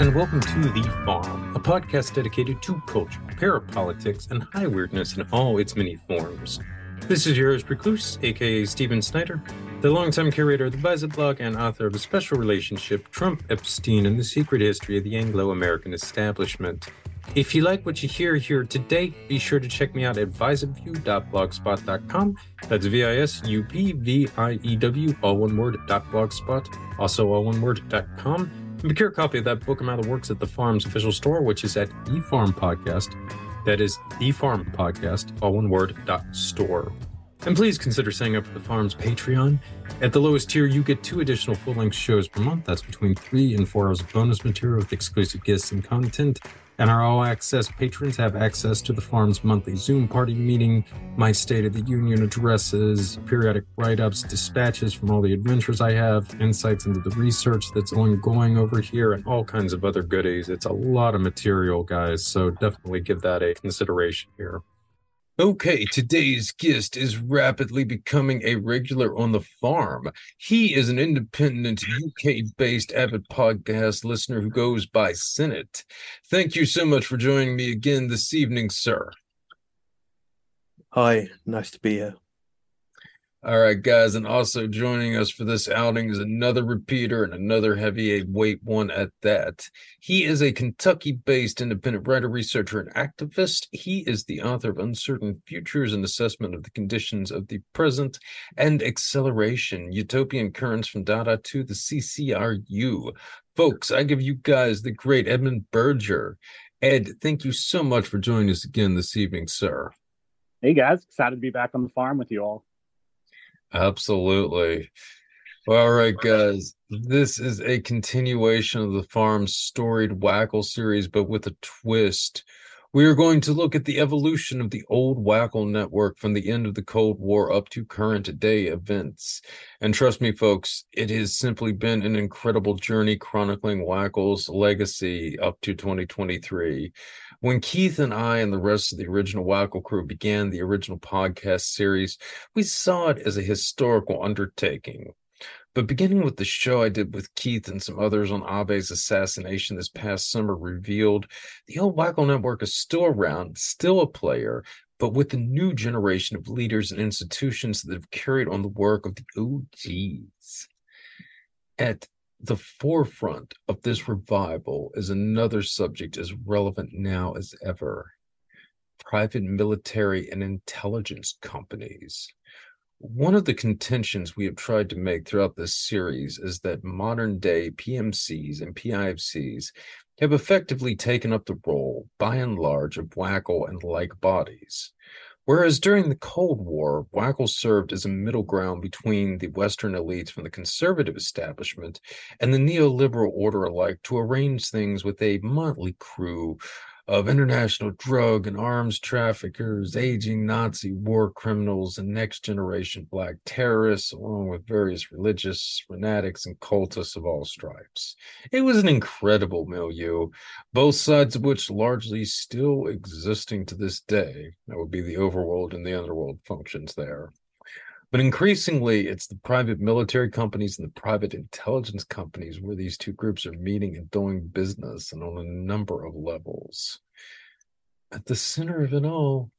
and welcome to The Farm, a podcast dedicated to culture, parapolitics, and high weirdness in all its many forms. This is yours, Recluse, aka Steven Snyder, the longtime curator of the Visor blog and author of A Special Relationship Trump, Epstein, and the Secret History of the Anglo American Establishment. If you like what you hear here today, be sure to check me out at visupview.blogspot.com. That's V I S U P V I E W, all one word, dot blogspot, also all one word, dot com. Procure a copy of that book amount of works at the farm's official store, which is at The Farm Podcast. That is The Farm Podcast, all one word, dot store. And please consider signing up for the farm's Patreon. At the lowest tier, you get two additional full length shows per month. That's between three and four hours of bonus material with exclusive guests and content. And our all access patrons have access to the farm's monthly Zoom party meeting, my State of the Union addresses, periodic write ups, dispatches from all the adventures I have, insights into the research that's ongoing over here, and all kinds of other goodies. It's a lot of material, guys, so definitely give that a consideration here. Okay, today's guest is rapidly becoming a regular on the farm. He is an independent UK based avid podcast listener who goes by Senate. Thank you so much for joining me again this evening, sir. Hi, nice to be here. All right, guys, and also joining us for this outing is another repeater and another heavyweight one at that. He is a Kentucky based independent writer, researcher, and activist. He is the author of Uncertain Futures and Assessment of the Conditions of the Present and Acceleration Utopian Currents from Dada to the CCRU. Folks, I give you guys the great Edmund Berger. Ed, thank you so much for joining us again this evening, sir. Hey, guys, excited to be back on the farm with you all. Absolutely. Well, all right, guys. This is a continuation of the farm's storied Wackle series, but with a twist. We are going to look at the evolution of the old Wackle network from the end of the Cold War up to current day events. And trust me, folks, it has simply been an incredible journey chronicling Wackle's legacy up to 2023. When Keith and I and the rest of the original Wackle crew began the original podcast series, we saw it as a historical undertaking. But beginning with the show I did with Keith and some others on Abe's assassination this past summer revealed the old Wackle Network is still around, still a player, but with the new generation of leaders and institutions that have carried on the work of the OGs. At the forefront of this revival is another subject as relevant now as ever private military and intelligence companies. One of the contentions we have tried to make throughout this series is that modern day PMCs and PIFCs have effectively taken up the role, by and large, of Wackle and like bodies. Whereas during the Cold War, Wackle served as a middle ground between the Western elites from the conservative establishment and the neoliberal order alike to arrange things with a motley crew of international drug and arms traffickers, aging Nazi war criminals, and next generation black terrorists, along with various religious fanatics and cultists of all stripes. It was an incredible milieu, both sides of which largely still existing to this day. That would be the overworld and the underworld functions there. But increasingly, it's the private military companies and the private intelligence companies where these two groups are meeting and doing business and on a number of levels. At the center of it all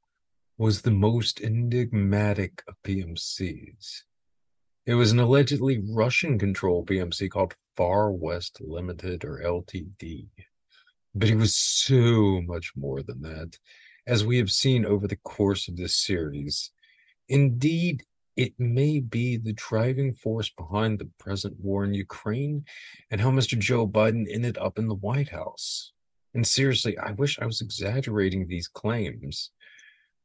was the most enigmatic of PMCs. It was an allegedly Russian controlled PMC called Far West Limited or LTD. But it was so much more than that, as we have seen over the course of this series. Indeed, it may be the driving force behind the present war in Ukraine and how Mr. Joe Biden ended up in the White House. And seriously, I wish I was exaggerating these claims.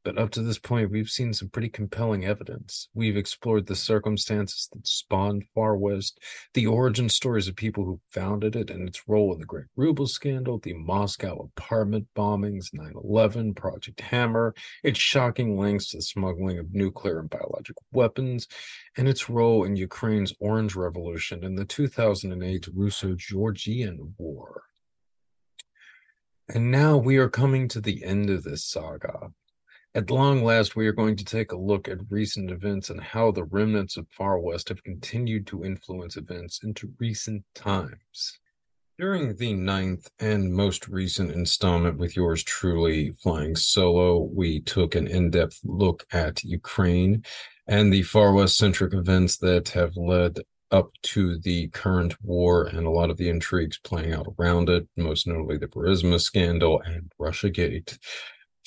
But up to this point, we've seen some pretty compelling evidence. We've explored the circumstances that spawned Far West, the origin stories of people who founded it and its role in the Great Ruble scandal, the Moscow apartment bombings, 9 11, Project Hammer, its shocking links to the smuggling of nuclear and biological weapons, and its role in Ukraine's Orange Revolution and the 2008 Russo Georgian War. And now we are coming to the end of this saga. At long last, we are going to take a look at recent events and how the remnants of Far West have continued to influence events into recent times. During the ninth and most recent installment with yours truly flying solo, we took an in depth look at Ukraine and the far west centric events that have led up to the current war and a lot of the intrigues playing out around it, most notably the Burisma scandal and Russiagate,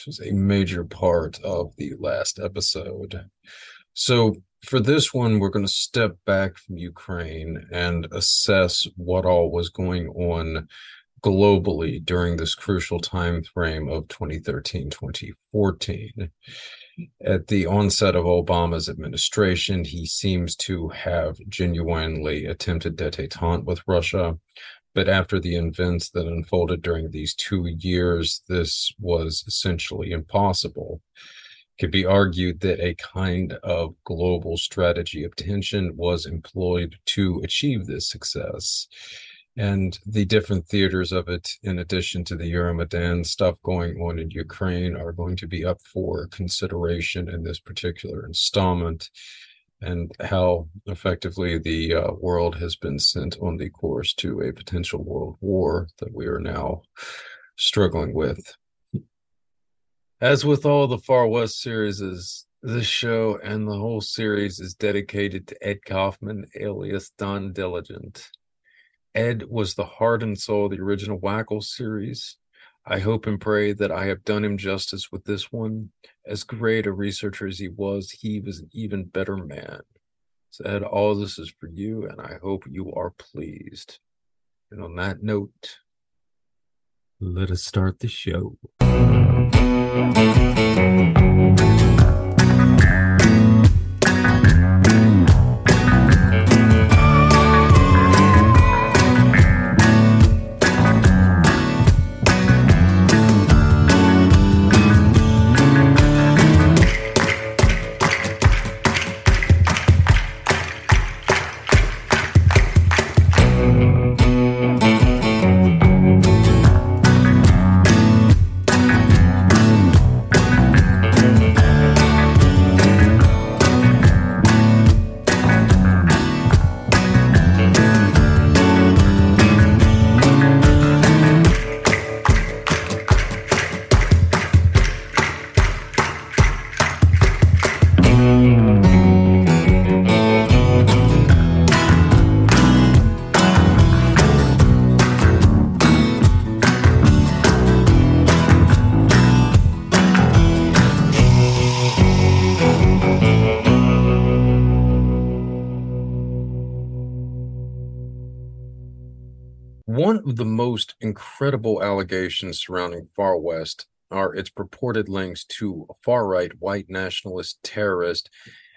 which was a major part of the last episode. So for this one, we're going to step back from Ukraine and assess what all was going on globally during this crucial time frame of 2013 2014 at the onset of obama's administration he seems to have genuinely attempted detente with russia but after the events that unfolded during these two years this was essentially impossible It could be argued that a kind of global strategy of tension was employed to achieve this success. And the different theaters of it, in addition to the Euromaidan stuff going on in Ukraine, are going to be up for consideration in this particular installment, and how effectively the uh, world has been sent on the course to a potential world war that we are now struggling with. As with all the Far West series, this show and the whole series is dedicated to Ed Kaufman, alias Don Diligent. Ed was the heart and soul of the original Wackle series. I hope and pray that I have done him justice with this one. As great a researcher as he was, he was an even better man. So, all this is for you, and I hope you are pleased. And on that note, let us start the show. Most incredible allegations surrounding Far West are its purported links to far right white nationalist terrorist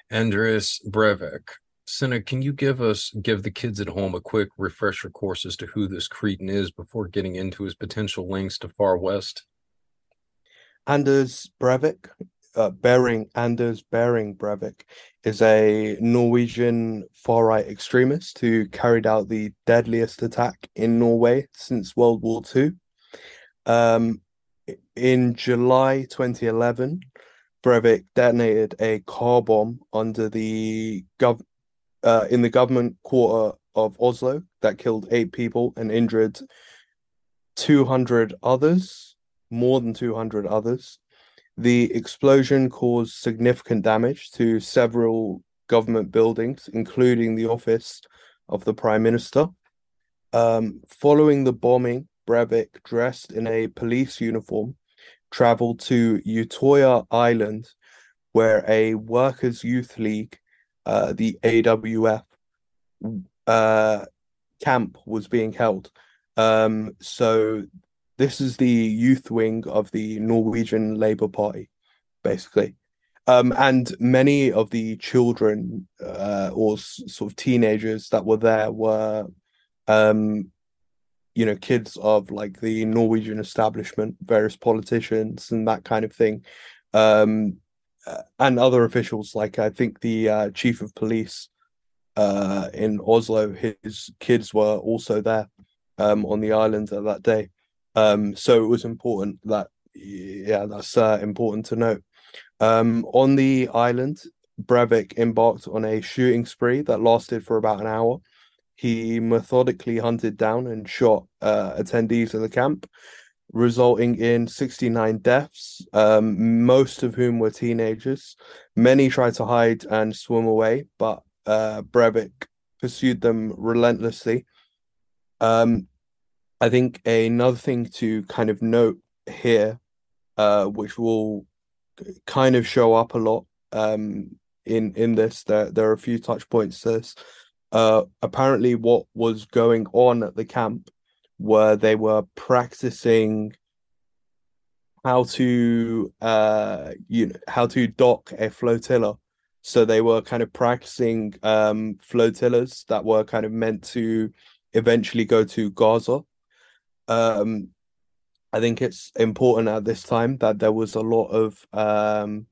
Anders Breivik. Senate, can you give us give the kids at home a quick refresher course as to who this cretin is before getting into his potential links to Far West? Anders Breivik uh, Behring Anders Behring Breivik is a Norwegian far right extremist who carried out the deadliest attack in Norway since World War II. Um, in July 2011, Breivik detonated a car bomb under the gov uh, in the government quarter of Oslo that killed eight people and injured 200 others, more than 200 others. The explosion caused significant damage to several government buildings, including the office of the Prime Minister. Um, following the bombing, Breivik, dressed in a police uniform, traveled to Utoya Island, where a Workers' Youth League, uh, the AUF, uh, camp was being held. Um, so this is the youth wing of the Norwegian Labour Party, basically. Um, and many of the children uh, or sort of teenagers that were there were, um, you know, kids of like the Norwegian establishment, various politicians, and that kind of thing, um, uh, and other officials. Like I think the uh, chief of police uh, in Oslo, his kids were also there um, on the island at that day. Um, so it was important that, yeah, that's uh, important to note. Um, on the island, Breivik embarked on a shooting spree that lasted for about an hour. he methodically hunted down and shot uh, attendees of the camp, resulting in 69 deaths, um, most of whom were teenagers. Many tried to hide and swim away, but uh, Breivik pursued them relentlessly. Um, I think another thing to kind of note here, uh, which will kind of show up a lot um, in in this, there there are a few touch points to this. Uh, apparently, what was going on at the camp where they were practicing how to uh you know how to dock a flotilla so they were kind of practicing um flotillas that were kind of meant to eventually go to gaza um i think it's important at this time that there was a lot of um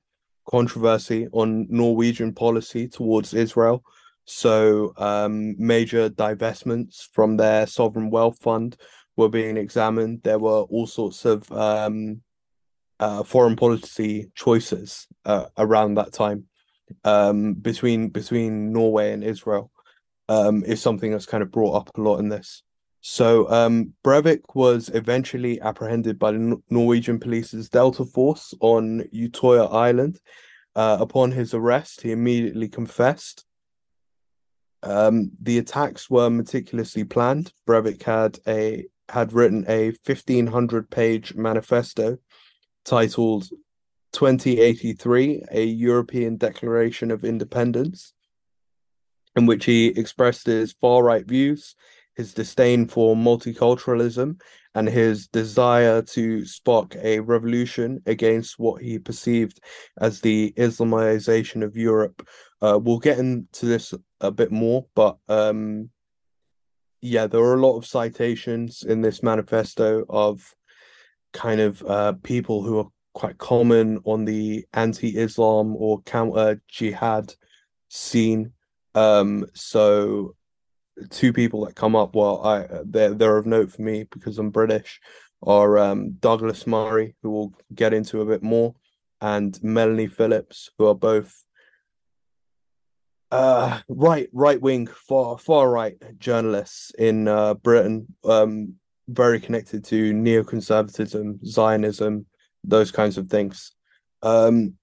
controversy on norwegian policy towards israel. So um major divestments from their sovereign wealth fund were being examined. There were all sorts of um uh, foreign policy choices uh, around that time um, between between Norway and Israel. Um, is something that's kind of brought up a lot in this. So um, Breivik was eventually apprehended by the Norwegian police's Delta Force on Utoya Island. Uh, upon his arrest, he immediately confessed. Um, the attacks were meticulously planned. Breivik had a had written a fifteen hundred page manifesto titled 2083 A European Declaration of Independence, in which he expressed his far right views, his disdain for multiculturalism, and his desire to spark a revolution against what he perceived as the Islamization of Europe. Uh, we'll get into this a bit more, but um, yeah, there are a lot of citations in this manifesto of kind of uh, people who are quite common on the anti-Islam or counter jihad scene. Um, so two people that come up, well, I they're they're of note for me because I'm British, are um, Douglas Murray, who we'll get into a bit more, and Melanie Phillips, who are both uh right right wing far far right journalists in uh Britain um very connected to neoconservatism, Zionism, those kinds of things. Um,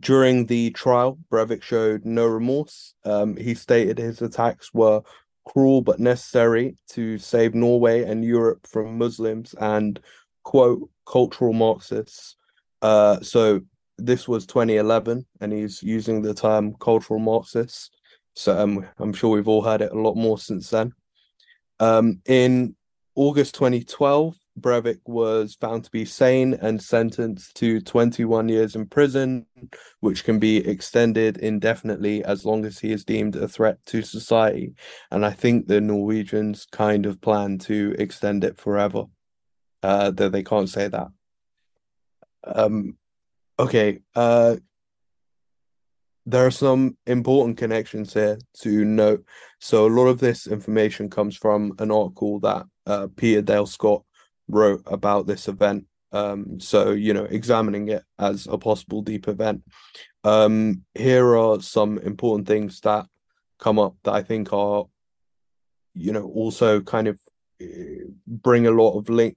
during the trial, Breivik showed no remorse. Um, he stated his attacks were cruel but necessary to save Norway and Europe from Muslims and quote cultural Marxists. Uh, so this was 2011, and he's using the term cultural Marxists. So um, I'm sure we've all heard it a lot more since then. Um, in August 2012, Breivik was found to be sane and sentenced to 21 years in prison, which can be extended indefinitely as long as he is deemed a threat to society. And I think the Norwegians kind of plan to extend it forever, uh, though they can't say that. Um, okay, uh, there are some important connections here to note. So a lot of this information comes from an article that uh, Peter Dale Scott wrote about this event. Um, so you know, examining it as a possible deep event. Um, here are some important things that come up that I think are, you know, also kind of eh, bring a lot of link,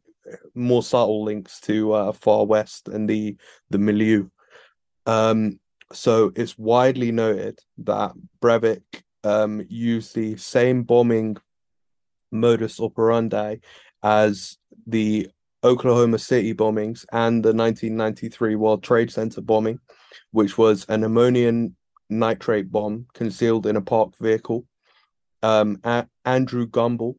more subtle links to uh, Far West and the the milieu. Um, so it's widely noted that Breivik um, used the same bombing modus operandi as the Oklahoma City bombings and the 1993 World Trade Center bombing, which was an ammonium nitrate bomb concealed in a parked vehicle. Um, a- Andrew Gumbel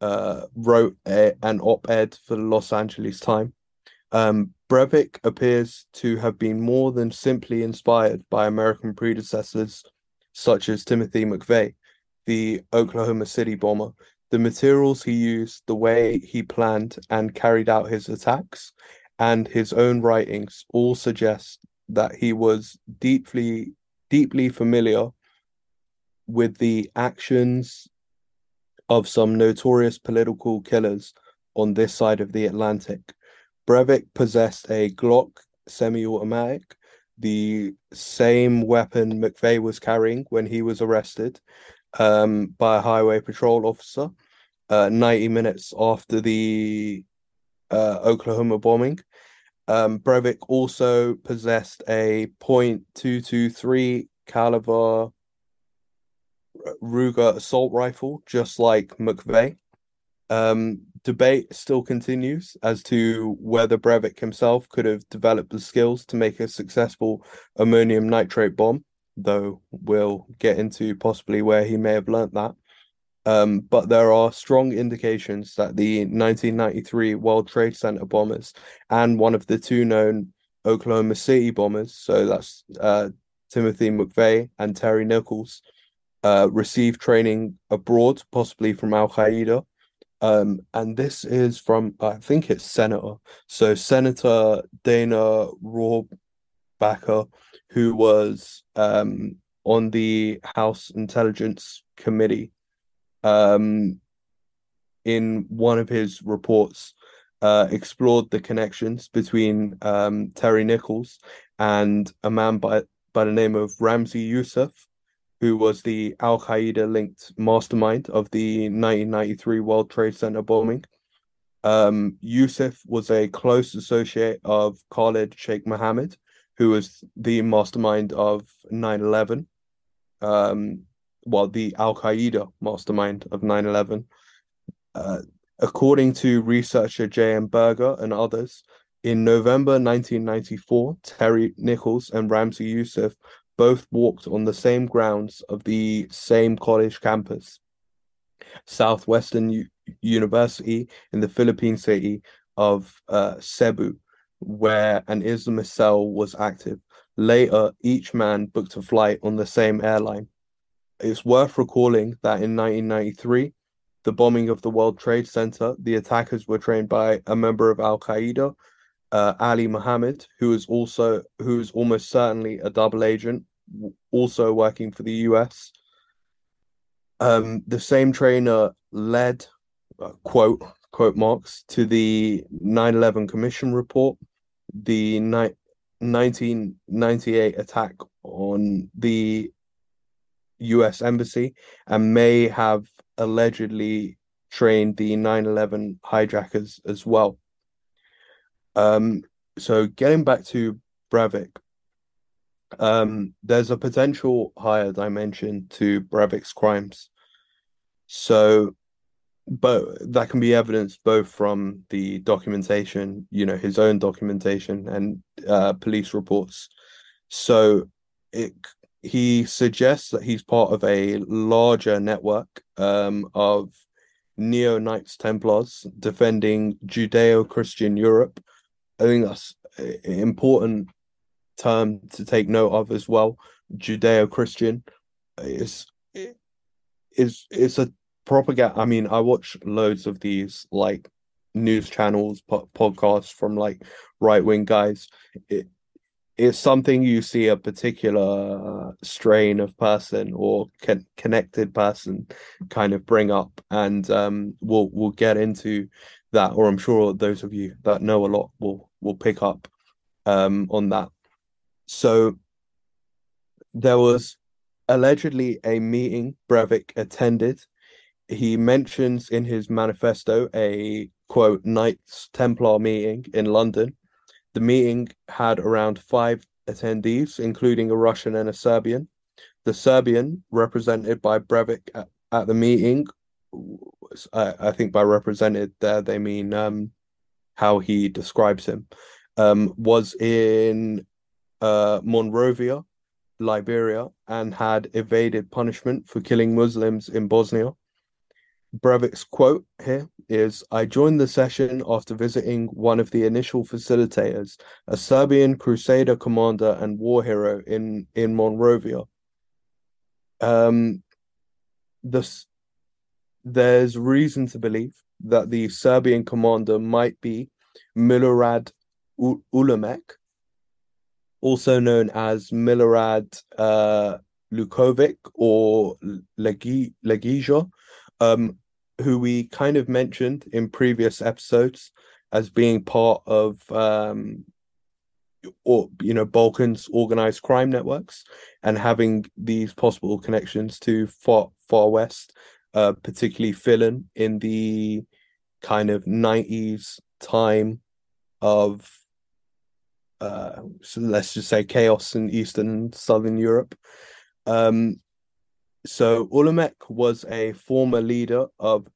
uh, wrote a- an op ed for the Los Angeles Times. Um, Breivik appears to have been more than simply inspired by American predecessors such as Timothy McVeigh, the Oklahoma City bomber, the materials he used, the way he planned and carried out his attacks, and his own writings all suggest that he was deeply, deeply familiar with the actions of some notorious political killers on this side of the Atlantic. Breivik possessed a Glock semi-automatic, the same weapon McVeigh was carrying when he was arrested, um, by a highway patrol officer uh, 90 minutes after the uh, Oklahoma bombing. Um, Breivik also possessed a .223 caliber Ruger assault rifle, just like McVeigh. Um, debate still continues as to whether Breivik himself could have developed the skills to make a successful ammonium nitrate bomb, though we'll get into possibly where he may have learnt that. Um, but there are strong indications that the 1993 World Trade Center bombers and one of the two known Oklahoma City bombers, so that's uh, Timothy McVeigh and Terry Nichols, uh, received training abroad, possibly from Al Qaeda. Um, and this is from, I think it's Senator. So Senator Dana Rohrabacher, who was um, on the House Intelligence Committee um, in one of his reports, uh, explored the connections between um, Terry Nichols and a man by, by the name of Ramzi Youssef, who was the Al Qaeda linked mastermind of the 1993 World Trade Center bombing. Um, Yousef was a close associate of Khalid Sheikh Mohammed, who was the mastermind of 9 11. Um, well, the Al Qaeda mastermind of 9 11. Uh, according to researcher J.M. Berger and others, in November 1994, Terry Nichols and Ramzi Yousef both walked on the same grounds of the same college campus, Southwestern U- University in the Philippine city of uh, Cebu, where an Islamist cell was active. Later, each man booked a flight on the same airline. It's worth recalling that in 1993, the bombing of the World Trade Center, the attackers were trained by a member of Al Qaeda, uh, Ali Mohammed, who is also who is almost certainly a double agent, also working for the US. Um, the same trainer led uh, quote quote marks to the 9/11 Commission report, the ni- 1998 attack on the US Embassy and may have allegedly trained the 9 11 hijackers as well. Um, so, getting back to Breivik, um, there's a potential higher dimension to Breivik's crimes. So, but that can be evidenced both from the documentation, you know, his own documentation and uh, police reports. So, it he suggests that he's part of a larger network um, of neo Knights Templars defending Judeo Christian Europe. I think that's an important term to take note of as well. Judeo Christian is is it's a propaganda. I mean, I watch loads of these like news channels, po- podcasts from like right wing guys. It, it's something you see a particular strain of person or con- connected person kind of bring up and um, we'll we'll get into that or i'm sure those of you that know a lot will will pick up um, on that so there was allegedly a meeting breivik attended he mentions in his manifesto a quote knights templar meeting in london the meeting had around five attendees, including a Russian and a Serbian. The Serbian, represented by Breivik at, at the meeting, I, I, think by represented there they mean um, how he describes him, um, was in uh, Monrovia, Liberia, and had evaded punishment for killing Muslims in Bosnia. Breivik's quote here is I joined the session after visiting one of the initial facilitators, a Serbian crusader commander and war hero in, in Monrovia. Um, this, there's reason to believe that the Serbian commander might be Milorad Ulemek, also known as Milorad uh, Lukovic or Legija um, who we kind of mentioned in previous episodes as being part of um, or you know Balkans organized crime networks and having these possible connections to far far west, uh, particularly Filan in the kind of nineties time of uh, so let's just say chaos in Eastern Southern Europe. Um, so Ulemek was a former leader of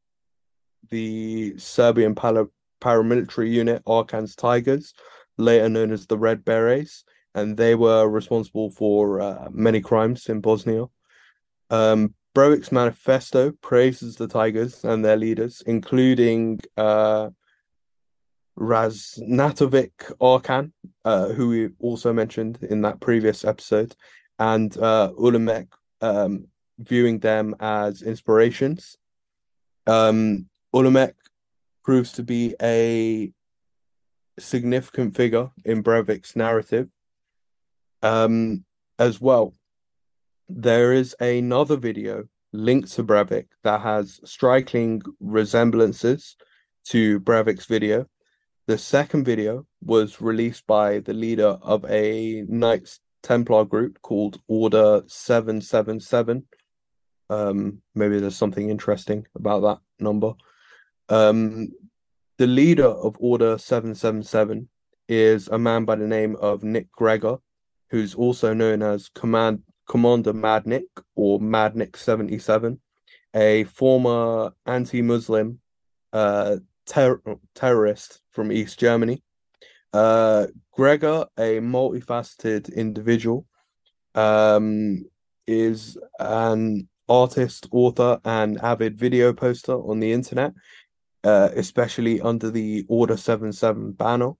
the Serbian para- paramilitary unit Arkan's Tigers, later known as the Red Berets, and they were responsible for uh, many crimes in Bosnia. Um, manifesto praises the Tigers and their leaders, including uh, Raznatovic Arkan, uh, who we also mentioned in that previous episode, and uh, Ulemek, um, viewing them as inspirations. Um, Ulemek proves to be a significant figure in Breivik's narrative. Um, as well, there is another video linked to Breivik that has striking resemblances to Breivik's video. The second video was released by the leader of a Knights Templar group called Order 777. Um, maybe there's something interesting about that number. Um, the leader of Order 777 is a man by the name of Nick Greger, who's also known as Command Commander Madnik or Madnik 77, a former anti-Muslim uh, ter- terrorist from East Germany. Uh, Greger, a multifaceted individual, um, is an artist, author, and avid video poster on the internet, uh, especially under the Order 77 banner.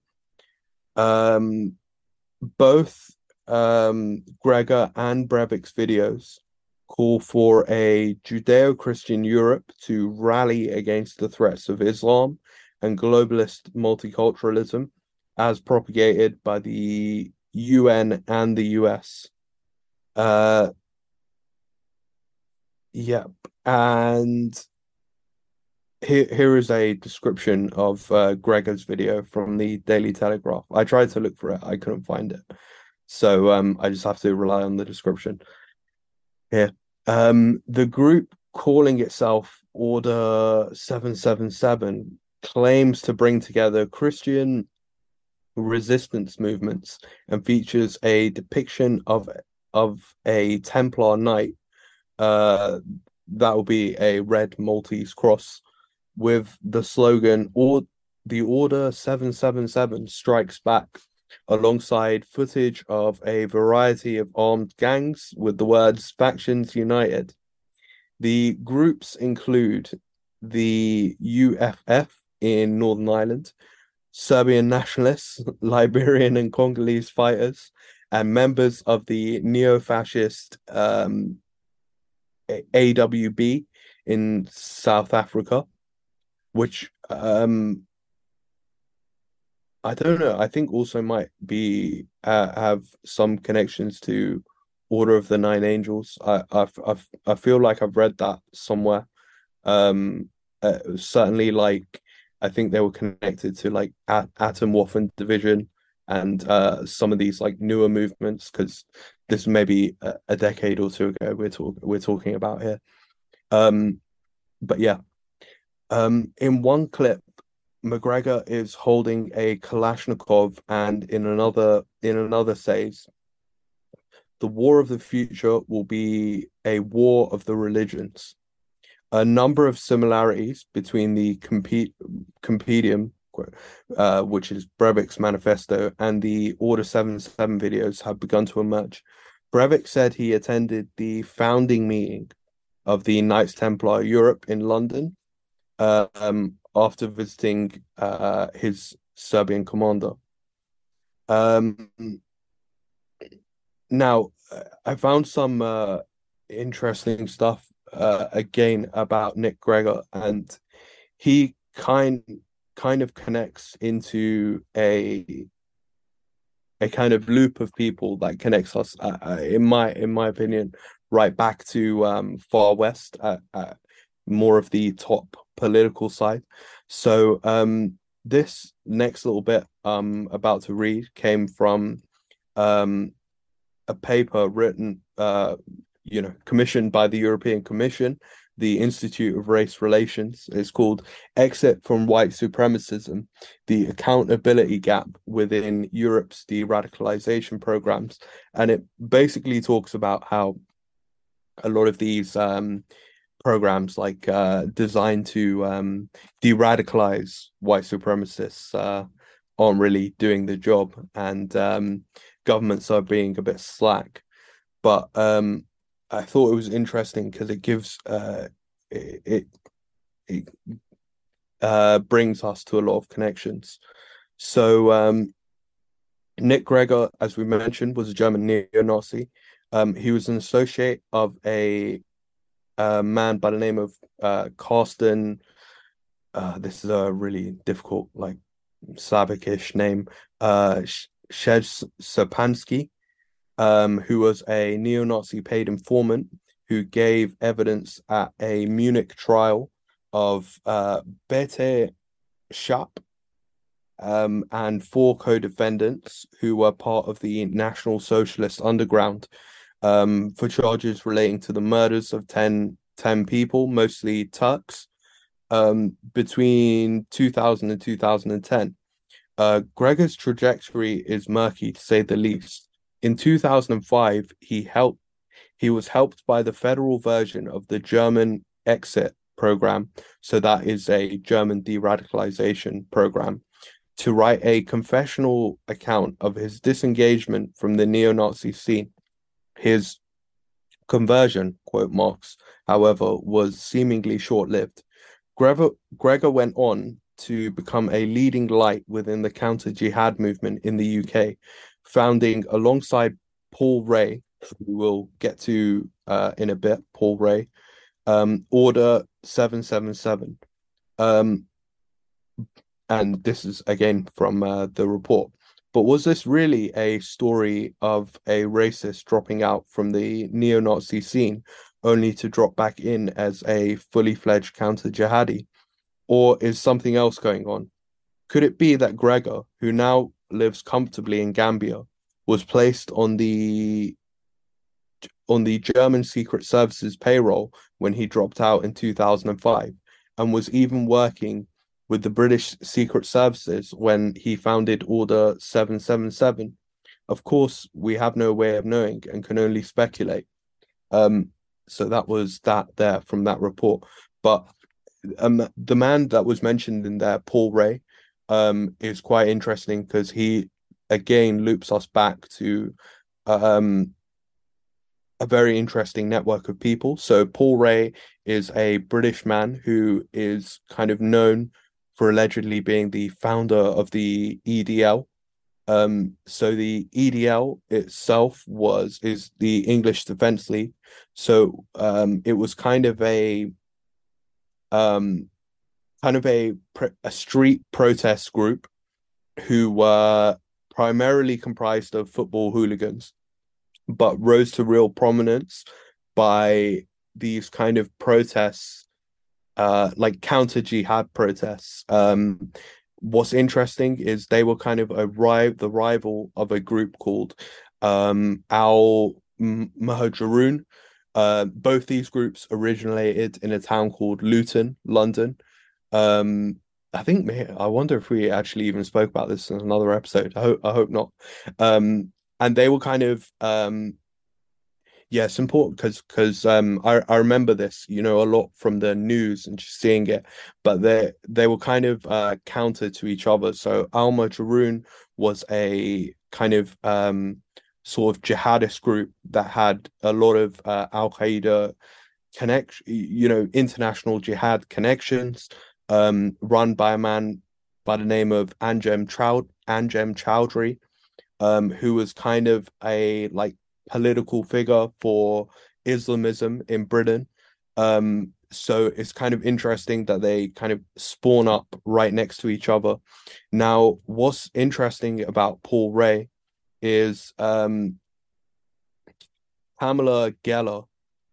Um, both um, Greger and Breivik's videos call for a Judeo Christian Europe to rally against the threats of Islam and globalist multiculturalism as propagated by the UN and the US. Uh, yep. And here, here is a description of uh, Greger's video from the Daily Telegraph. I tried to look for it, I couldn't find it. So um, I just have to rely on the description here. Um, the group calling itself Order 777 claims to bring together Christian resistance movements and features a depiction of of a Templar knight. Uh, that will be a red Maltese cross with the slogan or the Order 777 strikes back alongside footage of a variety of armed gangs with the words Factions United. The groups include the UFF in Northern Ireland, Serbian nationalists, Liberian and Congolese fighters, and members of the neo fascist um, AWB in South Africa, which um, I don't know. I think also might be uh, have some connections to Order of the Nine Angels. I I I, I feel like I've read that somewhere. Um, uh, certainly, like I think they were connected to like At- Atomwaffen division and uh, some of these like newer movements because this may be a, a, decade or two ago we're talking we're talking about here. Um, but yeah, um, in one clip McGregor is holding a Kalashnikov, and in another in another says, "The war of the future will be a war of the religions." A number of similarities between the compete compendium, uh, which is Breivik's manifesto, and the Order Seven Seven videos have begun to emerge. Breivik said he attended the founding meeting of the Knights Templar Europe in London. Uh, um, after visiting uh, his Serbian commander. Um, now, I found some uh, interesting stuff uh, again about Nick Greger, and he kind kind of connects into a a kind of loop of people that connects us, uh, uh in my in my opinion, right back to um, far west, uh, uh more of the top political side. So um, this next little bit I'm about to read came from um, a paper written, uh, you know, commissioned by the European Commission, the Institute of Race Relations. It's called Exit from White Supremacism The Accountability Gap Within Europe's De Radicalization Programs. And it basically talks about how a lot of these um, programs like uh, designed to um, de-radicalize white supremacists uh, aren't really doing the job and um, governments are being a bit slack but um, i thought it was interesting because it gives uh, it, it, it uh, brings us to a lot of connections so um, nick greger as we mentioned was a german neo-nazi um, he was an associate of a a man by the name of uh, Carsten. Uh, this is a really difficult, like Slavic-ish name. Uh, Szczepański, um, who was a neo-Nazi paid informant who gave evidence at a Munich trial of uh, Beate Zschäpe um, and four co-defendants who were part of the National Socialist Underground um, for charges relating to the murders of 10, 10 people, mostly Turks, um, between 2000 and 2010. Uh, Greger's trajectory is murky to say the least. In 2005, he helped. He was helped by the federal version of the German exit program, so that is a German de-radicalization program, to write a confessional account of his disengagement from the neo-Nazi scene. His conversion, quote Marx, however, was seemingly short lived. Greger, Greger went on to become a leading light within the counter jihad movement in the UK, founding alongside Paul Ray, who we'll get to uh, in a bit, Paul Ray, um, Order 777. Um, and this is again from uh, the report. But was this really a story of a racist dropping out from the neo Nazi scene only to drop back in as a fully fledged counter jihadi? Or is something else going on? Could it be that Greger, who now lives comfortably in Gambia, was placed on the on the German Secret Services payroll when he dropped out in 2005 and was even working with the British Secret Services when he founded Order 777. Of course, we have no way of knowing and can only speculate. Um, so that was that there from that report. But um, the man that was mentioned in there, Paul Ray, um, is quite interesting because he again loops us back to um, a very interesting network of people. So Paul Ray is a British man who is kind of known for allegedly being the founder of the EDL. Um, so the EDL itself was is the English Defence League. So um, it was kind of a um, kind of a a street protest group who were primarily comprised of football hooligans, but rose to real prominence by these kind of protests uh, like counter jihad protests. Um, what's interesting is they were kind of a the rival of a group called um, Al Muhajirun. Uh, both these groups originated in a town called Luton, London. Um, I think I wonder if we actually even spoke about this in another episode. I hope I hope not. Um, and they were kind of um, yeah, important because because um I, I remember this, you know, a lot from the news and just seeing it, but they they were kind of uh counter to each other. So Al Muhajirun was a kind of um sort of jihadist group that had a lot of uh, Al Qaeda connect, you know, international jihad connections, um, run by a man by the name of Anjem Choud Anjem Choudary, um, who was kind of a like political figure for Islamism in Britain. Um, so it's kind of interesting that they kind of spawn up right next to each other. Now, what's interesting about Paul Ray is um, Pamela Geller,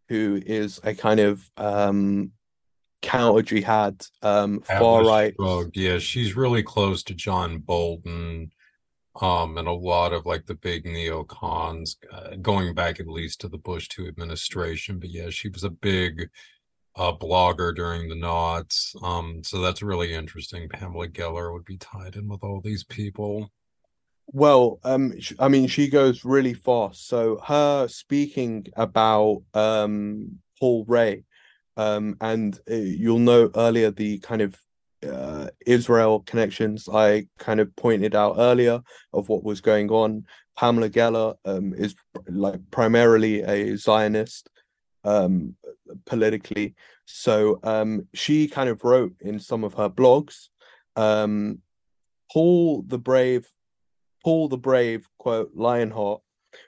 who is a kind of um, counter jihad, um, far right. Yeah, she's really close to John Bolton, um, and a lot of like the big neocons, uh, going back at least to the Bush two administration. But yeah, she was a big uh, blogger during the knots. Um, so that's really interesting. Pamela Geller would be tied in with all these people. Well, um, I mean, she goes really fast. So her speaking about um Paul Ray, um, and uh, you'll know earlier the kind of uh, Israel connections I kind of pointed out earlier of what was going on. Pamela Geller um, is like primarily a Zionist um, politically, so um, she kind of wrote in some of her blogs, um, Paul the Brave Paul the Brave, quote, Lionheart,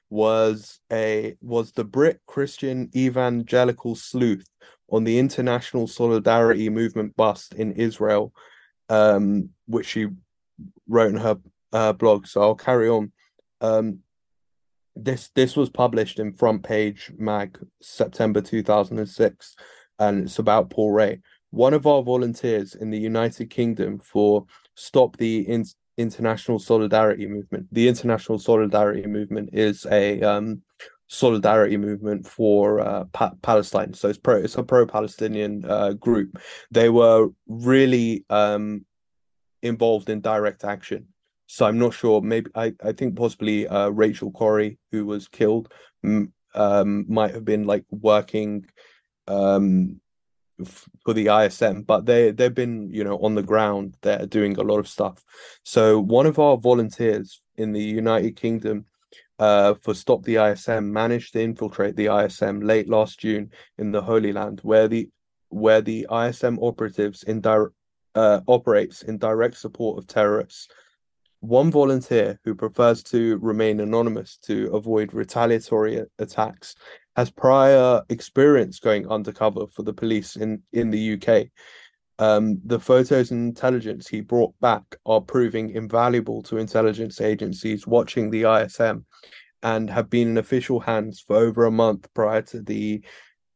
was a was the Brit Christian evangelical sleuth on the International Solidarity Movement bust in Israel, um, which she wrote in her uh, blog. So I'll carry on. Um, this this was published in Front Page Mag September 2006, and it's about Paul Ray, one of our volunteers in the United Kingdom for Stop the in- international solidarity movement. The international solidarity movement is a um, solidarity movement for uh, pa- Palestine. So it's pro. It's a pro-Palestinian uh, group. They were really um, involved in direct action. So I'm not sure. Maybe I, I think possibly uh, Rachel Corrie, who was killed, m- um, might have been like working um, for the ISM, but they they've been you know on the ground. They're doing a lot of stuff. So one of our volunteers in the United Kingdom uh, for Stop the ISM managed to infiltrate the ISM late last June in the Holy Land, where the where the ISM operatives in uh, operates in direct support of terrorists. One volunteer who prefers to remain anonymous to avoid retaliatory attacks has prior experience going undercover for the police in, in the UK. Um, the photos and intelligence he brought back are proving invaluable to intelligence agencies watching the ISM and have been in official hands for over a month prior to the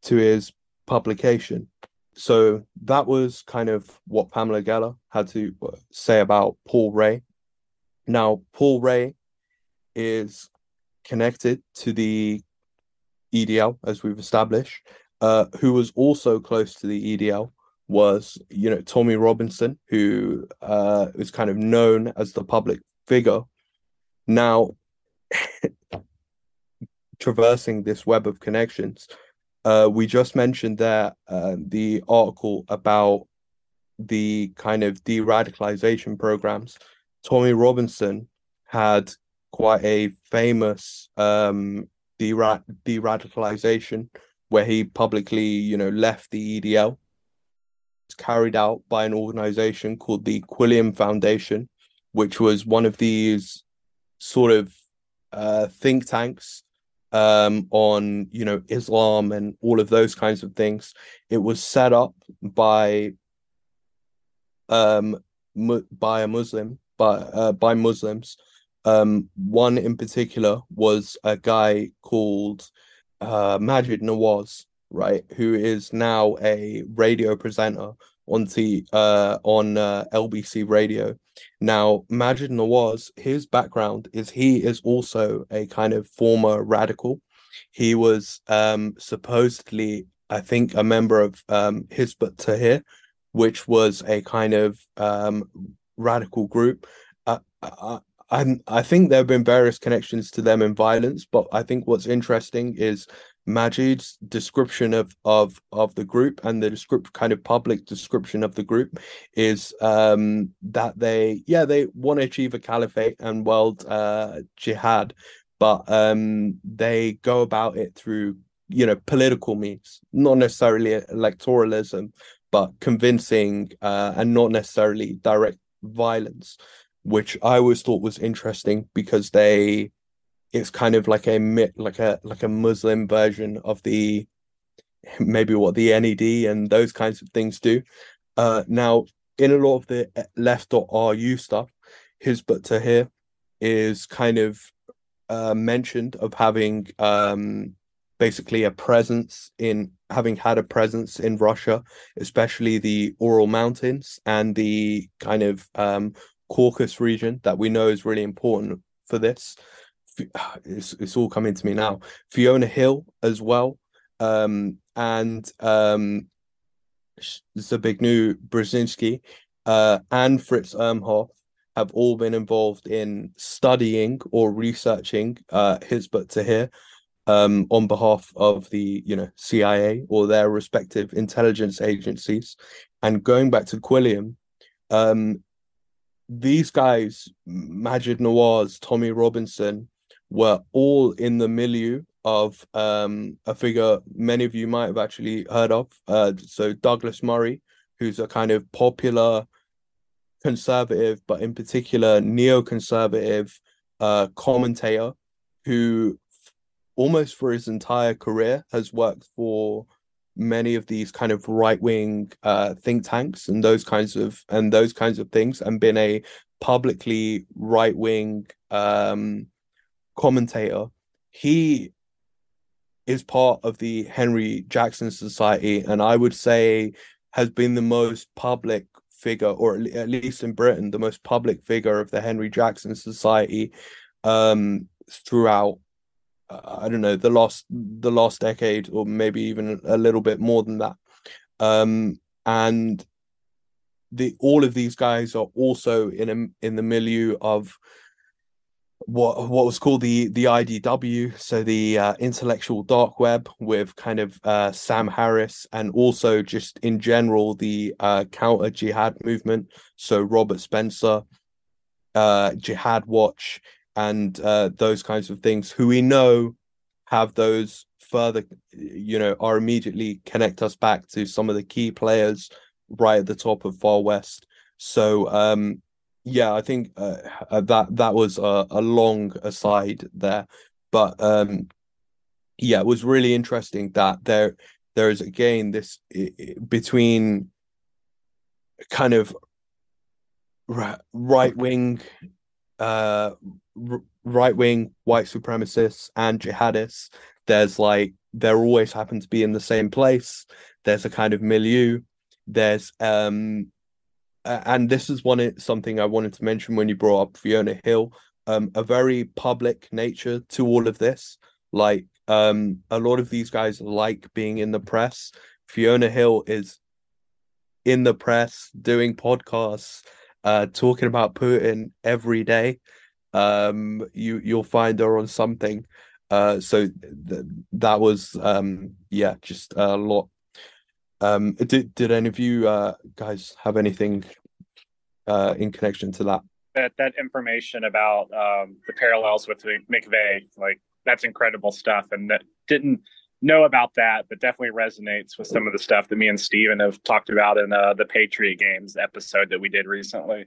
to his publication. So that was kind of what Pamela Geller had to uh, say about Paul Ray. Now, Paul Ray is connected to the EDL, as we've established, uh, who was also close to the EDL was, you know, Tommy Robinson, who uh, is kind of known as the public figure. Now, traversing this web of connections, uh, we just mentioned there uh, the article about the kind of de radicalization programs. Tommy Robinson had quite a famous um, de-radicalization where he publicly, you know, left the EDL. Carried out by an organization called the Quilliam Foundation, which was one of these sort of uh, think tanks um, on, you know, Islam and all of those kinds of things. It was set up by um mu- by a Muslim, by uh, by Muslims um, one in particular was a guy called uh, Maajid Nawaz, right, who is now a radio presenter on the uh, on uh, LBC radio. Now, Maajid Nawaz, his background is he is also a kind of former radical. He was um, supposedly, I think, a member of um, Hizb Tahrir, which was a kind of um, radical group. Uh, uh I I think there have been various connections to them in violence, but I think what's interesting is Maajid's description of of of the group and the descript kind of public description of the group is um that they yeah they want to achieve a caliphate and world uh jihad but um they go about it through you know political means not necessarily electoralism but convincing uh and not necessarily direct violence which I always thought was interesting because they it's kind of like a like a like a Muslim version of the maybe what the NED and those kinds of things do. Uh, now, in a lot of the left.ru stuff, Hizb Tahrir is kind of uh, mentioned of having um, basically a presence in having had a presence in Russia, especially the Ural Mountains and the kind of um, Caucasus region that we know is really important for this. It's, it's all coming to me now. Fiona Hill as well, um, and um, Zbigniew Brzezinski uh, and Fritz Ermarth have all been involved in studying or researching uh, Hizbut Tahrir um, on behalf of the you know CIA or their respective intelligence agencies. And going back to Quilliam, um, these guys, Maajid Nawaz, Tommy Robinson, were all in the milieu of um, a figure many of you might have actually heard of. Uh, so Douglas Murray, who's a kind of popular conservative, but in particular neoconservative uh, commentator who almost for his entire career has worked for many of these kind of right wing uh, think tanks and those kinds of and those kinds of things and been a publicly right wing um, commentator. He is part of the Henry Jackson Society, and I would say has been the most public figure, or at least in Britain, the most public figure of the Henry Jackson Society um, throughout I don't know the last the last decade or maybe even a little bit more than that. Um, and the all of these guys are also in a, in the milieu of what what was called the the IDW, so the uh, intellectual dark web with kind of uh, Sam Harris, and also just in general the uh, counter jihad movement. So Robert Spencer, uh, Jihad Watch, and uh, those kinds of things who we know have those further you know are immediately connect us back to some of the key players right at the top of far west so um yeah i think uh, uh that that was a, a long aside there but um yeah it was really interesting that there there is again this between kind of right wing uh right wing white supremacists and jihadists. There's like there always happen to be in the same place. There's a kind of milieu. There's um, and this is one something I wanted to mention when you brought up Fiona Hill. Um, a very public nature to all of this. Like um, a lot of these guys like being in the press. Fiona Hill is in the press doing podcasts, uh, talking about Putin every day um, you you'll find her on something. Uh, so th- that was um, yeah, just a lot. Um, did did any of you uh, guys have anything uh, in connection to that? That that information about um, the parallels with McVeigh, like that's incredible stuff, and that didn't know about that, but definitely resonates with some of the stuff that me and Steven have talked about in uh, the Patriot Games episode that we did recently.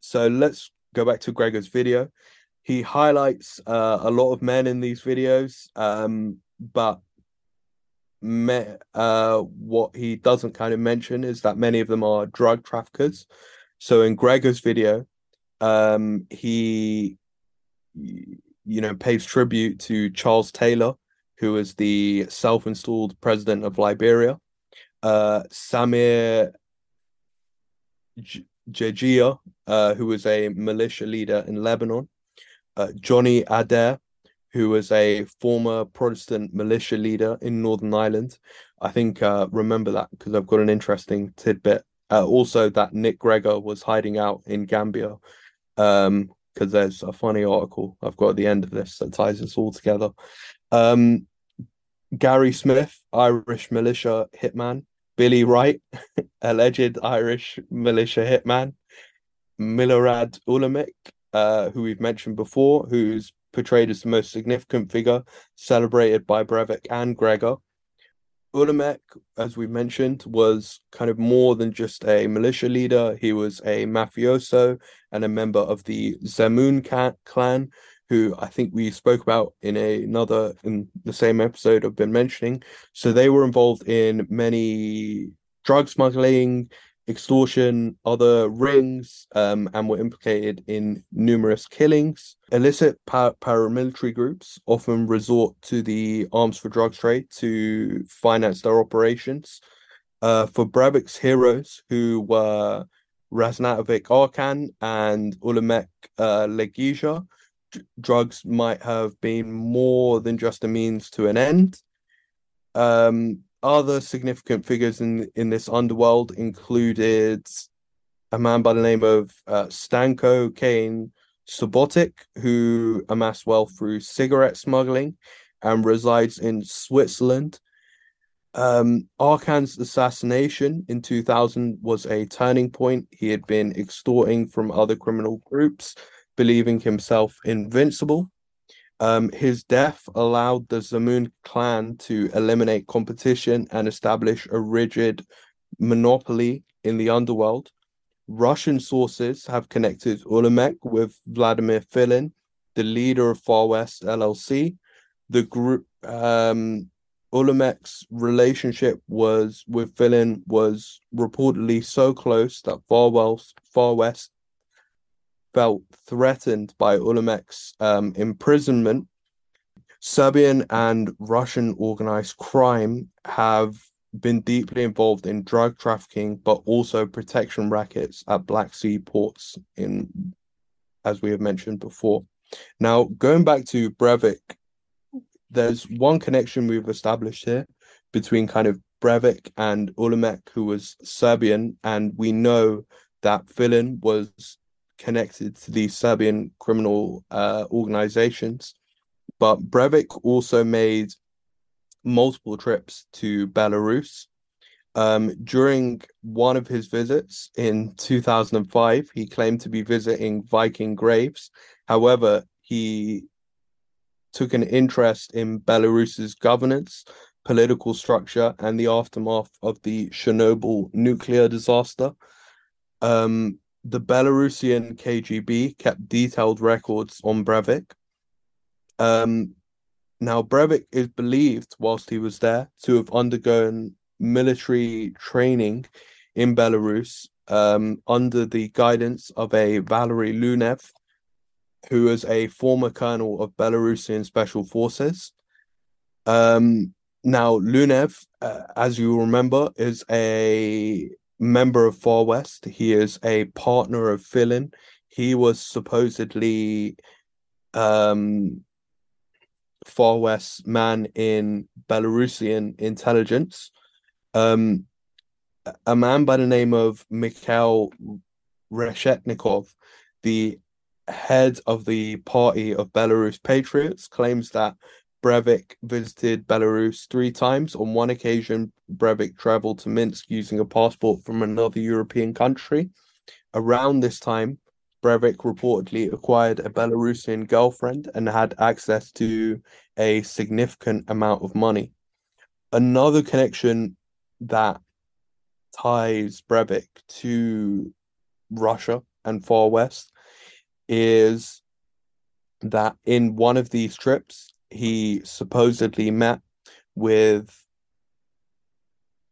So let's go back to Greger's video. He highlights uh, a lot of men in these videos, um, but me, uh, what he doesn't kind of mention is that many of them are drug traffickers. So in Greger's video, um, he, you know, pays tribute to Charles Taylor, who is the self-installed president of Liberia. Uh, Samir Geagea, uh, who was a militia leader in Lebanon, uh, Johnny Adair, who was a former Protestant militia leader in Northern Ireland. I think uh, remember that because I've got an interesting tidbit. Uh, also, that Nick Greger was hiding out in Gambia because um, there's a funny article I've got at the end of this that ties this all together. Um, Gary Smith, Irish militia hitman, Billy Wright, alleged Irish militia hitman, Milorad Ulemek, uh, who we've mentioned before, who's portrayed as the most significant figure, celebrated by Breivik and Greger. Ulemek, as we mentioned, was kind of more than just a militia leader. He was a mafioso and a member of the Zemun clan, who I think we spoke about in a, another in the same episode I've been mentioning. So they were involved in many drug smuggling, extortion, other rings, um, and were implicated in numerous killings. Illicit pa- paramilitary groups often resort to the arms for drugs trade to finance their operations. Uh, for Breivik's heroes, who were Raznatovic Arkan and Ulemek uh, Legija, drugs might have been more than just a means to an end. Um, other significant figures in in this underworld included a man by the name of uh, Stanko Kane Subotic, who amassed wealth through cigarette smuggling and resides in Switzerland. Um, Arkan's assassination in 2000 was a turning point. He had been extorting from other criminal groups, believing himself invincible. Um, his death allowed the Zemun clan to eliminate competition and establish a rigid monopoly in the underworld. Russian sources have connected Ulemek with Vladimir Filin, the leader of Far West LLC. The group um, relationship was with Filin was reportedly so close that Far West, Far West felt threatened by Ulemek's um, imprisonment, Serbian and Russian organized crime have been deeply involved in drug trafficking, but also protection rackets at Black Sea ports, in as we have mentioned before. Now, going back to Breivik, there's one connection we've established here between kind of Breivik and Ulamek, who was Serbian, and we know that Filin was connected to these Serbian criminal uh, organizations. But Breivik also made multiple trips to Belarus. Um, during one of his visits in 2005, he claimed to be visiting Viking graves. However, he took an interest in Belarus's governance, political structure, and the aftermath of the Chernobyl nuclear disaster. Um, the Belarusian KGB kept detailed records on Breivik. Um, now, Breivik is believed, whilst he was there, to have undergone military training in Belarus um, under the guidance of a Valery Lunev, who was a former colonel of Belarusian special forces. Um, now, Lunev, uh, as you remember, is a member of Far West. He is a partner of Filin. He was supposedly um, Far West man in Belarusian intelligence. Um, a man by the name of Mikhail Reshetnikov, the head of the party of Belarus Patriots, claims that Breivik visited Belarus three times. On one occasion, Breivik traveled to Minsk using a passport from another European country. Around this time, Breivik reportedly acquired a Belarusian girlfriend and had access to a significant amount of money. Another connection that ties Breivik to Russia and Far West is that in one of these trips, he supposedly met with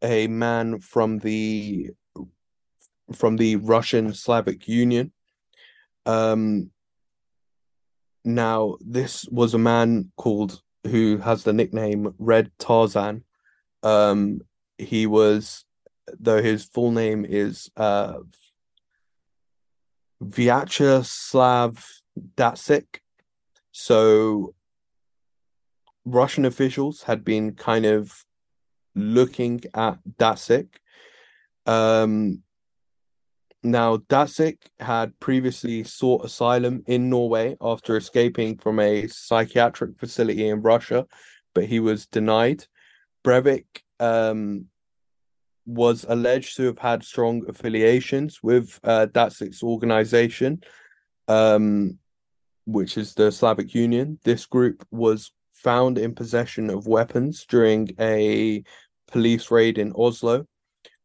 a man from the from the Russian Slavic Union. Um, now this was a man called who has the nickname Red Tarzan. Um, he was, though his full name is uh, Vyacheslav Datsik. So Russian officials had been kind of looking at Datsik. Um, now, Datsik had previously sought asylum in Norway after escaping from a psychiatric facility in Russia, but he was denied. Breivik um, was alleged to have had strong affiliations with uh, organization, um, which is the Slavic Union. This group was found in possession of weapons during a police raid in Oslo.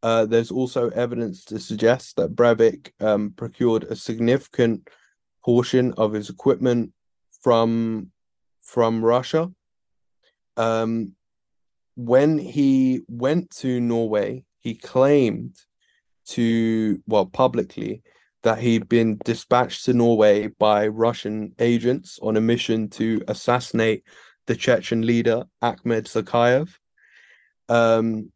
Uh, there's also evidence to suggest that Breivik um, procured a significant portion of his equipment from from Russia. Um, when he went to Norway, he claimed to, well, publicly, that he'd been dispatched to Norway by Russian agents on a mission to assassinate the Chechen leader Ahmed Zakayev. Um,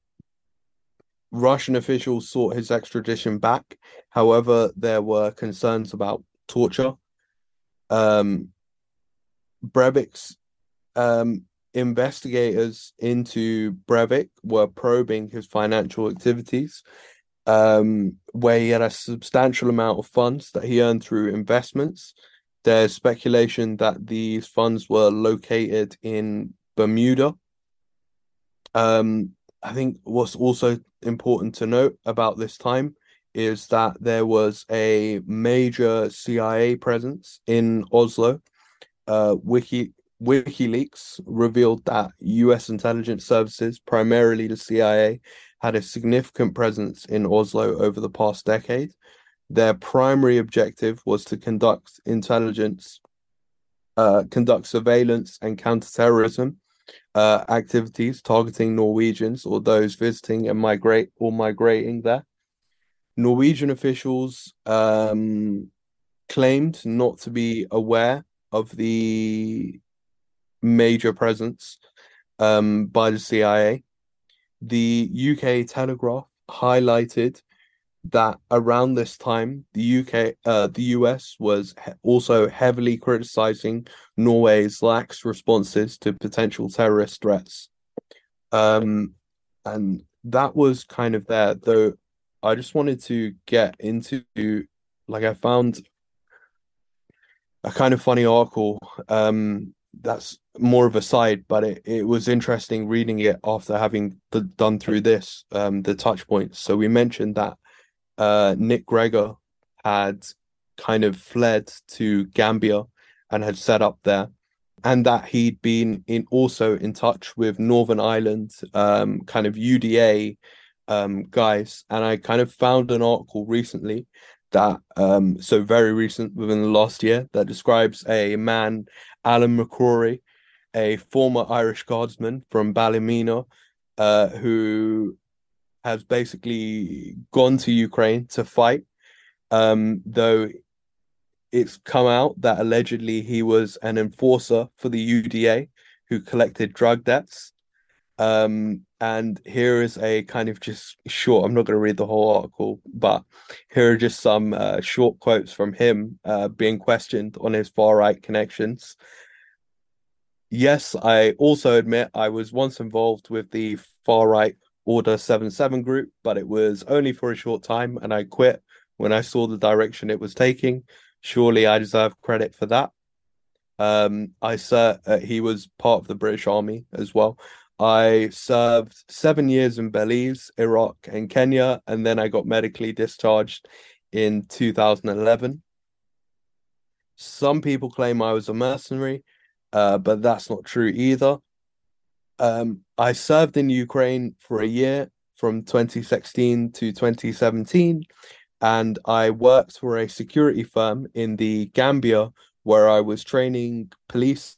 Russian officials sought his extradition back. However, there were concerns about torture. Um, Breivik's um, investigators into Breivik were probing his financial activities, um, where he had a substantial amount of funds that he earned through investments. There's speculation that these funds were located in Bermuda. Um, I think what's also important to note about this time is that there was a major CIA presence in Oslo. Uh, Wiki WikiLeaks revealed that US intelligence services, primarily the CIA, had a significant presence in Oslo over the past decade. Their primary objective was to conduct intelligence, uh, conduct surveillance and counterterrorism uh, activities targeting Norwegians or those visiting and migrate or migrating there. Norwegian officials um, claimed not to be aware of the major presence um, by the CIA. The UK Telegraph highlighted that around this time, the UK, uh, the US was he- also heavily criticizing Norway's lax responses to potential terrorist threats. Um, and that was kind of there, though. I just wanted to get into, like, I found a kind of funny article um, that's more of a side, but it, it was interesting reading it after having the, done through this, um, the touch points. So we mentioned that uh, Nick Greger had kind of fled to Gambia and had set up there, and that he'd been in also in touch with Northern Ireland, um, kind of UDA um, guys. And I kind of found an article recently that um so very recent within the last year that describes a man alan mccrory a former irish guardsman from ballymena uh who has basically gone to ukraine to fight. Um though it's come out that allegedly he was an enforcer for the uda who collected drug debts. Um and here is a kind of just short i'm not going to read the whole article but here are just some uh, short quotes from him uh, being questioned on his far right connections. Yes i also admit i was once involved with the far right order 77 group but it was only for a short time and i quit when i saw the direction it was taking surely i deserve credit for that um i said uh, he was part of the british army as well I served seven years in Belize, Iraq, and Kenya, and then I got medically discharged in 2011. Some people claim I was a mercenary, uh, but that's not true either. Um, I served in Ukraine for a year from 2016 to 2017, and I worked for a security firm in the Gambia where I was training police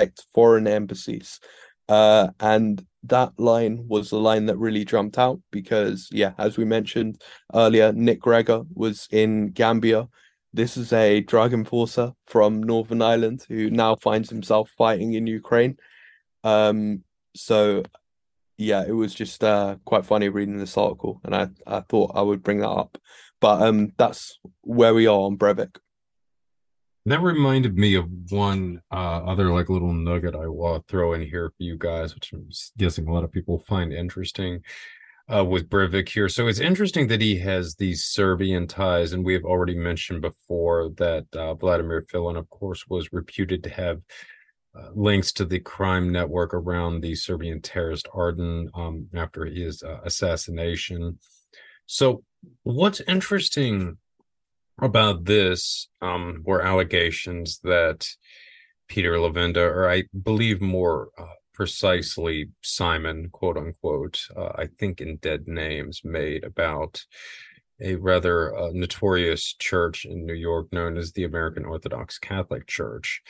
at foreign embassies. Uh, and that line was the line that really jumped out because, yeah, as we mentioned earlier, Nick Greger was in Gambia. This is a drug enforcer from Northern Ireland who now finds himself fighting in Ukraine. Um, so, yeah, it was just uh, quite funny reading this article, and I, I thought I would bring that up. But um, that's where we are on Breivik. That reminded me of one uh, other like little nugget I will throw in here for you guys, which I'm guessing a lot of people find interesting uh, with Breivik here. So it's interesting that he has these Serbian ties, and we have already mentioned before that uh, Vladimir Filin, of course, was reputed to have uh, links to the crime network around the Serbian terrorist Arkan um, after his uh, assassination. So what's interesting about this um, were allegations that Peter Levenda, or I believe more uh, precisely Simon, quote unquote, uh, I think in Dead Names, made about a rather uh, notorious church in New York known as the American Orthodox Catholic Church.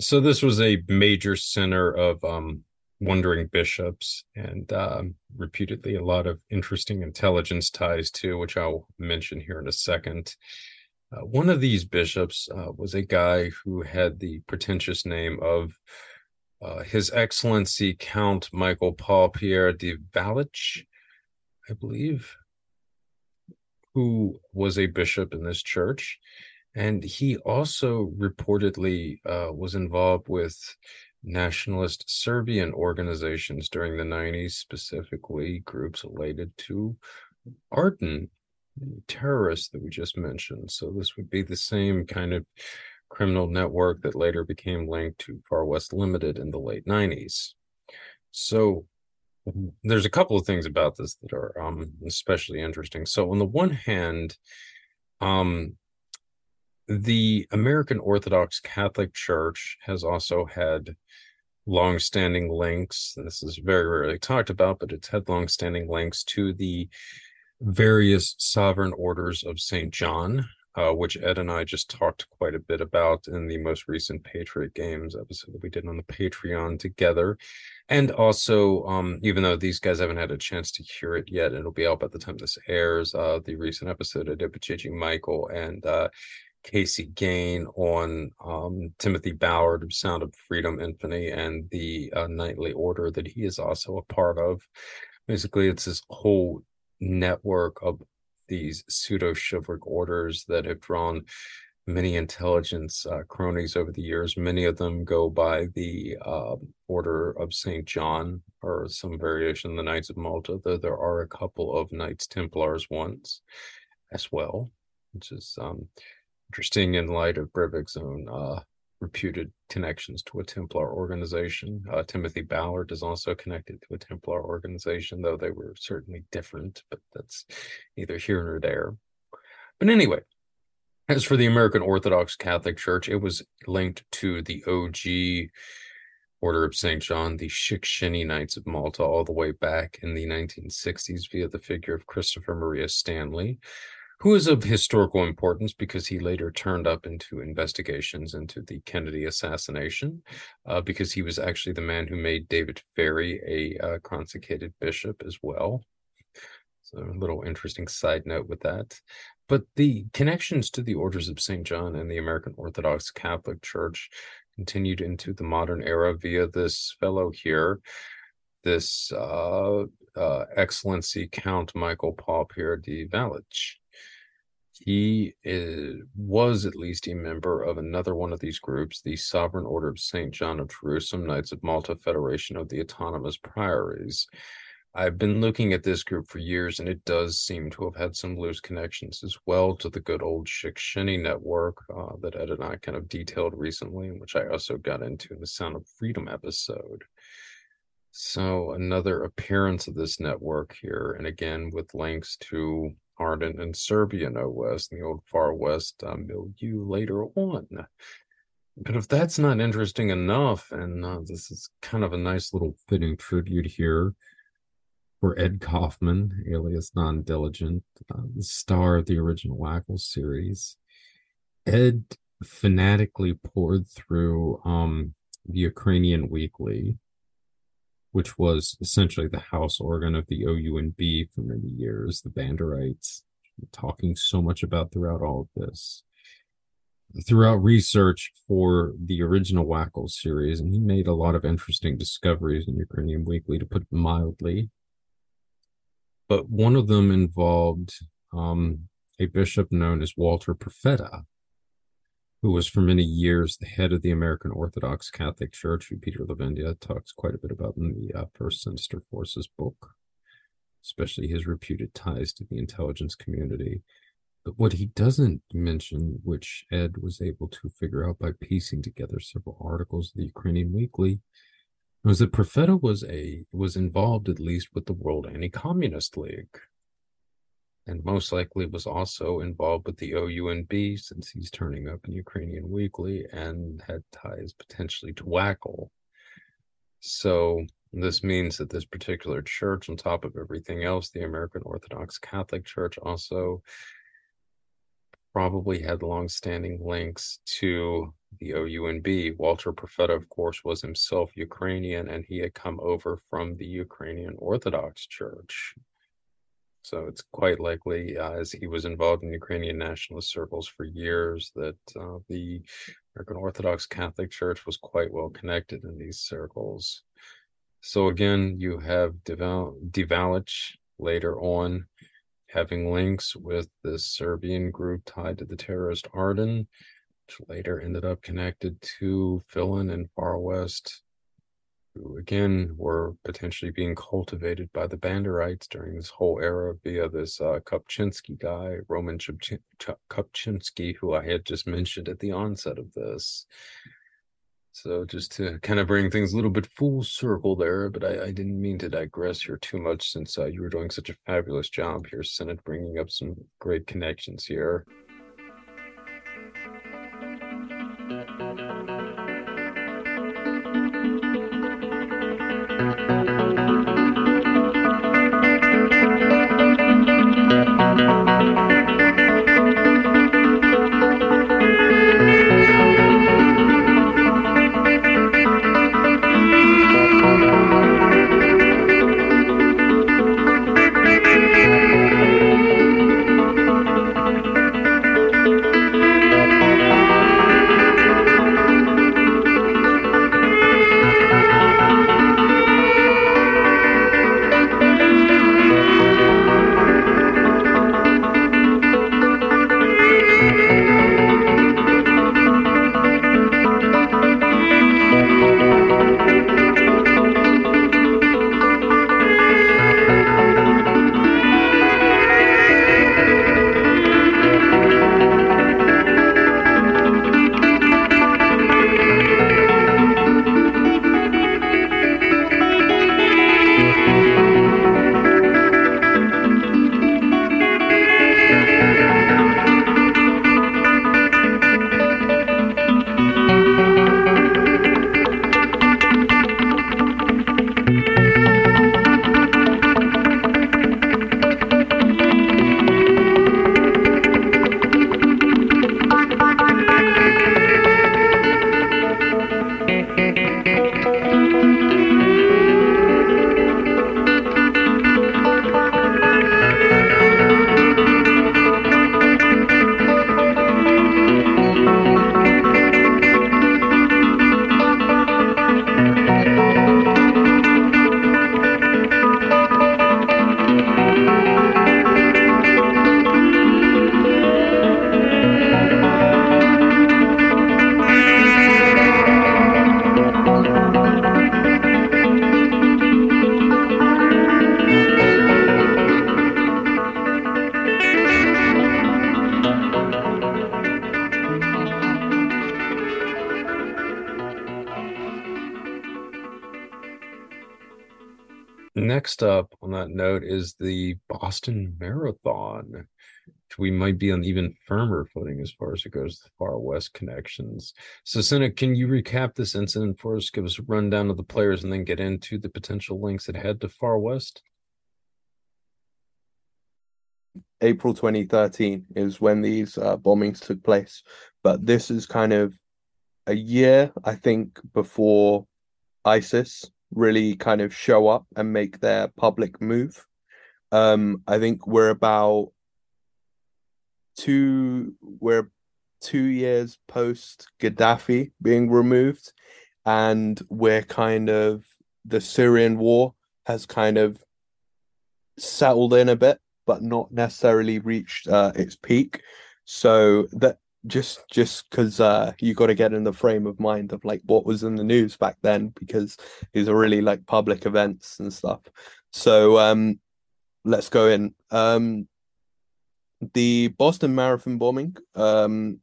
So this was a major center of um, wandering bishops and um, reputedly a lot of interesting intelligence ties too, which I'll mention here in a second. Uh, one of these bishops uh, was a guy who had the pretentious name of uh, His Excellency Count Michael Paul Pierre de Valich, I believe, who was a bishop in this church. And he also reportedly uh, was involved with nationalist Serbian organizations during the 90s, specifically groups related to Arkan, the terrorist that we just mentioned. So this would be the same kind of criminal network that later became linked to Far West Limited in the late 90s. So there's a couple of things about this that are um, especially interesting. So on the one hand, um, the American Orthodox Catholic Church has also had long-standing links. This is very rarely talked about, but it's had long-standing links to the various sovereign orders of Saint John, uh, which Ed and I just talked quite a bit about in the most recent Patriot Games episode that we did on the Patreon together. And also, um, even though these guys haven't had a chance to hear it yet, it'll be out by the time this airs. Uh, the recent episode I did with JJ Michael and uh, Casey Gain on um, Timothy Ballard of Sound of Freedom Infamy and the uh, Knightly Order that he is also a part of. Basically, it's this whole network of these pseudo chivalric orders that have drawn many intelligence uh, cronies over the years. Many of them go by the uh, Order of St. John or some variation, the Knights of Malta, though there are a couple of Knights Templars ones as well, which is um, interesting in light of Breivik's own uh, reputed connections to a Templar organization. Uh, Timothy Ballard is also connected to a Templar organization, though they were certainly different, but that's neither here nor there. But anyway, as for the American Orthodox Catholic Church, it was linked to the OG Order of St. John, the Shickshinny Knights of Malta, all the way back in the 1960s via the figure of Christopher Maria Stanley, who is of historical importance because he later turned up into investigations into the Kennedy assassination, uh, because he was actually the man who made David Ferrie a uh, consecrated bishop as well. So, a little interesting side note with that. But the connections to the orders of St. John and the American Orthodox Catholic Church continued into the modern era via this fellow here, this uh, uh, Excellency Count Michael Paul Pierre de Valich he is, was at least a member of another one of these groups, the Sovereign Order of St. John of Jerusalem, Knights of Malta, Federation of the Autonomous Priories. I've been looking at this group for years, and it does seem to have had some loose connections as well to the good old Shickshinny network uh, that Ed and I kind of detailed recently, which I also got into in the Sound of Freedom episode. So, another appearance of this network here, and again with links to Arkan and Serbia, no less, in the old Far West uh, milieu later on. But if that's not interesting enough, and uh, this is kind of a nice little fitting tribute here for Ed Kaufman, alias Non Diligent, uh, the star of the original Wackles series. Ed fanatically poured through um, the Ukrainian Weekly, which was essentially the house organ of the OUNB for many years, the Banderites, talking so much about throughout all of this. Throughout research for the original Wackles series, and he made a lot of interesting discoveries in Ukrainian Weekly, to put it mildly. But one of them involved um, a bishop known as Walter Profeta, who was for many years the head of the American Orthodox Catholic Church, who Peter Levenda talks quite a bit about in the uh, First Sinister Forces book, especially his reputed ties to the intelligence community. But what he doesn't mention, which Ed was able to figure out by piecing together several articles of the Ukrainian Weekly, was that Profeta was a was involved at least with the World Anti-Communist League and most likely was also involved with the OUNB since he's turning up in Ukrainian Weekly and had ties potentially to Wackle. So this means that this particular church, on top of everything else, the American Orthodox Catholic Church also probably had long-standing links to the OUNB. Walter Profeta, of course, was himself Ukrainian and he had come over from the Ukrainian Orthodox Church. So it's quite likely, uh, as he was involved in Ukrainian nationalist circles for years, that uh, the American Orthodox Catholic Church was quite well connected in these circles. So again, you have Devalic later on having links with the Serbian group tied to the terrorist Arkan, which later ended up connected to Filin and Far West who again were potentially being cultivated by the Banderites during this whole era via this uh, Kupchinsky guy, Roman Kupchinsky, who I had just mentioned at the onset of this. So just to kind of bring things a little bit full circle there, but I, I didn't mean to digress here too much since uh, you were doing such a fabulous job here, Senate, bringing up some great connections here. Note is the Boston Marathon. We might be on even firmer footing as far as it goes to far west connections. So, Senate, can you recap this incident for us? Give us a rundown of the players and then get into the potential links that head to far west. April 2013 is when these uh, bombings took place. But this is kind of a year, I think, before ISIS really kind of show up and make their public move. Um, I think we're about two we're two years post Gaddafi being removed, and we're kind of the Syrian war has kind of settled in a bit, but not necessarily reached uh, its peak. So that just just because uh you got to get in the frame of mind of like what was in the news back then because these are really like public events and stuff so um let's go in um the boston marathon bombing um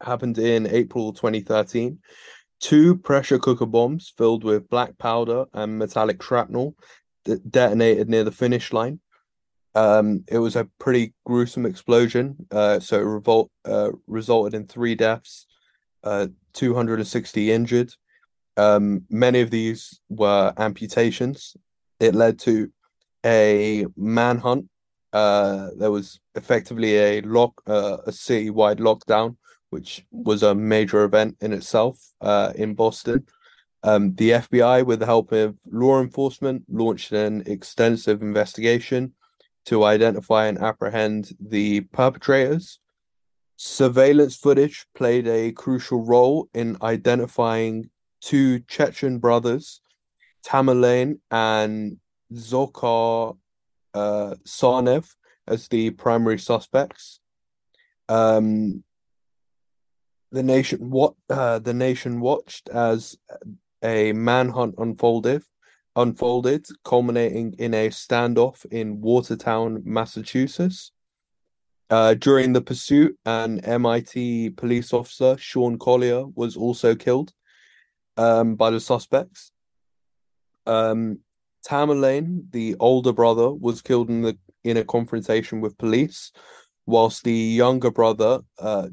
happened in april 2013 two pressure cooker bombs filled with black powder and metallic shrapnel that detonated near the finish line um, it was a pretty gruesome explosion. Uh, so it revolt, uh, resulted in three deaths, uh, 260 injured. Um, many of these were amputations. It led to a manhunt. Uh, there was effectively a lock, uh, a city-wide lockdown which was a major event in itself uh, in Boston. Um, the FBI, with the help of law enforcement, launched an extensive investigation to identify and apprehend the perpetrators. Surveillance footage played a crucial role in identifying two Chechen brothers, Tamerlan and Dzhokhar uh, Tsarnaev, as the primary suspects. Um, the nation what uh, the nation watched as a manhunt unfolded, unfolded, culminating in a standoff in Watertown, Massachusetts. Uh, during the pursuit, an MIT police officer, Sean Collier, was also killed um, by the suspects. Um, Tamerlan, the older brother, was killed in the in a confrontation with police, whilst the younger brother, uh,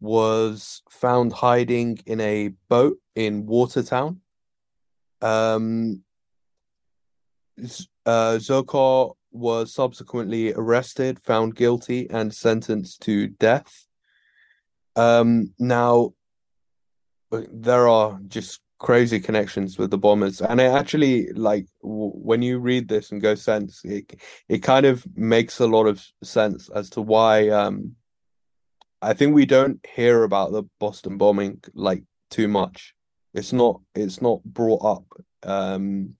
was found hiding in a boat in Watertown. Um, uh, was subsequently arrested, found guilty, and sentenced to death. Um, now, there are just crazy connections with the bombers. And it actually like w- when you read this and go sense it it kind of makes a lot of sense as to why um i think we don't hear about the boston bombing like too much. It's not it's not brought up um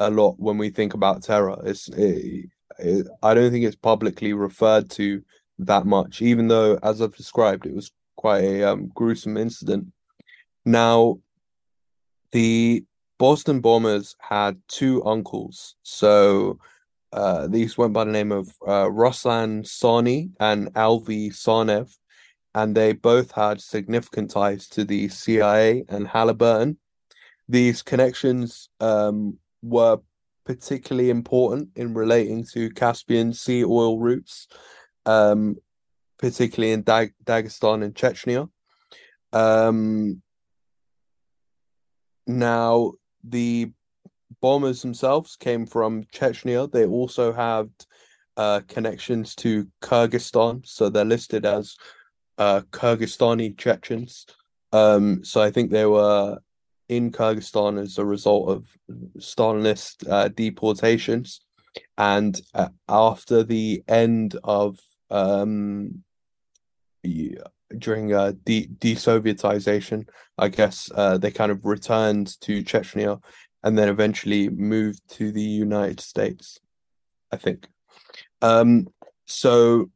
a lot when we think about terror. It's it, it, i don't think it's publicly referred to that much even though as i've described it was quite a um, gruesome incident. Now the Boston Bombers had two uncles. So uh, these went by the name of uh, Ruslan Tsarni and Alvi Tsarnaev, and they both had significant ties to the CIA and Halliburton. These connections um, were particularly important in relating to Caspian Sea oil routes, um, particularly in Dag- Dagestan and Chechnya. Um, now, the bombers themselves came from Chechnya. They also have uh, connections to Kyrgyzstan, so they're listed as uh, Kyrgyzstani Chechens. Um, so I think they were in Kyrgyzstan as a result of Stalinist uh, deportations. And uh, after the end of um, during uh, de desovietization, I guess uh, they kind of returned to Chechnya and then eventually moved to the United States. I think. Um, so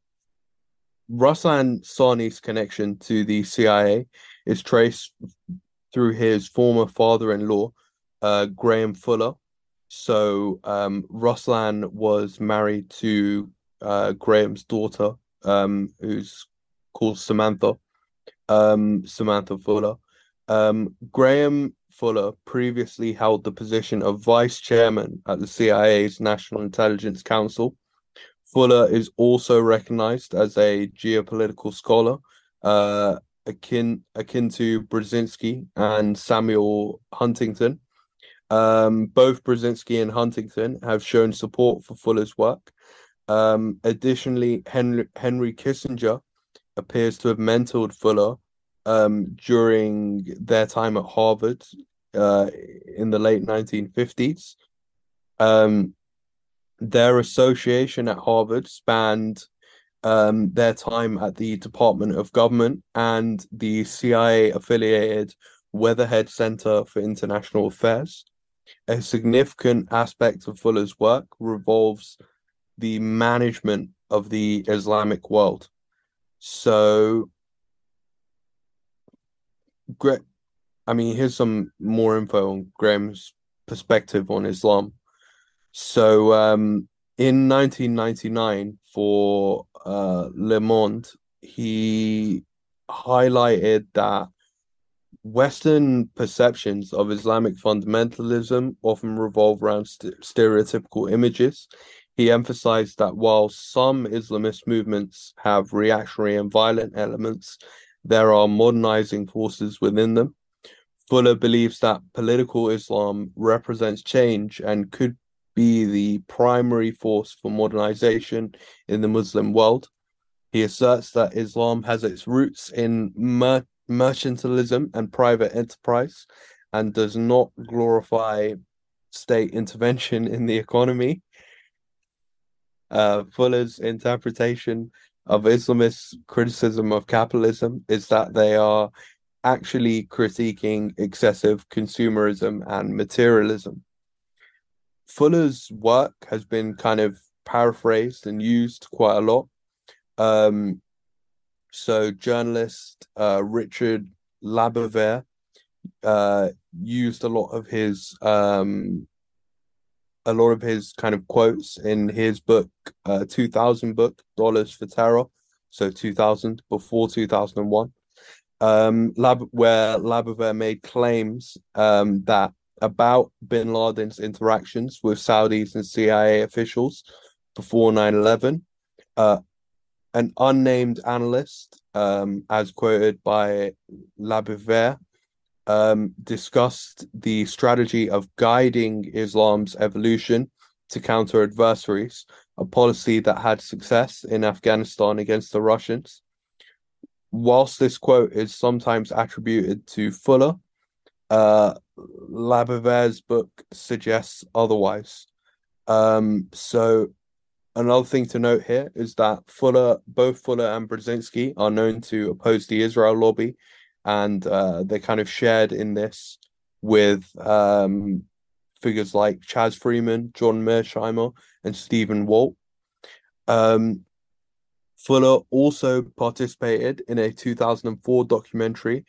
Ruslan Tsarni's connection to the CIA is traced through his former father-in-law, uh, Graham Fuller. So um, Ruslan was married to uh, Graham's daughter, um, who's called Samantha, um, Samantha Fuller. Um, Graham Fuller previously held the position of vice chairman at the CIA's National Intelligence Council. Fuller is also recognized as a geopolitical scholar, uh, akin akin to Brzezinski and Samuel Huntington. Um, both Brzezinski and Huntington have shown support for Fuller's work. Um, additionally, Henry, Henry Kissinger appears to have mentored Fuller um, during their time at Harvard uh, in the late 1950s. Um, their association at Harvard spanned um, their time at the Department of Government and the CIA affiliated Weatherhead Center for International Affairs. A significant aspect of Fuller's work revolves the management of the Islamic world. So, great. I mean, here's some more info on Graham's perspective on Islam. So, um, in 1999, for uh, Le Monde, he highlighted that Western perceptions of Islamic fundamentalism often revolve around st- stereotypical images he emphasized that while some Islamist movements have reactionary and violent elements, there are modernizing forces within them. Fuller believes that political Islam represents change and could be the primary force for modernization in the Muslim world. He asserts that Islam has its roots in mer- mercantilism and private enterprise and does not glorify state intervention in the economy. Uh, Fuller's interpretation of Islamist criticism of capitalism is that they are actually critiquing excessive consumerism and materialism. Fuller's work has been kind of paraphrased and used quite a lot. Um, so, journalist uh, Richard Labévière uh, used a lot of his um, a lot of his kind of quotes in his book, uh, 2000 book, Dollars for Terror. So 2000, before 2001, um, Lab, where Labévière made claims um, that about bin Laden's interactions with Saudis and CIA officials before 9 11. Uh, an unnamed analyst, um, as quoted by Labévière, um, discussed the strategy of guiding Islam's evolution to counter adversaries, a policy that had success in Afghanistan against the Russians. Whilst this quote is sometimes attributed to Fuller, uh, book suggests otherwise. Um, so another thing to note here is that Fuller, both Fuller and Brzezinski are known to oppose the Israel lobby and uh, they kind of shared in this with um, figures like Chas Freeman, John Mearsheimer, and Stephen Walt. Um, Fuller also participated in a 2004 documentary,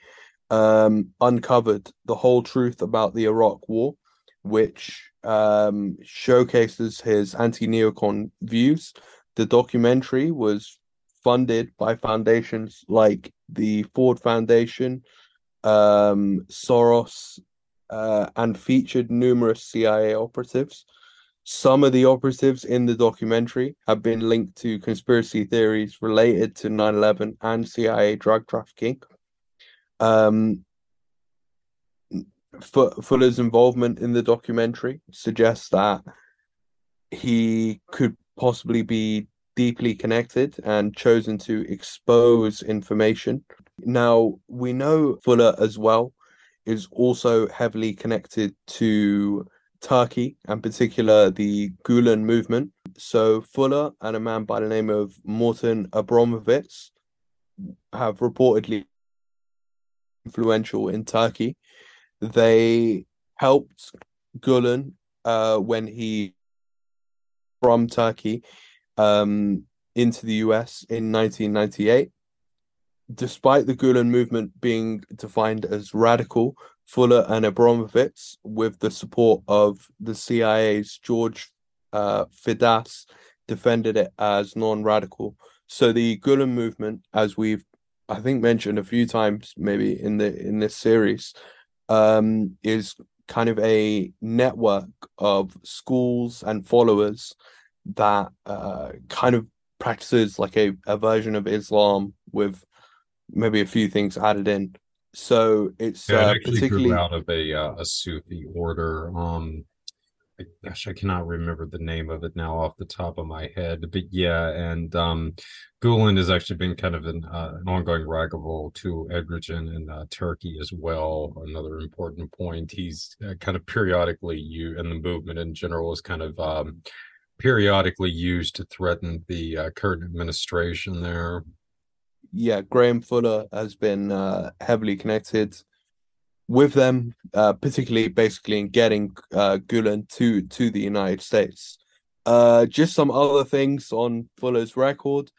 um, uncovered the whole truth about the Iraq War, which um, showcases his anti-neocon views. The documentary was funded by foundations like the Ford Foundation, um, Soros, uh, and featured numerous CIA operatives. Some of the operatives in the documentary have been linked to conspiracy theories related to 9 11 and CIA drug trafficking. Um, Fuller's involvement in the documentary suggests that he could possibly be deeply connected and chosen to expose information. Now, we know Fuller as well is also heavily connected to Turkey, and particular the Gulen movement. So Fuller and a man by the name of Morton Abramovitz have reportedly influential in Turkey. They helped Gulen uh, when he from Turkey um, into the US in 1998. Despite the Gulen movement being defined as radical, Fuller and Abramovitz, with the support of the CIA's George uh, Fidas, defended it as non-radical. So the Gulen movement, as we've I think mentioned a few times, maybe in the in this series, um, is kind of a network of schools and followers that uh, kind of practices like a, a version of Islam with maybe a few things added in. So it's yeah, uh, it particularly grew out of a uh, a Sufi order. Um, I, gosh, I cannot remember the name of it now off the top of my head, but yeah, and um, Gulen has actually been kind of an, uh, an ongoing rival to Erdogan in uh, Turkey as well. Another important point. He's uh, kind of periodically you and the movement in general is kind of um, periodically used to threaten the uh, current administration there. yeah, Graham Fuller has been uh, heavily connected with them, uh, particularly basically in getting uh, Gulen to to the United States. Uh, just some other things on Fuller's record.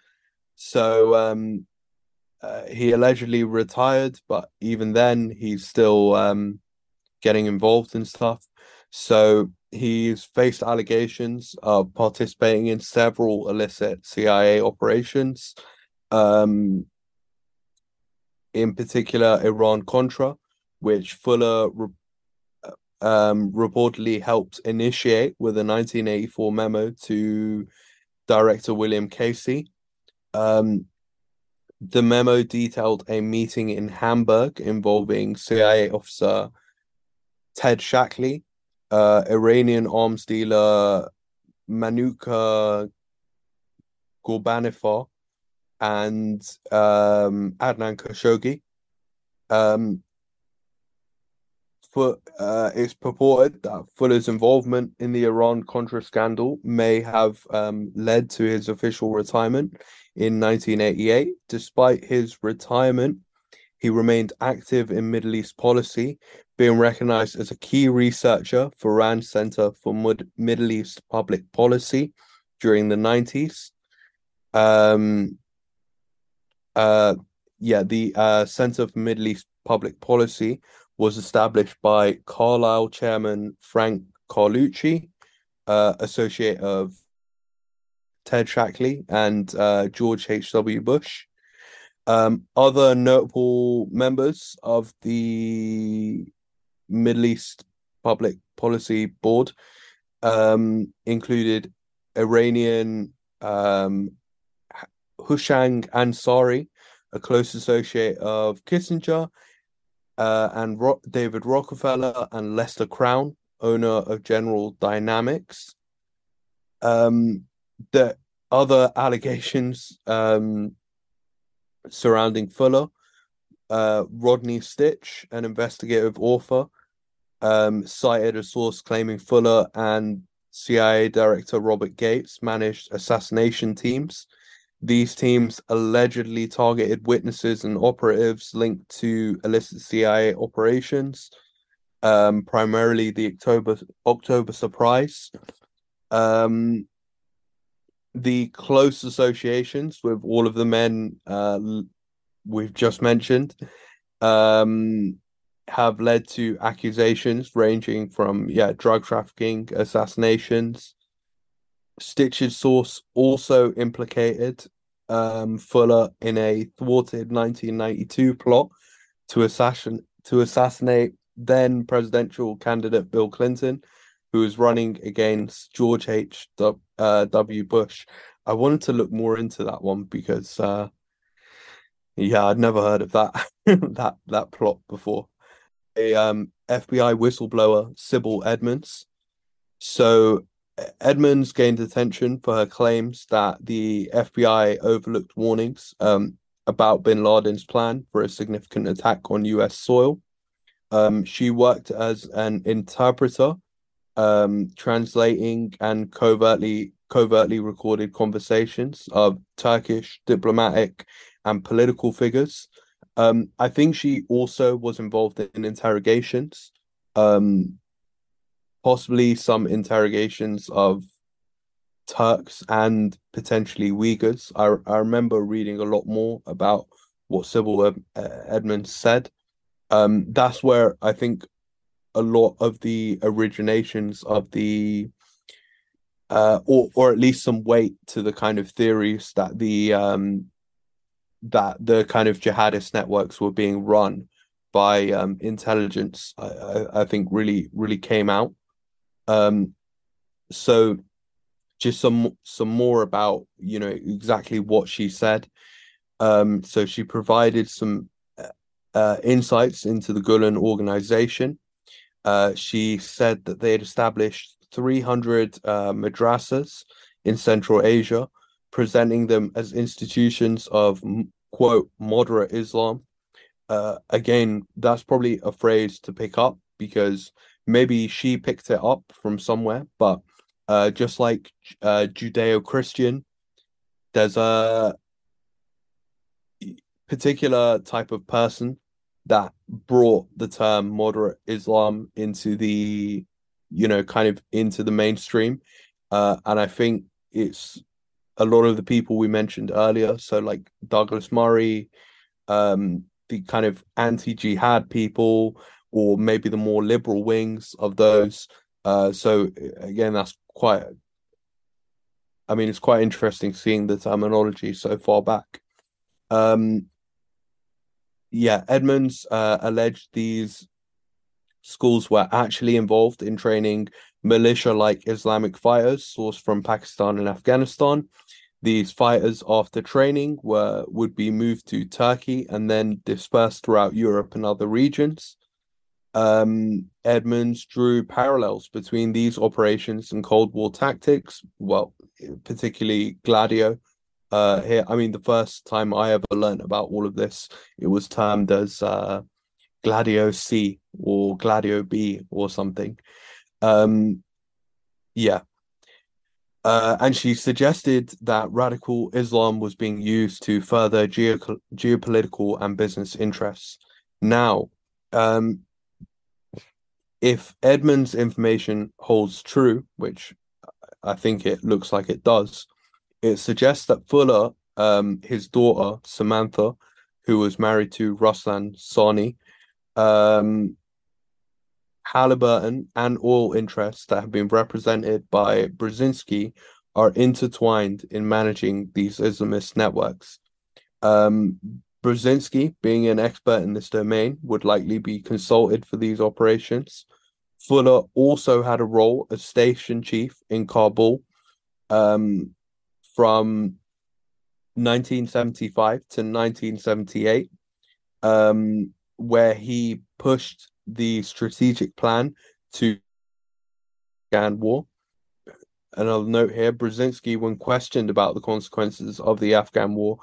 So um, uh, he allegedly retired, but even then, he's still um, getting involved in stuff. So he's faced allegations of participating in several illicit CIA operations, um, in particular Iran Contra, which Fuller re- um, reportedly helped initiate with a 1984 memo to Director William Casey. Um, the memo detailed a meeting in Hamburg involving CIA officer Ted Shackley, uh, Iranian arms dealer Manucher Ghorbanifar, and um, Adnan Khashoggi. Um, for uh, it's purported that Fuller's involvement in the Iran Contra scandal may have um, led to his official retirement in 1988. Despite his retirement, he remained active in Middle East policy, being recognized as a key researcher for RAND Center for Mid- Middle East Public Policy during the 90s. Um, uh, yeah, the uh, Center for Middle East Public Policy was established by Carlyle chairman Frank Carlucci, uh, associate of Ted Shackley and uh, George H.W. Bush. Um, other notable members of the Middle East Public Policy Board um, included Iranian um, Hushang Ansari, a close associate of Kissinger, uh, and Ro- David Rockefeller and Lester Crown, owner of General Dynamics. Um, the other allegations um, surrounding Fuller, uh, Rodney Stich, an investigative author, um, cited a source claiming Fuller and CIA Director Robert Gates managed assassination teams. These teams allegedly targeted witnesses and operatives linked to illicit CIA operations, um, primarily the October October surprise. Um, the close associations with all of the men uh, we've just mentioned um, have led to accusations ranging from yeah drug trafficking, assassinations. Stich's source also implicated um, Fuller in a thwarted 1992 plot to assassin to assassinate then presidential candidate Bill Clinton, who was running against George H. W. Uh, w. Bush. I wanted to look more into that one because, uh, yeah, I'd never heard of that that that plot before a um, FBI whistleblower, Sibel Edmonds. So Edmonds gained attention for her claims that the FBI overlooked warnings um, about bin Laden's plan for a significant attack on US soil. Um, she worked as an interpreter, um, translating and covertly covertly recorded conversations of Turkish diplomatic and political figures um, I think she also was involved in interrogations, um, possibly some interrogations of Turks and potentially Uyghurs. I I remember reading a lot more about what Sibel Edmonds said. Um, that's where I think a lot of the originations of the uh, or or at least some weight to the kind of theories that the um, that the kind of jihadist networks were being run by um, intelligence, I, I, think really really came out. Um, so just some some more about you know exactly what she said. Um, so she provided some uh, insights into the Gulen organization. Uh, she said that they had established 300 uh, madrasas in Central Asia presenting them as institutions of quote moderate Islam. Uh, again, that's probably a phrase to pick up because maybe she picked it up from somewhere, but uh, just like uh, Judeo Christian, there's a particular type of person that brought the term moderate Islam into the, you know, kind of into the mainstream. Uh, and I think it's a lot of the people we mentioned earlier. So like Douglas Murray, um, the kind of anti-jihad people, or maybe the more liberal wings of those. Uh, so again, that's quite. I mean, it's quite interesting seeing the terminology so far back. Um, yeah, Edmonds uh, alleged these schools were actually involved in training militia like Islamic fighters sourced from Pakistan and Afghanistan. These fighters, after training, were would be moved to Turkey and then dispersed throughout Europe and other regions. Um, Edmonds drew parallels between these operations and Cold War tactics, well, particularly Gladio, uh, here. I mean, the first time I ever learned about all of this, it was termed as uh, Gladio C or Gladio B or something. Um, yeah. Uh, and she suggested that radical Islam was being used to further geo- geopolitical and business interests. Now, um, if Edmund's information holds true, which I think it looks like it does, it suggests that Fuller, um, his daughter Samantha, who was married to Ruslan Tsarni, um, Halliburton, and oil interests that have been represented by Brzezinski are intertwined in managing these Islamist networks. Um, Brzezinski, being an expert in this domain, would likely be consulted for these operations. Fuller also had a role as station chief in Kabul um, from 1975 to 1978, um, where he pushed the strategic plan to Afghan war. And I'll note here, Brzezinski, when questioned about the consequences of the Afghan war,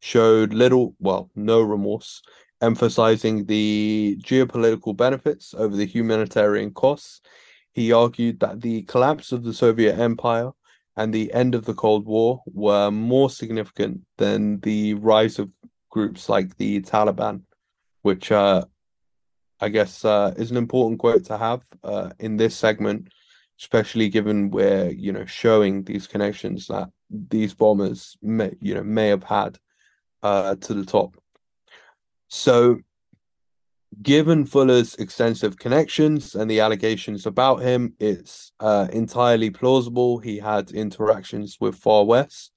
showed little, well, no remorse emphasizing the geopolitical benefits over the humanitarian costs. He argued that the collapse of the Soviet Empire and the end of the Cold War were more significant than the rise of groups like the Taliban, which uh, I guess uh, is an important quote to have uh, in this segment, especially given we're you know showing these connections that these bombers may you know may have had uh, to the top. So, given Fuller's extensive connections and the allegations about him, it's uh, entirely plausible he had interactions with Far West.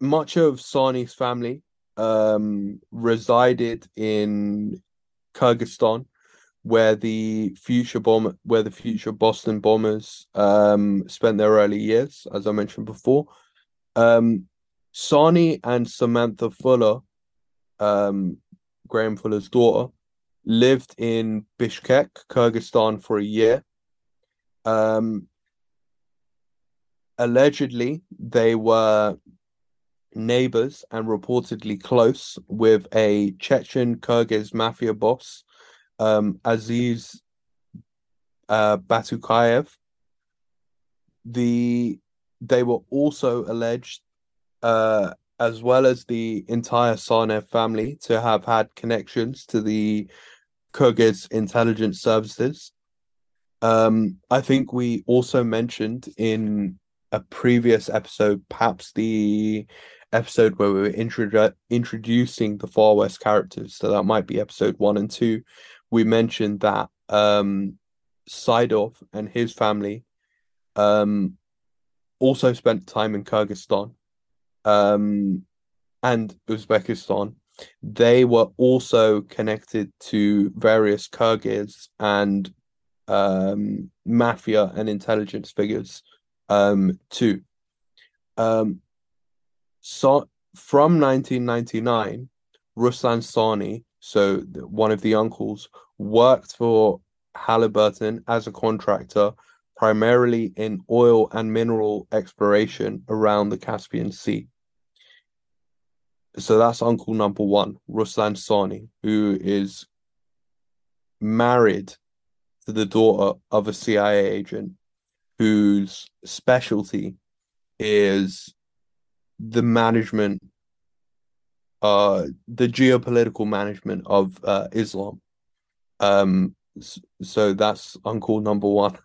Much of Tsarni's family um, resided in Kyrgyzstan, where the future bomb, where the future Boston bombers um, spent their early years, as I mentioned before. Um, Tsarni and Samantha Fuller um, Graham Fuller's daughter, lived in Bishkek, Kyrgyzstan for a year. Um, allegedly, they were neighbors and reportedly close with a Chechen Kyrgyz mafia boss, um, Aziz uh, Batukayev. The they were also alleged uh, as well as the entire Tsarnaev family, to have had connections to the Kyrgyz intelligence services. Um, I think we also mentioned in a previous episode, perhaps the episode where we were introdu- introducing the Far West characters, so that might be episode one and two. We mentioned that um, Saidov and his family um, also spent time in Kyrgyzstan um, and Uzbekistan, they were also connected to various Kyrgyz and um, mafia and intelligence figures um, too. Um, so from 1999, Ruslan Tsarni, so one of the uncles, worked for Halliburton as a contractor primarily in oil and mineral exploration around the Caspian Sea. So that's uncle number one, Ruslan Tsarni, who is married to the daughter of a CIA agent whose specialty is the management, uh, the geopolitical management of uh, Islam. Um, so that's uncle number one.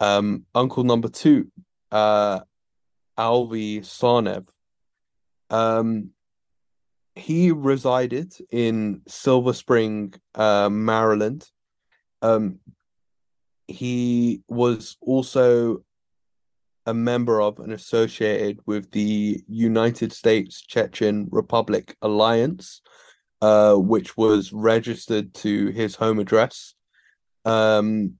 Um, uncle number two, uh, Alvi Tsarnaev. Um, he resided in Silver Spring, uh, Maryland. Um, he was also a member of and associated with the United States Chechen Republic Alliance, uh, which was registered to his home address. Um,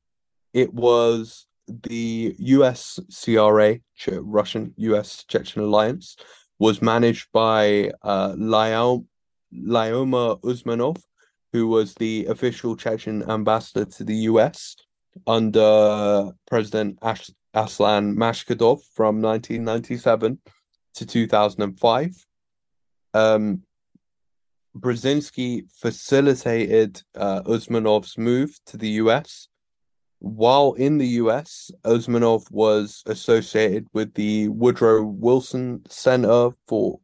it was the US CRA, Russian US Chechen Alliance, was managed by uh, Lyoma Usmanov, who was the official Chechen ambassador to the US under President Ash- Aslan Mashkadov from 1997 to 2005. Um, Brzezinski facilitated uh, Usmanov's move to the US. While in the US, Usmanov was associated with the Woodrow Wilson Center for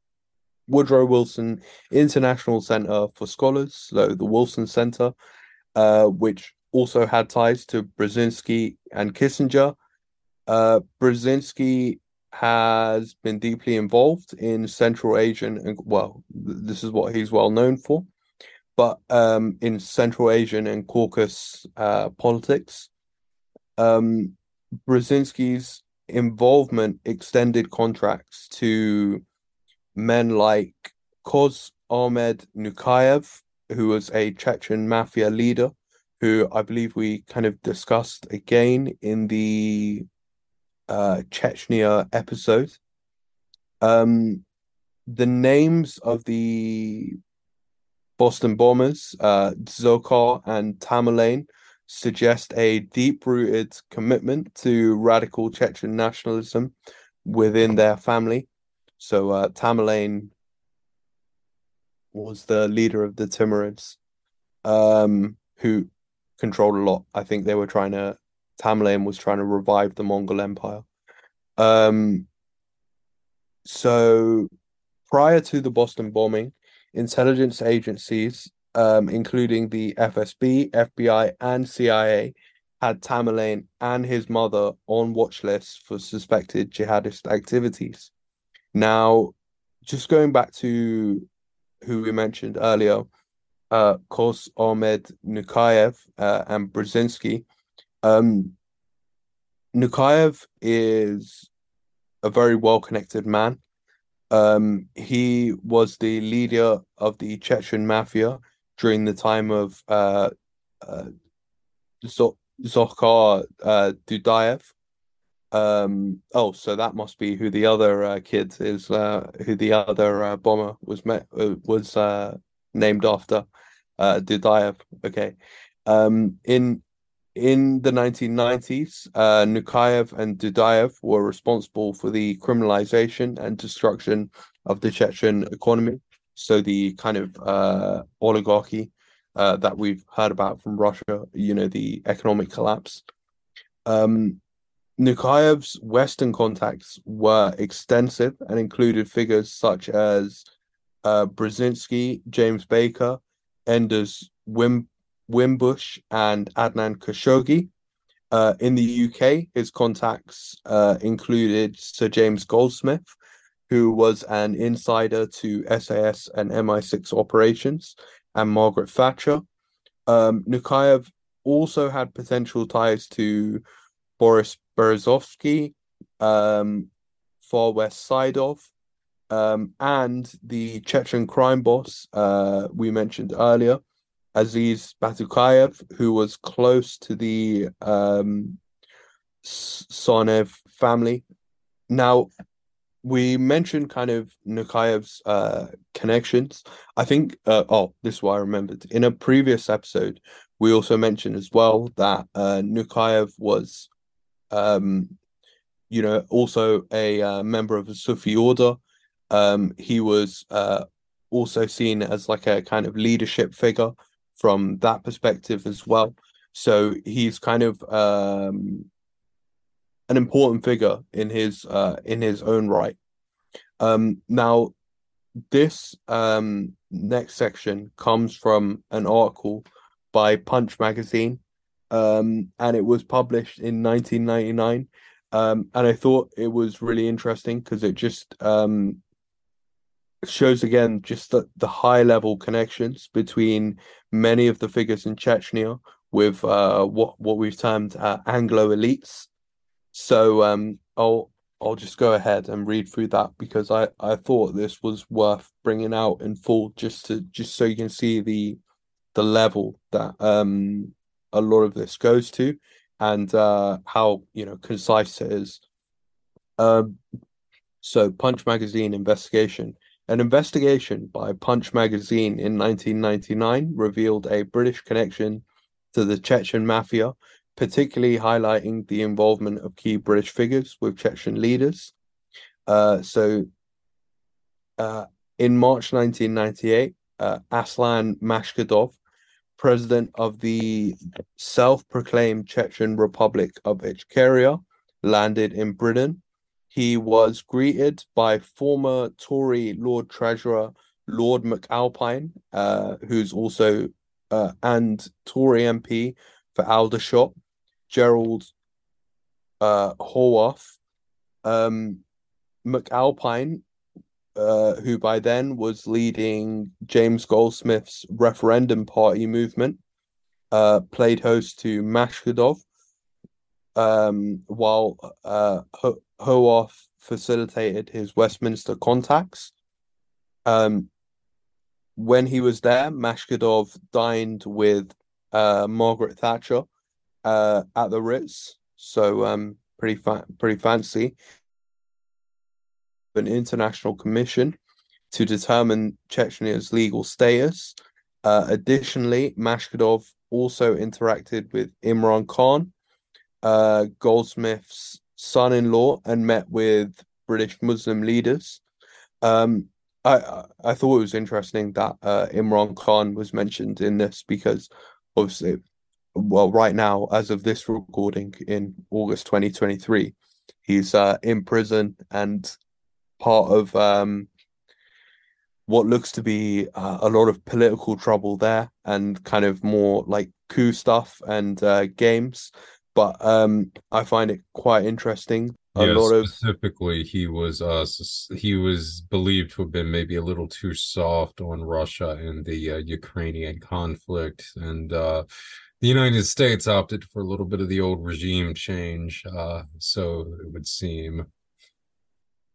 Woodrow Wilson International Center for Scholars, so the Wilson Center, uh, which also had ties to Brzezinski and Kissinger. Uh, Brzezinski has been deeply involved in Central Asian and well, this is what he's well known for, but um, in Central Asian and Caucasus uh, politics. Um, Brzezinski's involvement extended contracts to men like Koz Ahmed Nukayev, who was a Chechen mafia leader, who I believe we kind of discussed again in the uh, Chechnya episode. Um, the names of the Boston bombers, uh, Dzhokhar and Tamerlan, suggest a deep rooted commitment to radical Chechen nationalism within their family. So, uh, Tamerlane was the leader of the Timurids, um, who controlled a lot. I think they were trying to Tamerlane was trying to revive the Mongol Empire. Um, so prior to the Boston bombing, intelligence agencies, um, including the FSB, FBI, and CIA, had Tamerlan and his mother on watch lists for suspected jihadist activities. Now, just going back to who we mentioned earlier, uh, Koz Ahmed Nukayev uh, and Brzezinski, um, Nukayev is a very well connected man. Um, he was the leader of the Chechen mafia during the time of uh, uh, Dzhokhar uh, Dudayev. Um, oh, so that must be who the other uh, kid is, uh, who the other uh, bomber was met uh, was uh, named after, uh, Dudayev. Okay. Um, in in the 1990s, uh, Nukayev and Dudayev were responsible for the criminalization and destruction of the Chechen economy. So the kind of uh, oligarchy uh, that we've heard about from Russia, you know, the economic collapse. Um, Nukayev's Western contacts were extensive and included figures such as uh, Brzezinski, James Baker, Enders Wim Wimbush and Adnan Khashoggi. Uh, in the UK, his contacts uh, included Sir James Goldsmith, who was an insider to SAS and MI6 operations, and Margaret Thatcher. Um, Nukayev also had potential ties to Boris Berezovsky, um, Far West Saidov, um, and the Chechen crime boss uh, we mentioned earlier, Aziz Batukayev, who was close to the um, Tsarnaev family. Now, we mentioned kind of Nukayev's uh, connections. I think, uh, oh, this is what I remembered. In a previous episode, we also mentioned as well that uh, Nukayev was, um, you know, also a uh, member of a Sufi order. Um, he was uh, also seen as like a kind of leadership figure from that perspective as well. So he's kind of um, an important figure in his uh, in his own right. Um, now, this um, next section comes from an article by Punch magazine, um, and it was published in 1999. Um, and I thought it was really interesting because it just um, shows again just the, the high level connections between many of the figures in Chechnya with uh, what what we've termed uh, Anglo elites. So um, I'll I'll just go ahead and read through that because I I thought this was worth bringing out in full just to just so you can see the the level that um a lot of this goes to and uh how you know concise it is. Um, so Punch Magazine investigation an investigation by Punch magazine in 1999 revealed a British connection to the Chechen mafia, particularly highlighting the involvement of key British figures with Chechen leaders. Uh, so Uh, in March 1998, uh, Aslan Mashkadov, president of the self-proclaimed Chechen Republic of Ichkeria, landed in Britain. He was greeted by former Tory Lord Treasurer Lord McAlpine, uh, who's also uh, and Tory MP for Aldershot, Gerald uh, Howarth. Um, McAlpine, uh, who by then was leading James Goldsmith's referendum party movement, uh, played host to Mashkadov, um, while uh, Howarth facilitated his Westminster contacts. Um, when he was there, Mashkadov dined with uh, Margaret Thatcher uh, at the Ritz, so um, pretty fa- pretty fancy. An international commission to determine Chechny's legal status. Uh, additionally, Mashkadov also interacted with Imran Khan, uh, Goldsmith's son-in-law, and met with British Muslim leaders. Um, I I thought it was interesting that uh, Imran Khan was mentioned in this because obviously, well, right now, as of this recording in August 2023, he's uh, in prison and part of um, what looks to be uh, a lot of political trouble there and kind of more like coup stuff and uh, games. But um, I find it quite interesting. A yeah, lot of specifically he was uh he was believed to have been maybe a little too soft on Russia and the uh, Ukrainian conflict. And uh the United States opted for a little bit of the old regime change uh so it would seem.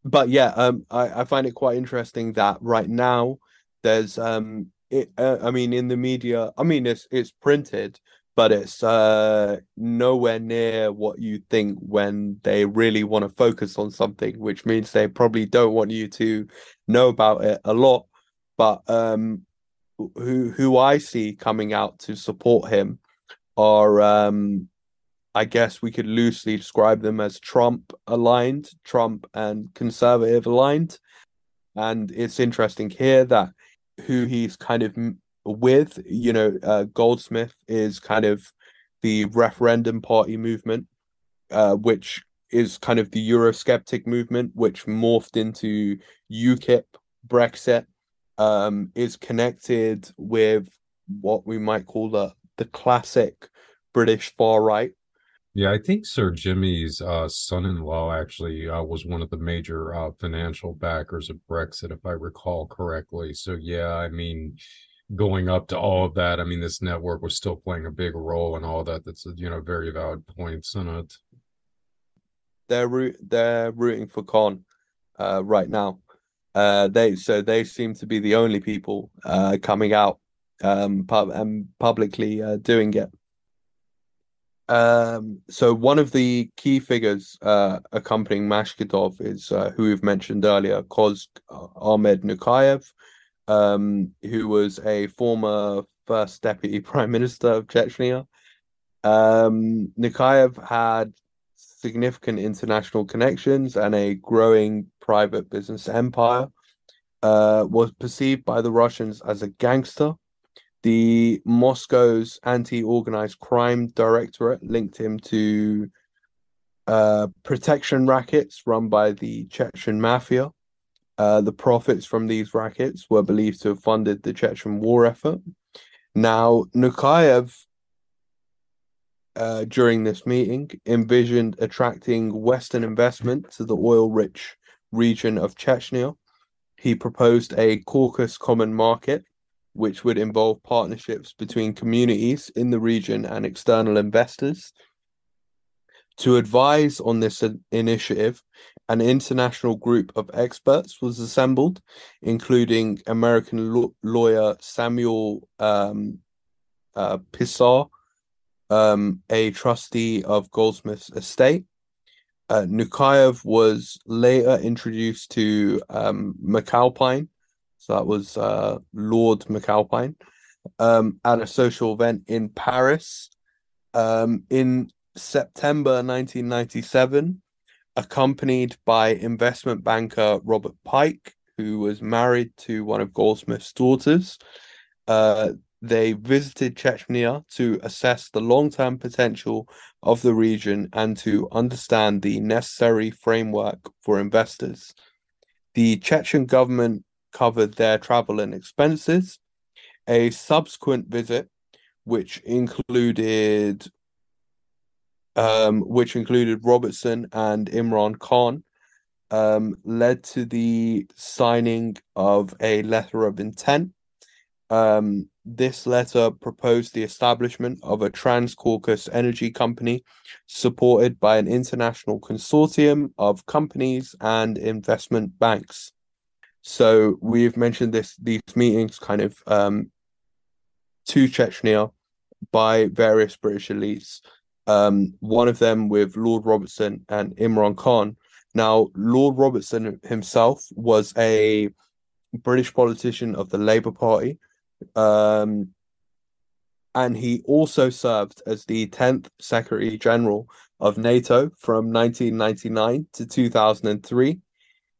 But yeah um I I find it quite interesting that right now there's um it uh, I mean in the media I mean it's it's printed but it's uh, nowhere near what you think when they really want to focus on something, which means they probably don't want you to know about it a lot. But um, who who I see coming out to support him are, um, I guess we could loosely describe them as Trump aligned, Trump and conservative aligned. And it's interesting here that who he's kind of with you know uh, goldsmith is kind of the referendum party movement uh, which is kind of the eurosceptic movement which morphed into ukip brexit um, is connected with what we might call the the classic british far right yeah, I think Sir Jimmy's uh, son-in-law actually uh, was one of the major uh, financial backers of Brexit, if I recall correctly. So yeah, I mean, going up to all of that, I mean, this network was still playing a big role in all that. That's you know very valid points in it. They're root they're rooting for Khan uh, right now. Uh, they so they seem to be the only people uh, coming out um, pub and publicly uh, doing it. Um, so one of the key figures uh, accompanying Mashkadov is uh, who we've mentioned earlier, Koz Ahmed Nukayev, um, who was a former first deputy prime minister of Chechnya. Um, Nukayev had significant international connections and a growing private business empire. Uh, was perceived by the Russians as a gangster. The Moscow's anti-organized crime directorate linked him to uh, protection rackets run by the Chechen mafia. Uh, the profits from these rackets were believed to have funded the Chechen war effort. Now, Nukayev, uh, during this meeting, envisioned attracting Western investment to the oil rich region of Chechnya. He proposed a Caucasus Common Market, which would involve partnerships between communities in the region and external investors. To advise on this initiative, an international group of experts was assembled, including American lawyer Samuel um, uh, Pisar, um, a trustee of Goldsmith's estate. Uh, Nukayev was later introduced to um, McAlpine, so that was uh, Lord McAlpine, um, at a social event in Paris. Um, in September 1997, accompanied by investment banker Robert Pike, who was married to one of Goldsmith's daughters. Uh, they visited Chechnya to assess the long term potential of the region and to understand the necessary framework for investors. The Chechen government covered their travel and expenses. A subsequent visit, which included um, which included Robertson and Imran Khan, um, led to the signing of a letter of intent. Um, this letter proposed the establishment of a Trans-Caucasus energy company supported by an international consortium of companies and investment banks. So we've mentioned this these meetings kind of um, to Chechnya by various British elites. Um, one of them with Lord Robertson and Imran Khan. Now, Lord Robertson himself was a British politician of the Labour Party um, and he also served as the 10th Secretary General of NATO from 1999 to 2003.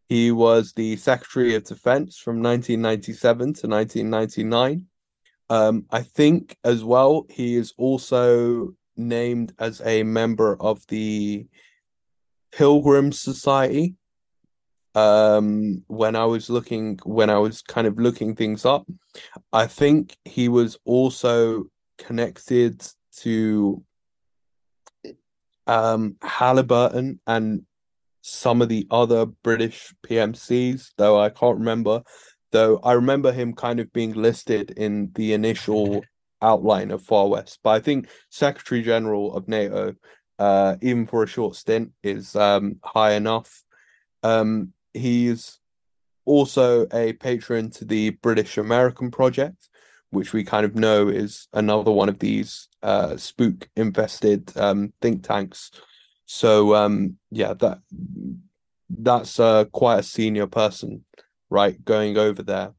He was the Secretary of Defense from 1997 to 1999. Um, I think as well, he is also named as a member of the Pilgrim Society. Um when i was looking when i was kind of looking things up i think he was also connected to um halliburton and some of the other british pmcs though i can't remember though i remember him kind of being listed in the initial outline of far west. But i think secretary general of nato uh even for a short stint is um high enough. Um he's also a patron to the British American Project, which we kind of know is another one of these uh, spook invested um, think tanks. So um, yeah, that that's uh, quite a senior person, right, going over there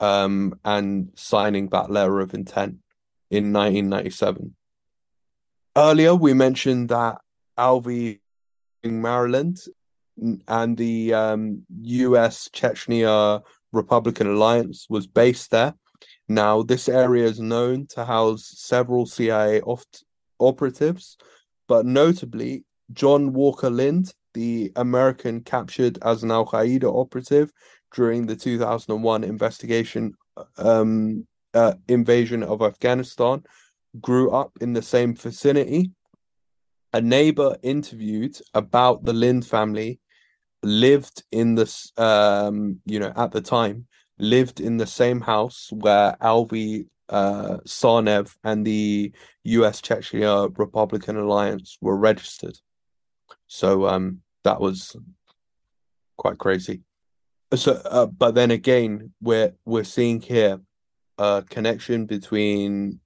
um, and signing that letter of intent in 1997. Earlier, we mentioned that Alvi in Maryland and the um, U.S. Chechnya Republican Alliance was based there. Now, this area is known to house several CIA operatives, but notably John Walker Lindh, the American captured as an Al Qaeda operative during the 2001 investigation um, uh, invasion of Afghanistan, grew up in the same vicinity. A neighbor interviewed about the Lindh family lived in this um you know at the time lived in the same house where Alvi uh Tsarnaev and the US Chechnya Republican Alliance were registered so um that was quite crazy so uh, but then again we're we're seeing here a connection between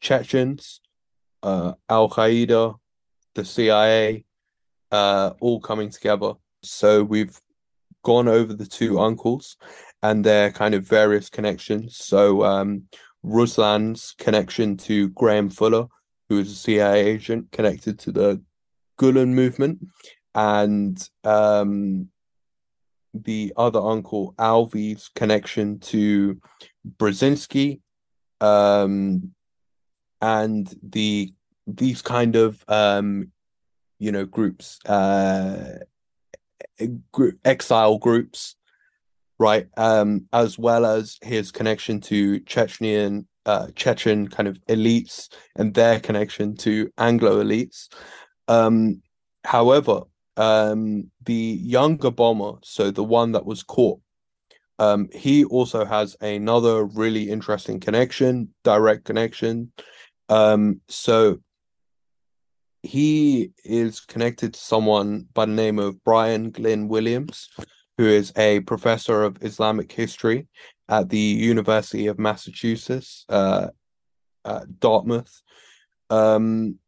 Chechens uh Al Qaeda the CIA uh all coming together so we've gone over the two uncles and their kind of various connections. So um, Ruslan's connection to Graham Fuller, who is a CIA agent connected to the Gulen movement, and um, the other uncle Alvi's connection to Brzezinski, um, and the these kind of um, you know groups. Uh, exile groups, right? Um, as well as his connection to Chechnyan, uh, Chechen kind of elites and their connection to Anglo elites. Um, however, um, the younger bomber, so the one that was caught, um, he also has another really interesting connection, direct connection. Um, so he is connected to someone by the name of Brian Glynn Williams, who is a professor of Islamic history at the University of Massachusetts, uh, Dartmouth. Um,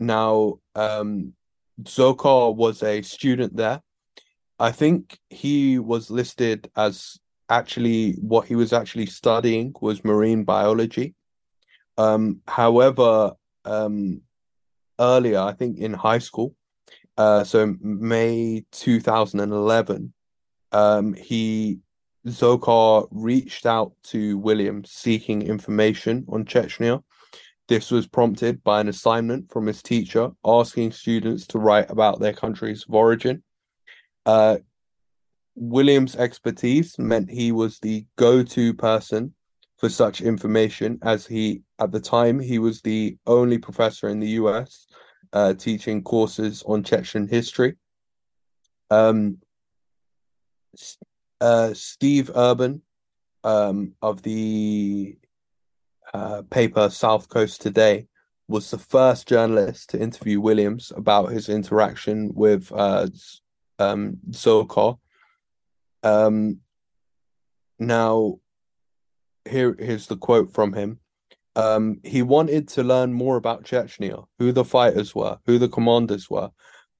now, um, Dzhokhar was a student there. I think he was listed as actually what he was actually studying was marine biology. Um, however, um, earlier, I think in high school. Uh, so May 2011, Um, he Dzhokhar reached out to William seeking information on Chechnya. This was prompted by an assignment from his teacher asking students to write about their countries of origin. Uh, Williams' expertise meant he was the go-to person for such information, as he at the time he was the only professor in the U.S. Uh, teaching courses on Chechen history. Um, uh, Steve Urban um, of the uh, paper South Coast Today was the first journalist to interview Williams about his interaction with uh, um, Dzhokhar. Um, now, here here's the quote from him. Um, he wanted to learn more about Chechnya, who the fighters were, who the commanders were.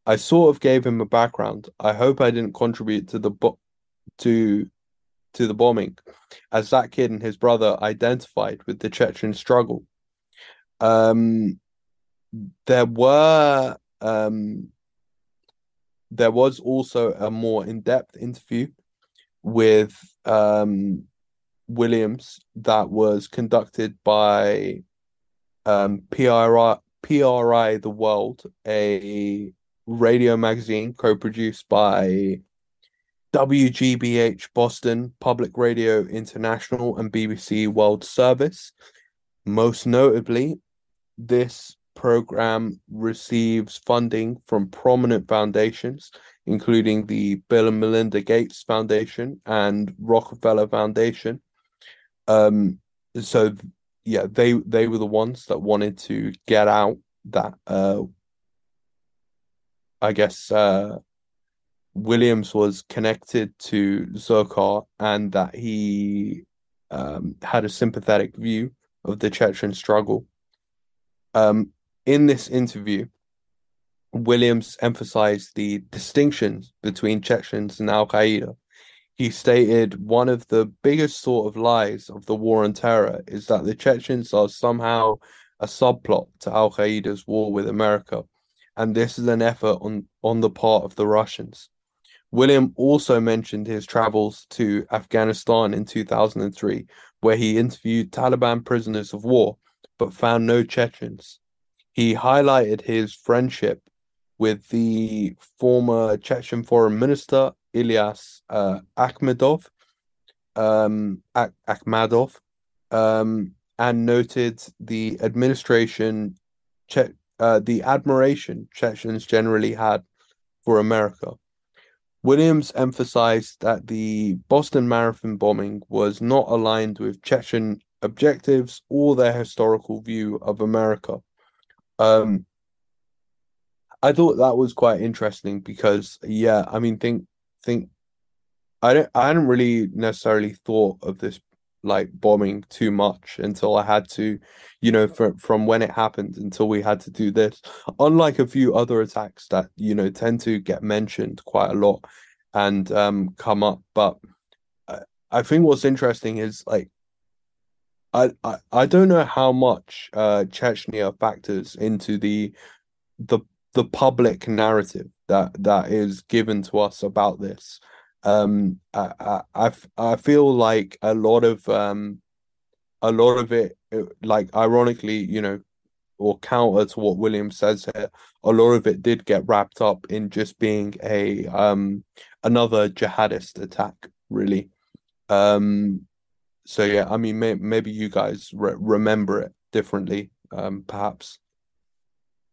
I sort of gave him a background. I hope I didn't contribute to the bo- to to the bombing, as that kid and his brother identified with the Chechen struggle. Um, there were um, there was also a more in-depth interview with um, Williams that was conducted by um, PRI, PRI The World, a radio magazine co-produced by WGBH Boston, Public Radio International, and BBC World Service. Most notably, this program receives funding from prominent foundations, including the Bill and Melinda Gates Foundation and Rockefeller Foundation. Um, so yeah, they they were the ones that wanted to get out that uh, I guess uh, Williams was connected to Dzhokhar and that he um, had a sympathetic view of the Chechen struggle. Um, in this interview, Williams emphasized the distinctions between Chechens and Al Qaeda. He stated one of the biggest sort of lies of the war on terror is that the Chechens are somehow a subplot to Al Qaeda's war with America, and this is an effort on, on the part of the Russians. William also mentioned his travels to Afghanistan in 2003, where he interviewed Taliban prisoners of war but found no Chechens. He highlighted his friendship with the former Chechen foreign minister Ilyas uh, Akhmedov, um, Ak- Akhmadov, um, and noted the administration, che- uh, the admiration Chechens generally had for America. Williams emphasized that the Boston Marathon bombing was not aligned with Chechen objectives or their historical view of America. Um, I thought that was quite interesting because, yeah, I mean, think think I don't I hadn't really necessarily thought of this like bombing too much until I had to, you know, from from when it happened until we had to do this. Unlike a few other attacks that you know tend to get mentioned quite a lot and um come up, but I, I think what's interesting is like. I, I, don't know how much uh, Chechnya factors into the the the public narrative that that is given to us about this. Um I, I i feel like a lot of um a lot of it like ironically you know or counter to what william says here a lot of it did get wrapped up in just being a um another jihadist attack really. Um so yeah i mean may, maybe you guys re- remember it differently um perhaps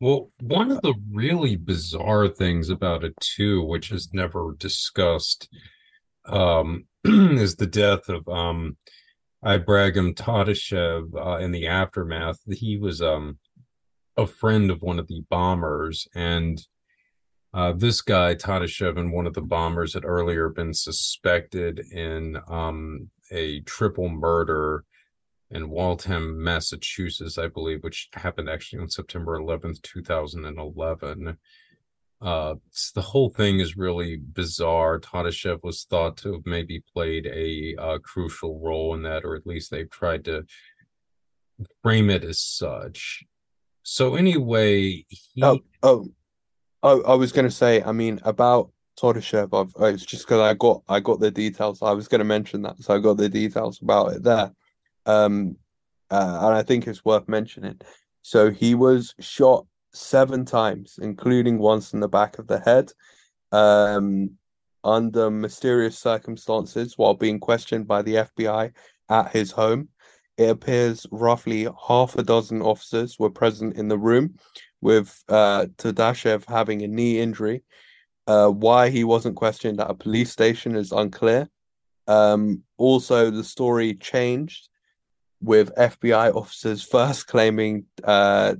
well, one of the really bizarre things about it too, which is never discussed, um, is the death of um, Ibrahim Todashev uh, in the aftermath. He was um, a friend of one of the bombers, and uh, this guy Todashev and one of the bombers had earlier been suspected in um, a triple murder in Waltham, Massachusetts, I believe, which happened actually on September 11th, 2011. Uh, the whole thing is really bizarre. Todashev was thought to have maybe played a uh, crucial role in that, or at least they've tried to frame it as such. So anyway, he... oh, oh, oh, I was going to say, I mean, about Todashev. I've, oh, it's just because I got I got the details. I was going to mention that, so I got the details about it there. Um, uh, and I think it's worth mentioning. So he was shot seven times, including once in the back of the head, um, under mysterious circumstances while being questioned by the FBI at his home. It appears roughly half a dozen officers were present in the room, with uh, Todashev having a knee injury. Uh, why he wasn't questioned at a police station is unclear. Um, also, the story changed with FBI officers first claiming uh,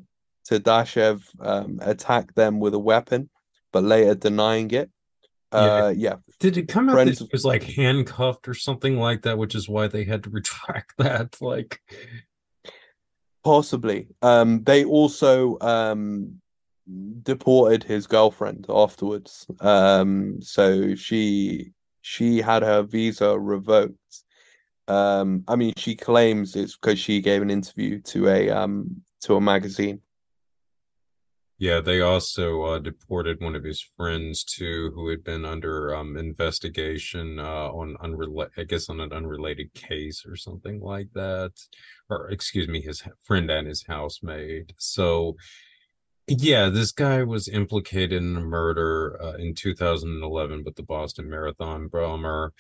Todashev um, attacked them with a weapon, but later denying it. Uh, yeah. yeah. Did it come out Friends... that he was like handcuffed or something like that, which is why they had to retract that? Like, possibly. Um, they also um deported his girlfriend afterwards. Um, so she she had her visa revoked. Um, I mean, she claims it's because she gave an interview to a um to a magazine. Yeah, they also uh, deported one of his friends too, who had been under um, investigation uh, on unrelated, I guess, on an unrelated case or something like that, or excuse me, his friend and his housemaid. So, yeah, this guy was implicated in a murder uh, in 2011 with the Boston Marathon bomber.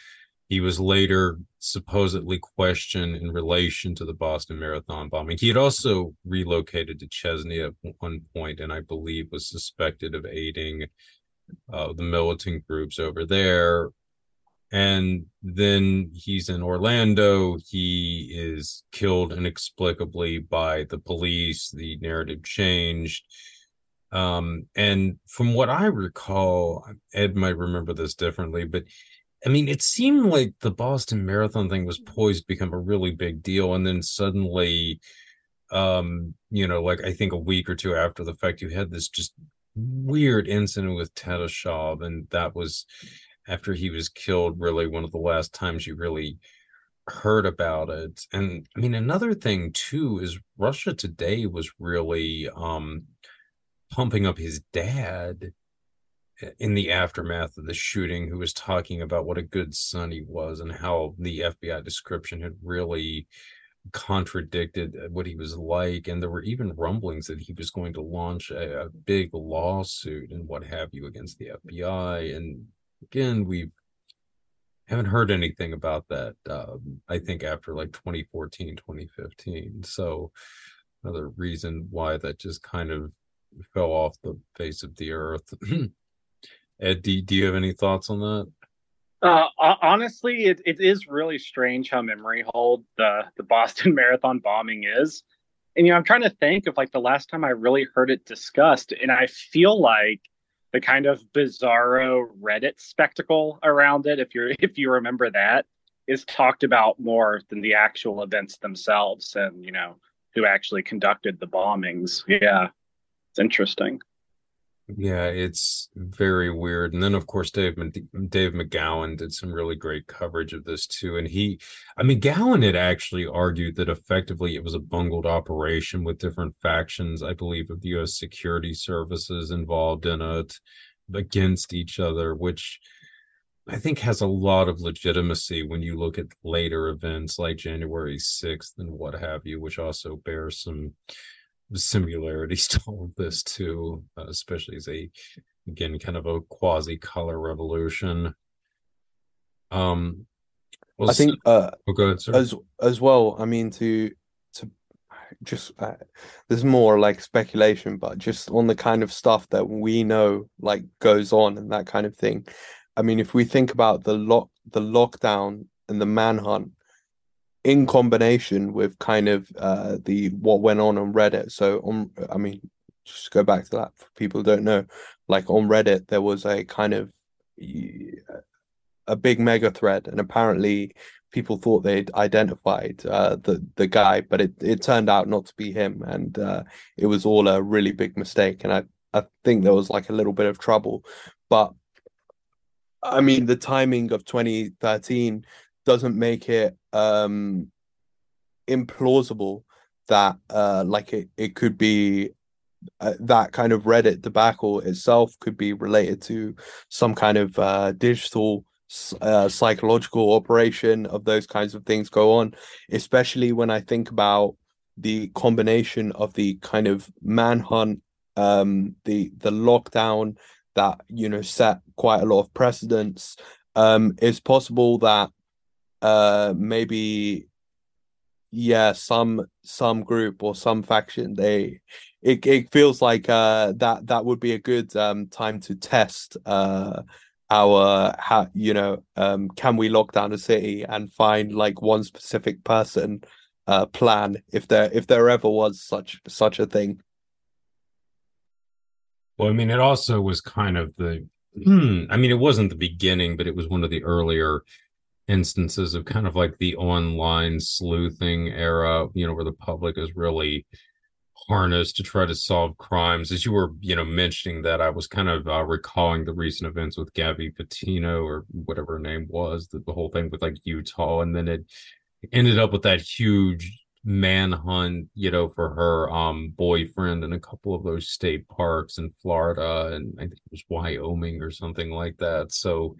He was later supposedly questioned in relation to the Boston Marathon bombing. He had also relocated to Chechnya at one point, and I believe was suspected of aiding uh, the militant groups over there. And then he's in Orlando. He is killed inexplicably by the police. The narrative changed. Um, and from what I recall, Ed might remember this differently, but I mean, it seemed like the Boston Marathon thing was poised to become a really big deal, and then suddenly, um, you know, like I think a week or two after the fact, you had this just weird incident with Todashev, and that was after he was killed. Really, one of the last times you really heard about it. And I mean, another thing too is Russia Today was really um pumping up his dad in the aftermath of the shooting who was talking about what a good son he was and how the FBI description had really contradicted what he was like. And there were even rumblings that he was going to launch a, a big lawsuit and what have you against the FBI and again we haven't heard anything about that um, I think after like 2014 2015 so another reason why that just kind of fell off the face of the earth Ed, do, do you have any thoughts on that? Uh, honestly, it, it is really strange how memory hold the the Boston Marathon bombing is. And you know, I'm trying to think of like the last time I really heard it discussed, and I feel like the kind of bizarro Reddit spectacle around it, if you're if you remember that, is talked about more than the actual events themselves, and you know who actually conducted the bombings. Yeah, it's interesting. Yeah, it's very weird. And then, of course, Dave Dave McGowan did some really great coverage of this too. And he, I mean, McGowan had actually argued that effectively it was a bungled operation with different factions, I believe, of the U.S. security services involved in it against each other, which I think has a lot of legitimacy when you look at later events like January 6th and what have you, which also bears some similarities to all of this too, uh, especially as a again kind of a quasi color revolution. Um, well, I think uh, oh, go ahead, sir. as as well. I mean, to to just uh, there's more like speculation, but just on the kind of stuff that we know like goes on and that kind of thing. I mean, if we think about the lock, the lockdown and the manhunt in combination with kind of uh, the what went on on Reddit. So on, I mean, just go back to that for people don't know. Like on Reddit, there was a kind of a big mega thread, and apparently people thought they'd identified uh, the the guy, but it it turned out not to be him, and uh, it was all a really big mistake. And I I think there was like a little bit of trouble, but I mean the timing of 2013 doesn't make it um implausible that uh like it, it could be uh, that kind of Reddit debacle itself could be related to some kind of uh, digital uh, psychological operation of those kinds of things go on, especially when I think about the combination of the kind of manhunt, um, the the lockdown that you know set quite a lot of precedents. Um, it's possible that uh, maybe yeah some some group or some faction they it, it feels like uh that that would be a good um time to test uh our how you know um can we lock down a city and find like one specific person uh plan if there if there ever was such such a thing. Well i mean it also was kind of the i mean it wasn't the beginning but it was one of the earlier instances of kind of like the online sleuthing era, you know, where the public is really harnessed to try to solve crimes. As you were, you know, mentioning that, I was kind of uh, recalling the recent events with Gabby Petito or whatever her name was, the, the whole thing with like Utah, and then it ended up with that huge manhunt, you know, for her um boyfriend in a couple of those state parks in Florida and I think it was Wyoming or something like that. So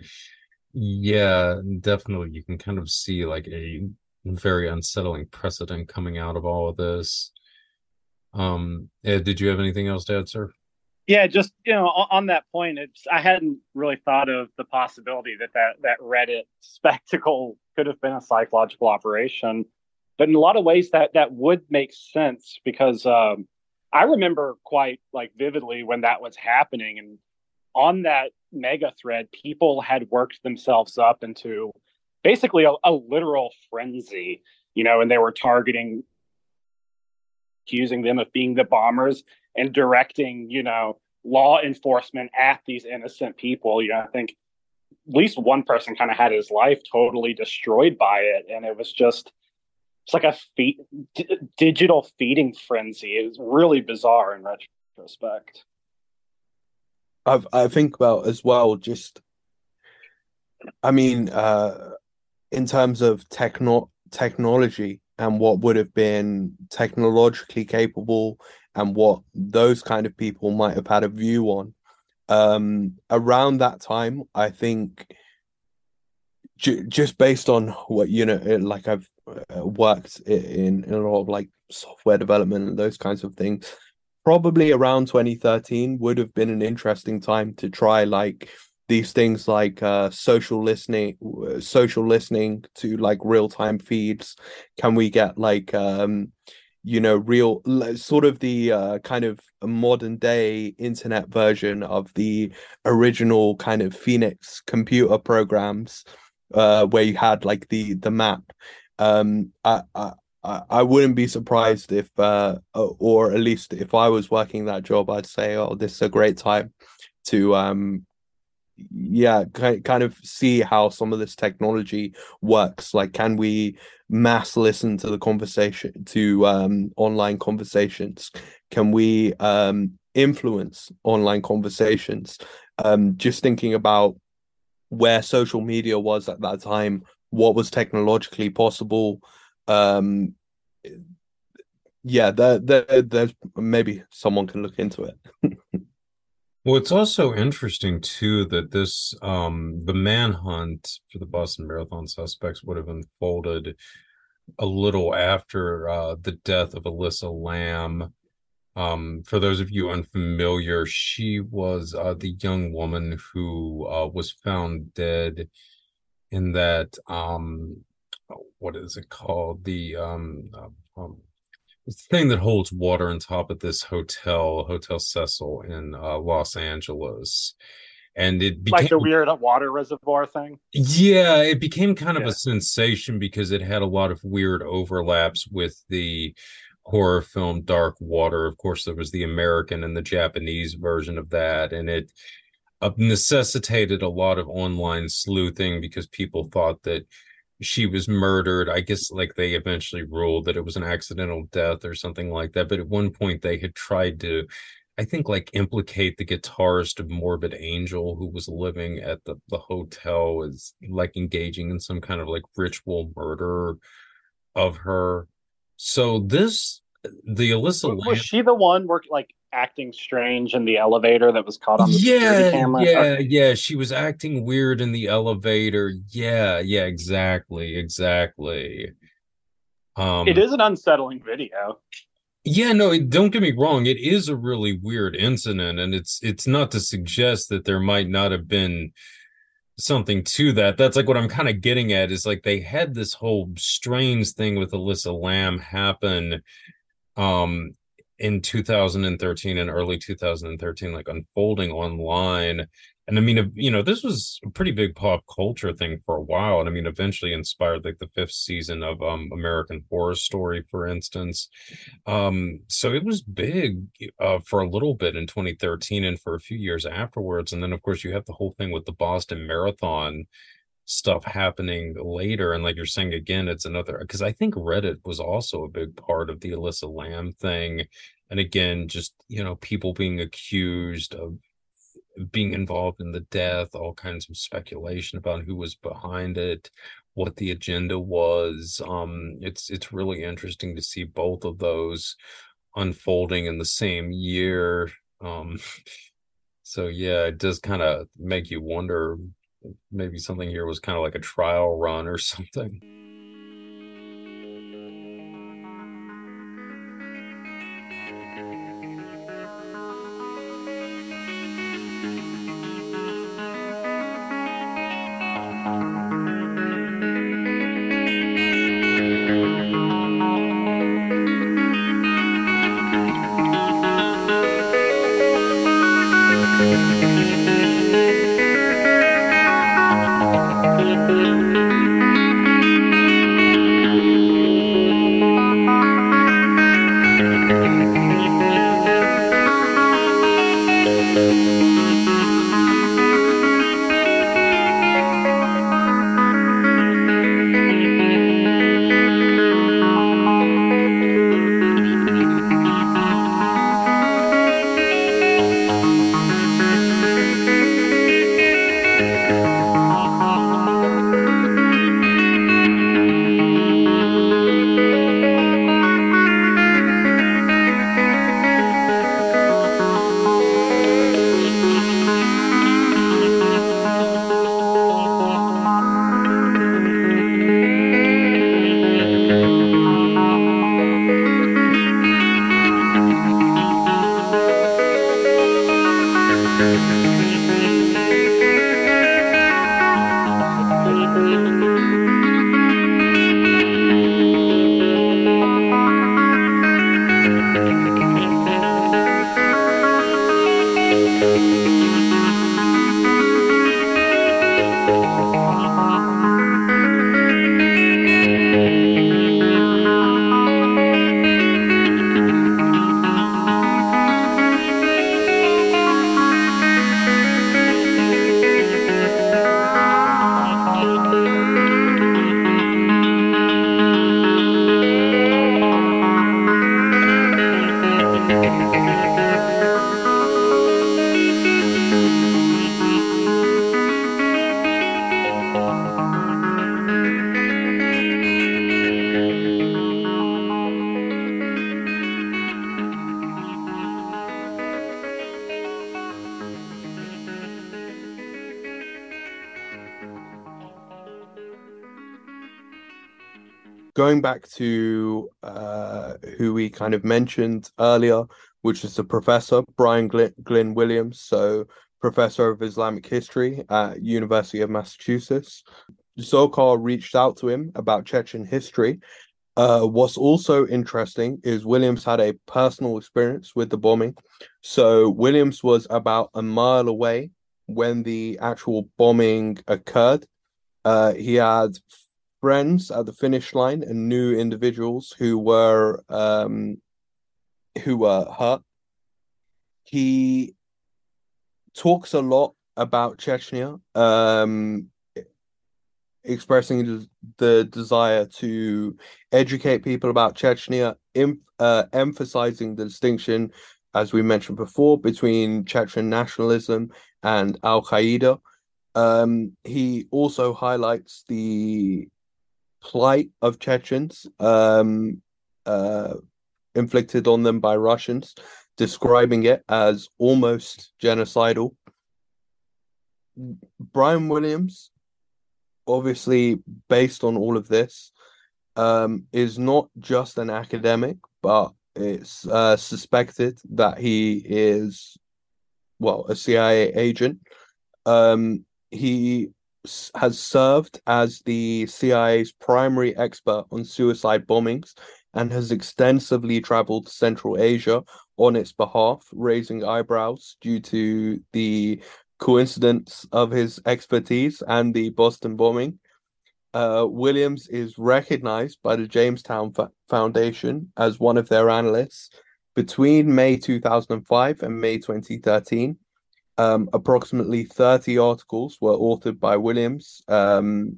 yeah, definitely. You can kind of see like a very unsettling precedent coming out of all of this. Um, Ed, did you have anything else to add, sir? Yeah, just you know, on that point, it's I hadn't really thought of the possibility that that that Reddit spectacle could have been a psychological operation, but in a lot of ways that that would make sense because um, I remember quite like vividly when that was happening, and on that mega thread, people had worked themselves up into basically a, a literal frenzy, you know, and they were targeting, accusing them of being the bombers and directing, you know, law enforcement at these innocent people. You know, I think at least one person kind of had his life totally destroyed by it. And it was just, it's like a feed, d- digital feeding frenzy. It was really bizarre in retrospect. I I think about as well. Just, I mean, uh, in terms of techno technology and what would have been technologically capable and what those kind of people might have had a view on. Um, around that time, I think j- just based on what you know, like I've uh, worked in, in a lot of like software development and those kinds of things probably around 2013 would have been an interesting time to try like these things like uh, social listening social listening to like real time feeds. Can we get like um you know real sort of the uh, kind of modern day internet version of the original kind of phoenix computer programs uh where you had like the the map. Um I, I I, I wouldn't be surprised if, uh, or at least if I was working that job, I'd say, oh, this is a great time to, um, yeah, kind of see how some of this technology works. Like, can we mass listen to the conversation, to um, online conversations? Can we um, influence online conversations? Um, just thinking about where social media was at that time, what was technologically possible um yeah there, there there's maybe someone can look into it. Well it's also interesting too that this um the manhunt for the boston marathon suspects would have unfolded a little after uh the death of Elisa Lam um for those of you unfamiliar she was uh the young woman who uh was found dead in that um what is it called? The um, uh, um it's the thing that holds water on top of this hotel, Hotel Cecil in uh, Los Angeles. And it became like the weird water reservoir thing. Yeah, it became kind of yeah. a sensation because it had a lot of weird overlaps with the horror film Dark Water. Of course, there was the American and the Japanese version of that, and it uh, necessitated a lot of online sleuthing because people thought that she was murdered. I guess like they eventually ruled that it was an accidental death or something like that. But at one point they had tried to, I think, like implicate the guitarist of Morbid Angel who was living at the, the hotel as like engaging in some kind of like ritual murder of her. So this the Elisa was, she the one where like acting strange in the elevator that was caught on the yeah, camera. Yeah, yeah, she was acting weird in the elevator. Yeah, yeah, exactly, exactly. Um, it is an unsettling video. Yeah, no, don't get me wrong. It is a really weird incident, and it's it's not to suggest that there might not have been something to that. That's like what I'm kind of getting at is like they had this whole strange thing with Elisa Lam happen um in 2013 and early 2013 like unfolding online. And i mean you know this was a pretty big pop culture thing for a while and i mean eventually inspired like the fifth season of um american horror story for instance. Um so it was big uh for a little bit in 2013 and for a few years afterwards. And then of course you have the whole thing with the boston marathon stuff happening later and like you're saying again it's another because i think reddit was also a big part of the Elisa Lam thing and again just you know people being accused of being involved in the death all kinds of speculation about who was behind it what the agenda was um it's it's really interesting to see both of those unfolding in the same year um so yeah it does kind of make you wonder maybe something here was kind of like a trial run or something. Going back to uh, who we kind of mentioned earlier, which is the professor Brian Glynn, Glynn Williams, so professor of Islamic history at University of Massachusetts. Dzhokhar reached out to him about Chechen history. Uh, what's also interesting is Williams had a personal experience with the bombing. So Williams was about a mile away when the actual bombing occurred. Uh, he had friends at the finish line and new individuals who were um, who were hurt. He talks a lot about Chechnya, um, expressing the desire to educate people about Chechnya, em- uh, emphasizing the distinction, as we mentioned before, between Chechen nationalism and Al Qaeda. Um, he also highlights the plight of Chechens um, uh, inflicted on them by Russians. describing it as almost genocidal. Brian Williams, obviously, based on all of this, um, is not just an academic, but it's uh, suspected that he is, well, a CIA agent. Um, he has served as the CIA's primary expert on suicide bombings and has extensively traveled to Central Asia on its behalf, raising eyebrows due to the coincidence of his expertise and the Boston bombing. Uh, Williams is recognized by the Jamestown F- Foundation as one of their analysts between May 2005 and May 2013. Um, approximately 30 articles were authored by Williams, um,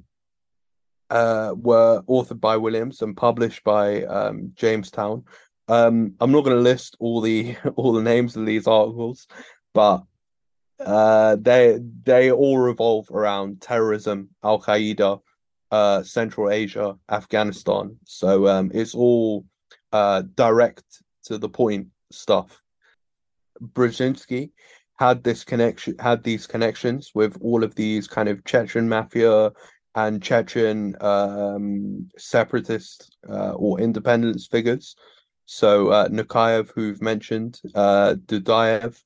uh, were authored by Williams and published by um, Jamestown. Um, I'm not going to list all the all the names of these articles, but uh, they they all revolve around terrorism, Al Qaeda, uh, Central Asia, Afghanistan. So um, it's all uh, direct to the point stuff. Brzezinski had this connection, had these connections with all of these kind of Chechen mafia and Chechen um, separatist uh, or independence figures. So uh, Nukayev, who've mentioned, uh, Dudayev,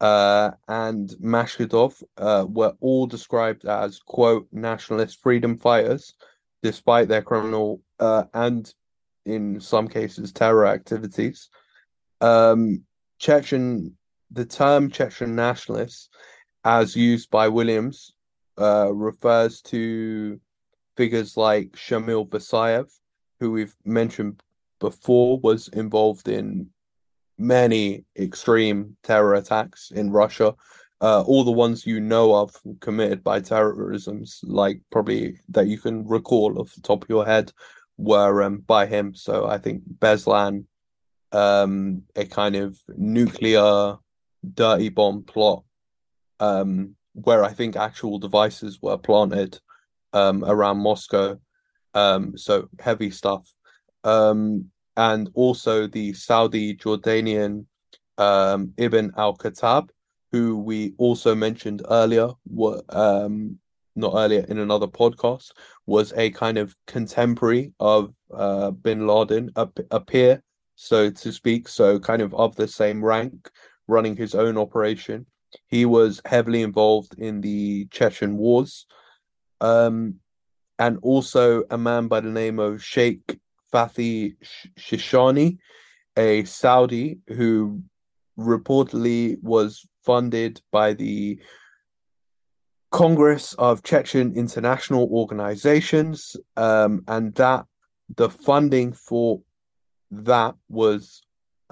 uh, and Maskhadov uh, were all described as quote nationalist freedom fighters, despite their criminal uh, and in some cases terror activities. Um, Chechen, the term Chechen nationalists, as used by Williams, uh, refers to figures like Shamil Basayev, who we've mentioned before, was involved in many extreme terror attacks in Russia. Uh, all the ones you know of committed by terrorisms, like probably that you can recall off the top of your head, were um, by him. So I think Beslan, um, a kind of nuclear dirty bomb plot, um, where I think actual devices were planted um, around Moscow. Um, so heavy stuff. Um, and also the Saudi Jordanian um, Ibn al Khattab, who we also mentioned earlier, were, um, not earlier in another podcast, was a kind of contemporary of uh, bin Laden, a, a peer, so to speak, so kind of of the same rank, running his own operation. He was heavily involved in the Chechen wars. Um, and also a man by the name of Sheikh Fathi Shishani, a Saudi who reportedly was funded by the Congress of Chechen International Organizations, um, and that the funding for that was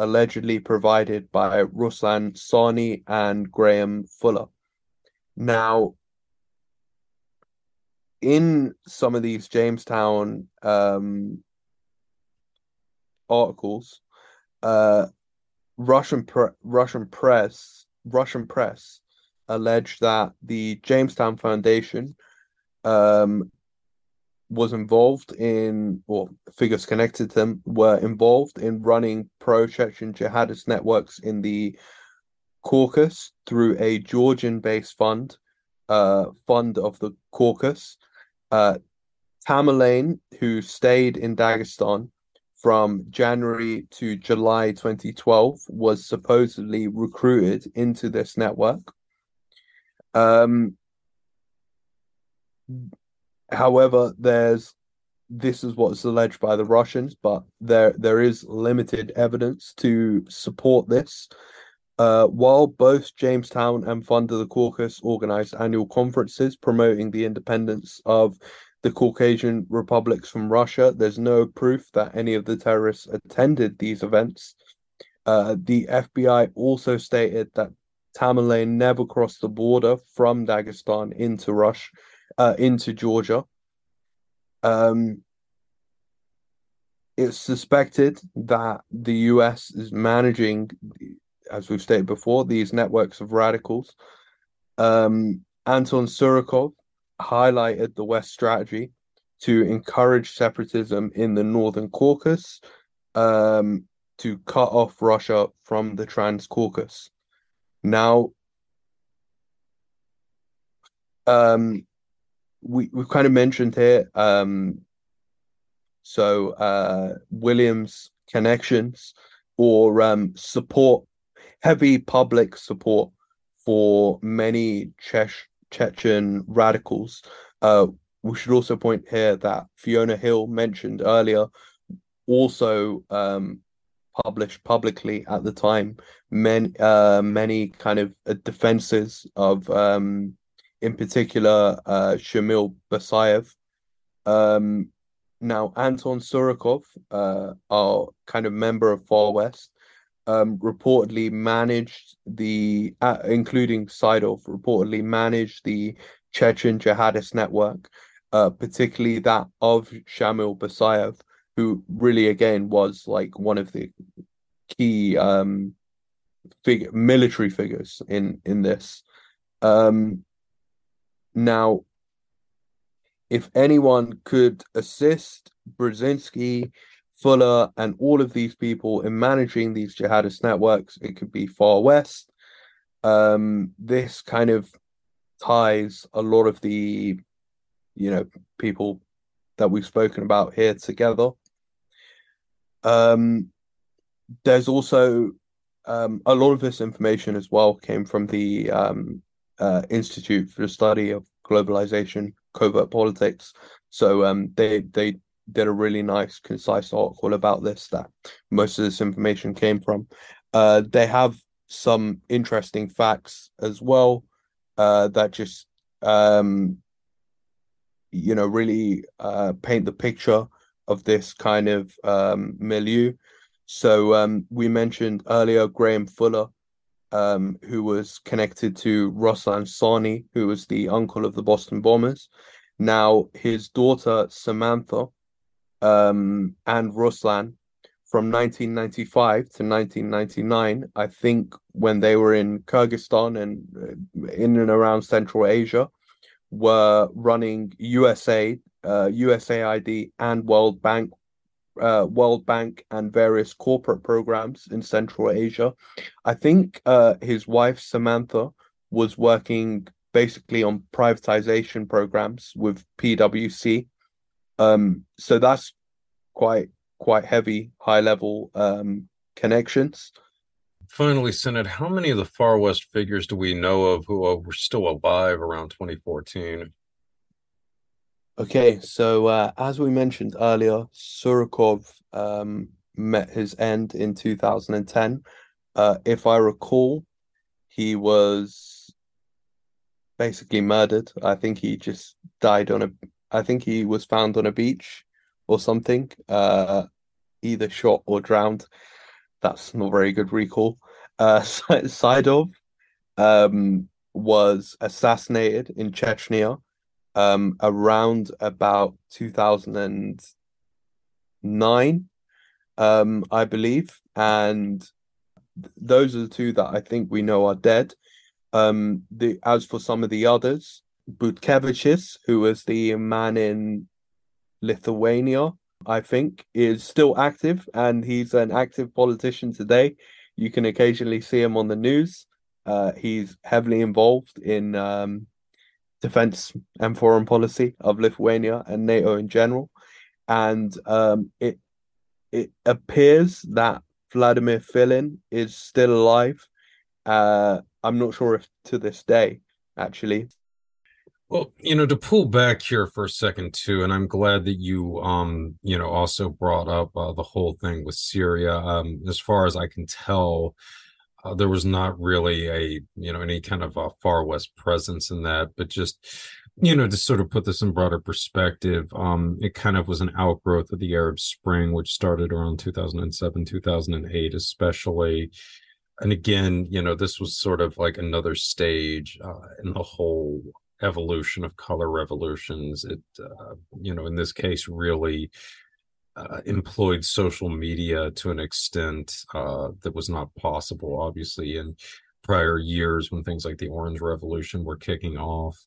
allegedly provided by Ruslan Tsarni and Graham Fuller. Now, in some of these Jamestown um, articles, uh, Russian pre- Russian press Russian press alleged that the Jamestown Foundation um, was involved in, or figures connected to them were involved in running pro Chechen jihadist networks in the Caucasus through a Georgian based fund, uh, fund of the Caucasus. Uh, Tamerlan, who stayed in Dagestan, from January to July 2012 was supposedly recruited into this network. Um, however, there's this is what's alleged by the Russians, but there there is limited evidence to support this. Uh, while both Jamestown and Fund of the Caucasus organized annual conferences promoting the independence of the Caucasian republics from Russia. There's no proof that any of the terrorists attended these events. Uh, the FBI also stated that Tamerlan never crossed the border from Dagestan into Russia, uh, into Georgia. Um, it's suspected that the US is managing, as we've stated before, these networks of radicals. Um, Anton Surikov highlighted the West strategy to encourage separatism in the Northern Caucasus, um, to cut off Russia from the Transcaucasus. Now, um, we we've kind of mentioned here, um, so uh, Williams connections or um, support, heavy public support for many Czech Chechen radicals. Uh, we should also point here that Fiona Hill mentioned earlier also um, published publicly at the time many uh, many kind of uh, defenses of um, in particular uh, Shamil Basayev. Um, now Anton Surikov, uh, our kind of member of Far West, um, reportedly managed the, uh, including Saidov, reportedly managed the Chechen jihadist network, uh, particularly that of Shamil Basayev, who really again was like one of the key um, figure military figures in in this. Um, now, if anyone could assist Brzezinski, Fuller, and all of these people in managing these jihadist networks, it could be Far West. Um, this kind of ties a lot of the, you know, people that we've spoken about here together. Um, there's also um, a lot of this information as well came from the um, uh, Institute for the Study of Globalization, Covert Politics. So um, they they did a really nice, concise article about this that most of this information came from. Uh, they have some interesting facts as well uh, that just um, you know really uh, paint the picture of this kind of um, milieu. So um, we mentioned earlier Graham Fuller, um, who was connected to Ruslan Tsarni, who was the uncle of the Boston bombers. Now his daughter Samantha um, and Ruslan from 1995 to 1999, I think when they were in Kyrgyzstan and uh, in and around Central Asia, were running USA, uh, USAID, and World Bank, uh, World Bank, and various corporate programs in Central Asia. I think uh, his wife Samantha was working basically on privatization programs with PwC. Um, so that's quite quite heavy, high level um, connections. Finally, Senate, how many of the Far West figures do we know of who were still alive around 2014? Okay, so uh, as we mentioned earlier, Surikov um, met his end in 2010. Uh, if I recall, he was basically murdered. I think he just died on a. I think he was found on a beach or something. Uh, either shot or drowned. That's not very good recall. Uh, Saidov um, was assassinated in Chechnya um, around about 2009, um, I believe. And those are the two that I think we know are dead. Um, the as for some of the others, Butkevičius, who was the man in Lithuania, I think, is still active and he's an active politician today. You can occasionally see him on the news. Uh, he's heavily involved in um, defense and foreign policy of Lithuania and NATO in general. And um, it it appears that Vladimir Filin is still alive. Uh, I'm not sure if to this day, actually. Well, you know, to pull back here for a second too, and I'm glad that you, um, you know, also brought up uh, the whole thing with Syria. Um, as far as I can tell, uh, there was not really a, you know, any kind of a far west presence in that, but just, you know, to sort of put this in broader perspective, um, it kind of was an outgrowth of the Arab Spring, which started around 2007, 2008, especially. And again, you know, this was sort of like another stage uh, in the whole evolution of color revolutions. It, uh, you know, in this case, really uh, employed social media to an extent uh, that was not possible, obviously, in prior years when things like the Orange Revolution were kicking off.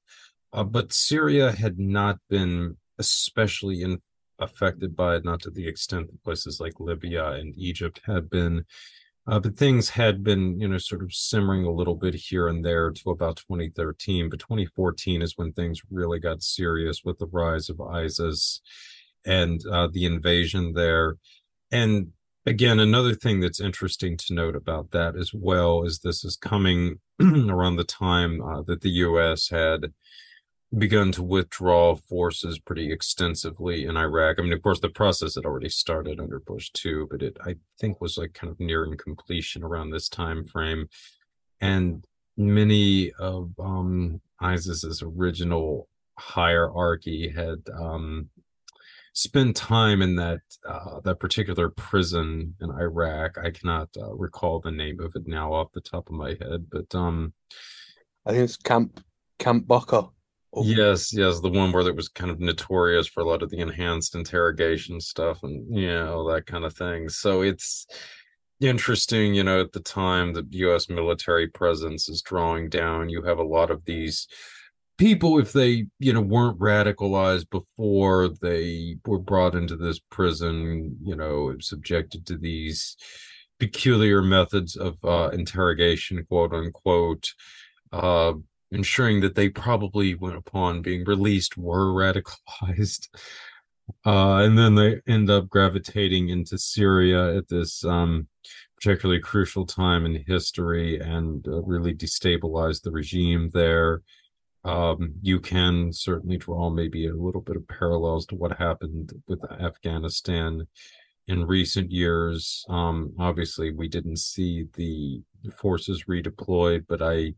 Uh, but Syria had not been especially affected by it, not to the extent that places like Libya and Egypt had been. Uh, but things had been, you know, sort of simmering a little bit here and there to about 2013. But 2014 is when things really got serious with the rise of ISIS and uh, the invasion there. And again, another thing that's interesting to note about that as well is this is coming around the time uh, that the U.S. had begun to withdraw forces pretty extensively in Iraq. I mean, of course, the process had already started under Bush too, but it I think was like kind of nearing completion around this time frame, and many of um, ISIS's original hierarchy had um, spent time in that uh, that particular prison in Iraq. I cannot uh, recall the name of it now off the top of my head, but um, I think it's Camp Camp Bucca. Oh. Yes, yes, the one where it was kind of notorious for a lot of the enhanced interrogation stuff and yeah, all that kind of thing. So it's interesting, you know, at the time the US military presence is drawing down, you have a lot of these people if they, you know, weren't radicalized before they were brought into this prison, you know, subjected to these peculiar methods of uh, interrogation, quote unquote. Uh, ensuring that they probably went upon being released were radicalized uh, and then they end up gravitating into syria at this um, particularly crucial time in history and uh, really destabilize the regime there um, you can certainly draw maybe a little bit of parallels to what happened with afghanistan in recent years. Um, obviously we didn't see the forces redeployed but i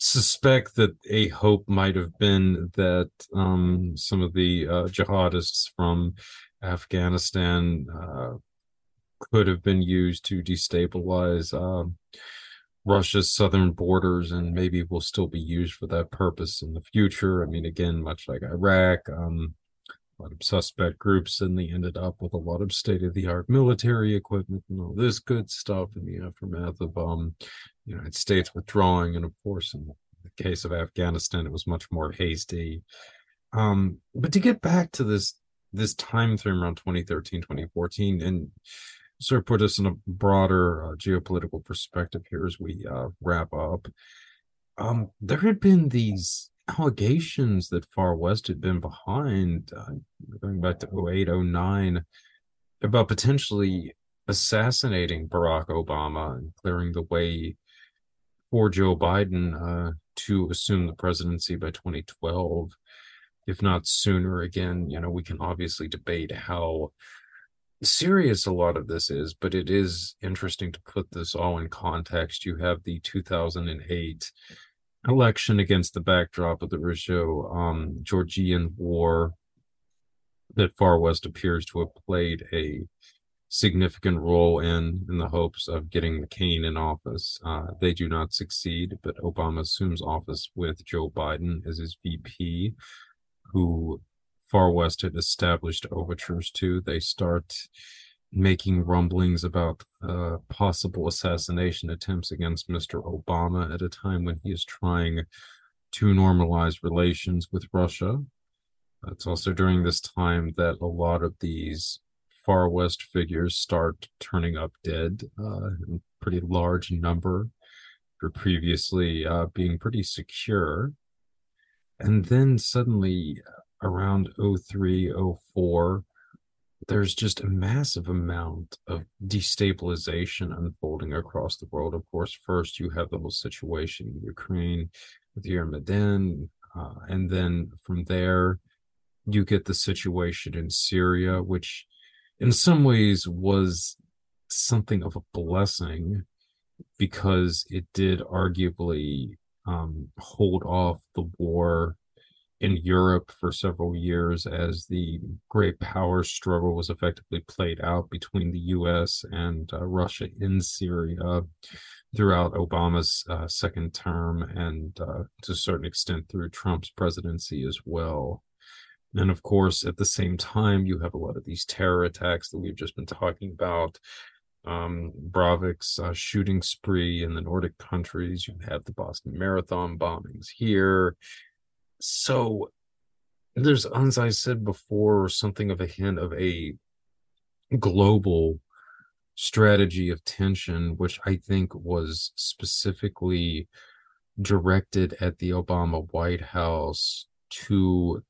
suspect that a hope might have been that um, some of the uh, jihadists from Afghanistan uh, could have been used to destabilize uh, Russia's southern borders and maybe will still be used for that purpose in the future. I mean, again, much like Iraq, um, a lot of suspect groups suddenly ended up with a lot of state of the art military equipment and all this good stuff in the aftermath of um, United States withdrawing, and of course, in the case of Afghanistan, it was much more hasty. Um, but to get back to this this time frame around 2013, 2014, and sort of put us in a broader uh, geopolitical perspective here as we uh, wrap up. Um, there had been these allegations that Far West had been behind, uh, going back to 08, 09, about potentially assassinating Barack Obama and clearing the way for Joe Biden uh, to assume the presidency by 2012, if not sooner. Again, you know, we can obviously debate how serious a lot of this is, but it is interesting to put this all in context. You have the 2008 election against the backdrop of the Russo um, Georgian war that Far West appears to have played a significant role in in the hopes of getting McCain in office. Uh, they do not succeed, but Obama assumes office with Joe Biden as his VP, who Far West had established overtures to. They start making rumblings about uh, possible assassination attempts against Mr. Obama at a time when he is trying to normalize relations with Russia. It's also during this time that a lot of these far west figures start turning up dead uh, in pretty large number for previously uh, being pretty secure. And then suddenly around 03, 04, there's just a massive amount of destabilization unfolding across the world. Of course, first you have the whole situation in Ukraine with Euromaidan, uh, and then from there you get the situation in Syria, which in some ways was something of a blessing because it did arguably um, hold off the war in Europe for several years as the great power struggle was effectively played out between the US and uh, Russia in Syria throughout Obama's uh, second term and uh, to a certain extent through Trump's presidency as well. And of course, at the same time, you have a lot of these terror attacks that we've just been talking about. Um, Breivik's uh, shooting spree in the Nordic countries. You have the Boston Marathon bombings here. So there's, as I said before, something of a hint of a global strategy of tension, which I think was specifically directed at the Obama White House to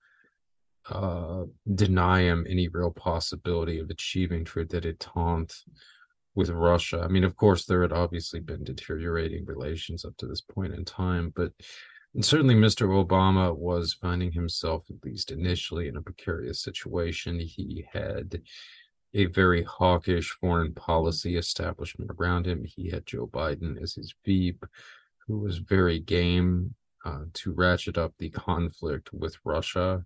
uh, deny him any real possibility of achieving true detente with Russia. I mean, of course, there had obviously been deteriorating relations up to this point in time, but certainly Mr. Obama was finding himself, at least initially, in a precarious situation. He had a very hawkish foreign policy establishment around him. He had Joe Biden as his veep, who was very game uh, to ratchet up the conflict with Russia.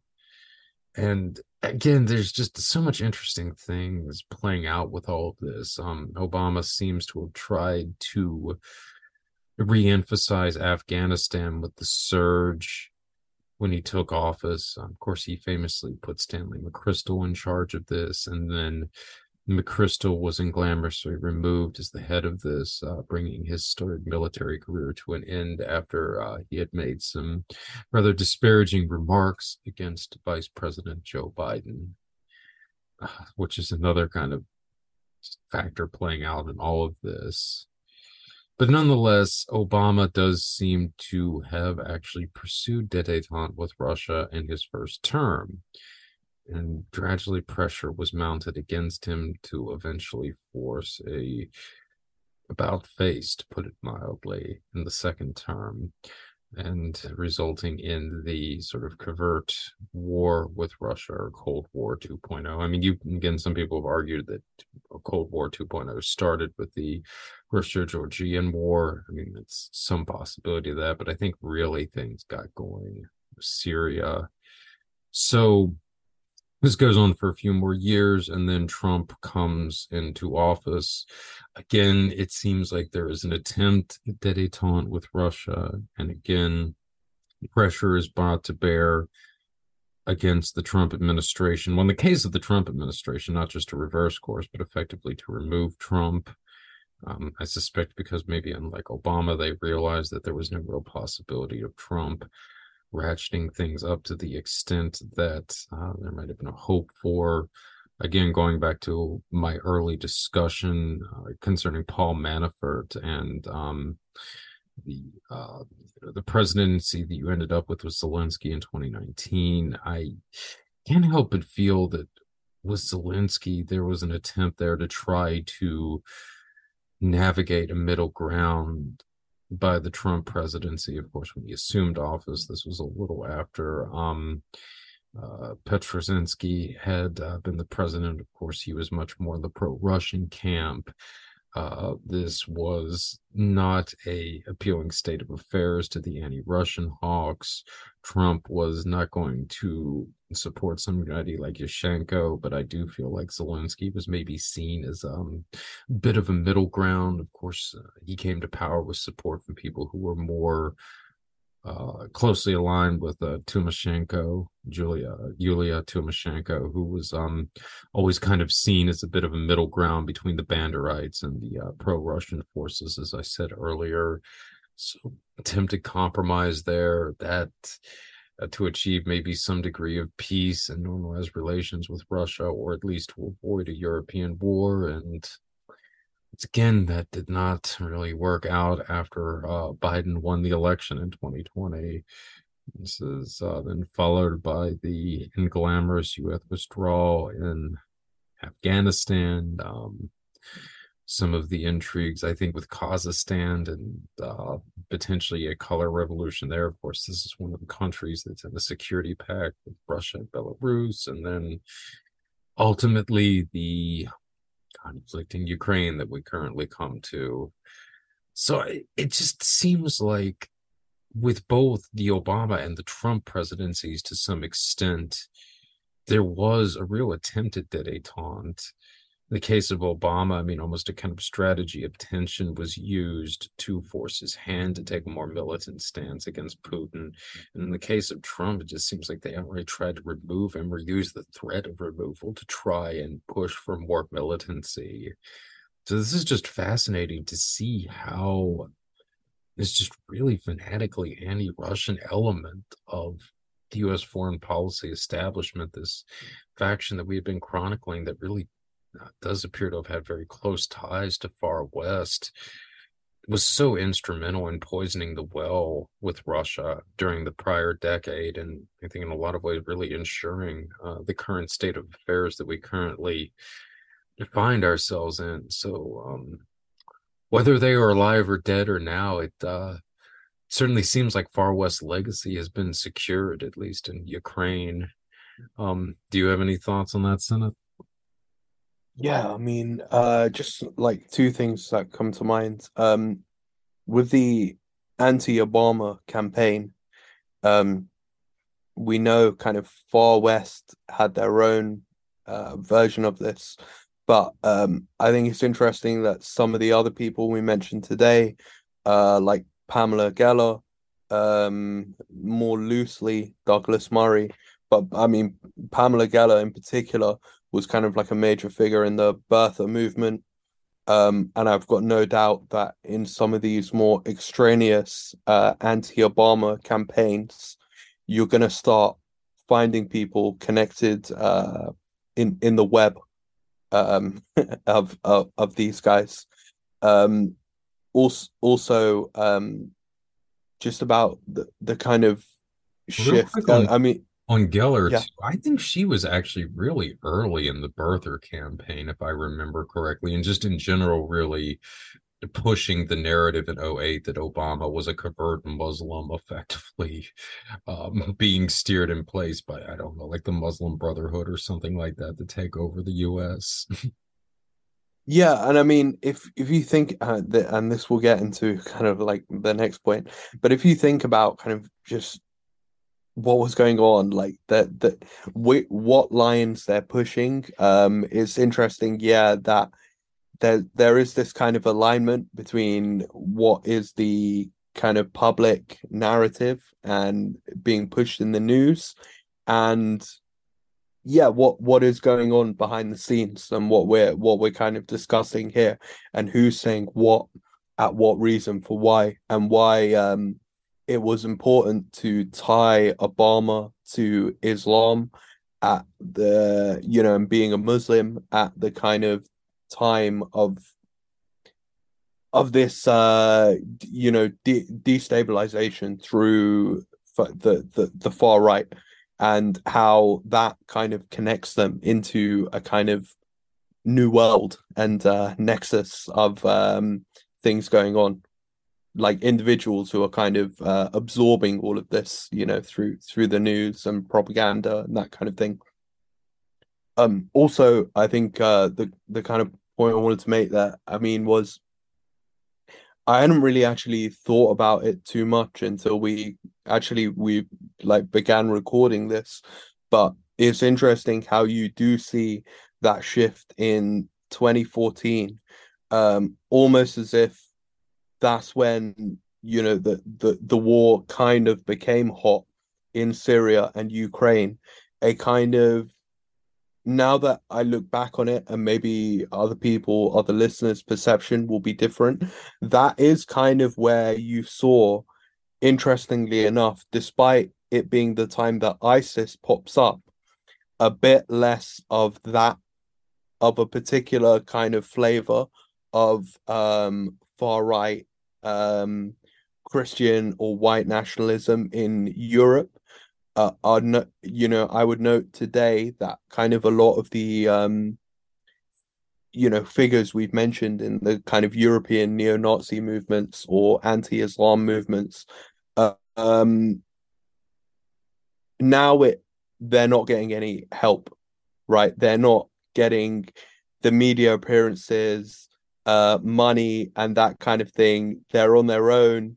And again, there's just so much interesting things playing out with all of this. Um, Obama seems to have tried to re-emphasize Afghanistan with the surge when he took office. Of course, he famously put Stanley McChrystal in charge of this, and then McChrystal was unglamorously removed as the head of this, uh, bringing his storied military career to an end after uh, he had made some rather disparaging remarks against Vice President Joe Biden, uh, which is another kind of factor playing out in all of this. But nonetheless, Obama does seem to have actually pursued detente with Russia in his first term. And gradually, pressure was mounted against him to eventually force a about face, to put it mildly, in the second term and resulting in the sort of covert war with Russia or Cold War 2.0. I mean, you again, some people have argued that Cold War 2.0 started with the Russo-Georgian War. I mean, it's some possibility of that, but I think really things got going. Syria. So this goes on for a few more years, and then Trump comes into office. Again, it seems like there is an attempt at detente with Russia, and again, pressure is brought to bear against the Trump administration. Well, in the case of the Trump administration, not just to reverse course, but effectively to remove Trump. Um, I suspect because maybe unlike Obama, they realized that there was no real possibility of Trump ratcheting things up to the extent that uh, there might have been a hope for. Again, going back to my early discussion uh, concerning Paul Manafort and um, the uh, the presidency that you ended up with with Zelensky in 2019, I can't help but feel that with Zelensky there was an attempt there to try to navigate a middle ground by the Trump presidency. Of course, when he assumed office, this was a little after um, uh, Petrosinski had uh, been the president. Of course, he was much more the pro-Russian camp. Uh, this was not a appealing state of affairs to the anti-Russian hawks. Trump was not going to support somebody like Yashenko, but I do feel like Zelensky was maybe seen as um, a bit of a middle ground. Of course, uh, he came to power with support from people who were more uh, closely aligned with uh, Tymoshenko, Julia Yulia Tymoshenko, who was um, always kind of seen as a bit of a middle ground between the Banderites and the uh, pro-Russian forces, as I said earlier. So attempted compromise there that uh, to achieve maybe some degree of peace and normalize relations with Russia, or at least to avoid a European war. And again that did not really work out after uh, Biden won the election in 2020. This is uh, then followed by the inglamorous U.S. withdrawal in Afghanistan. Um, some of the intrigues, I think, with Kazakhstan and uh, potentially a color revolution there. Of course, this is one of the countries that's in the security pact with Russia and Belarus, and then ultimately the conflict in Ukraine that we currently come to. So it just seems like with both the Obama and the Trump presidencies to some extent, there was a real attempt at detente the case of Obama, I mean, almost a kind of strategy of tension was used to force his hand to take a more militant stance against Putin. And in the case of Trump, it just seems like they outright tried to remove him or use the threat of removal to try and push for more militancy. So this is just fascinating to see how this just really fanatically anti-Russian element of the U.S. foreign policy establishment, this faction that we've been chronicling that really does appear to have had very close ties to far west was so instrumental in poisoning the well with Russia during the prior decade, and I think in a lot of ways really ensuring uh, the current state of affairs that we currently find ourselves in. So, um, whether they are alive or dead or now, it uh, certainly seems like Far West legacy has been secured, at least in Ukraine. Um, do you have any thoughts on that, Senate? Yeah, I mean, uh, just like two things that come to mind. Um, with the anti-Obama campaign, um, we know kind of Far West had their own uh, version of this, but um, I think it's interesting that some of the other people we mentioned today, uh, like Pamela Geller, um, more loosely Douglas Murray, but I mean Pamela Geller in particular was kind of like a major figure in the birther movement. Um, and I've got no doubt that in some of these more extraneous uh, anti-Obama campaigns, you're going to start finding people connected uh, in in the web um, of, of, of these guys. Um, also, also um, just about the the kind of shift. On, I mean, on Geller, yeah. I think she was actually really early in the birther campaign, if I remember correctly, and just in general, really pushing the narrative in 08 that Obama was a convert Muslim, effectively um, being steered in place by, I don't know, like the Muslim Brotherhood or something like that to take over the US. yeah, and I mean, if if you think, uh, that, and this will get into kind of like the next point, but if you think about kind of just what was going on like that that what lines they're pushing um it's interesting yeah that there there is this kind of alignment between what is the kind of public narrative and being pushed in the news and yeah what what is going on behind the scenes and what we're what we're kind of discussing here and who's saying what at what reason for why and why um it was important to tie obama to islam at the you know and being a muslim at the kind of time of of this uh you know de- destabilization through the, the the far right and how that kind of connects them into a kind of new world and uh nexus of um things going on like individuals who are kind of uh, absorbing all of this you know through through the news and propaganda and that kind of thing um also i think uh the the kind of point I wanted to make there, I mean, was I hadn't really actually thought about it too much until we actually we like began recording this. But it's interesting how you do see that shift in 2014, um, almost as if that's when you know the the the war kind of became hot in Syria and Ukraine, a kind of now that I look back on it and maybe other people, other listeners' perception will be different, that is kind of where you saw, interestingly enough, despite it being the time that ISIS pops up, a bit less of that, of a particular kind of flavor of um, far right um, Christian or white nationalism in Europe uh, are no, you know I would note today that kind of a lot of the um, you know figures we've mentioned in the kind of European neo-Nazi movements or anti-Islam movements, uh, um, now it they're not getting any help, right? They're not getting the media appearances, uh, money, and that kind of thing. They're on their own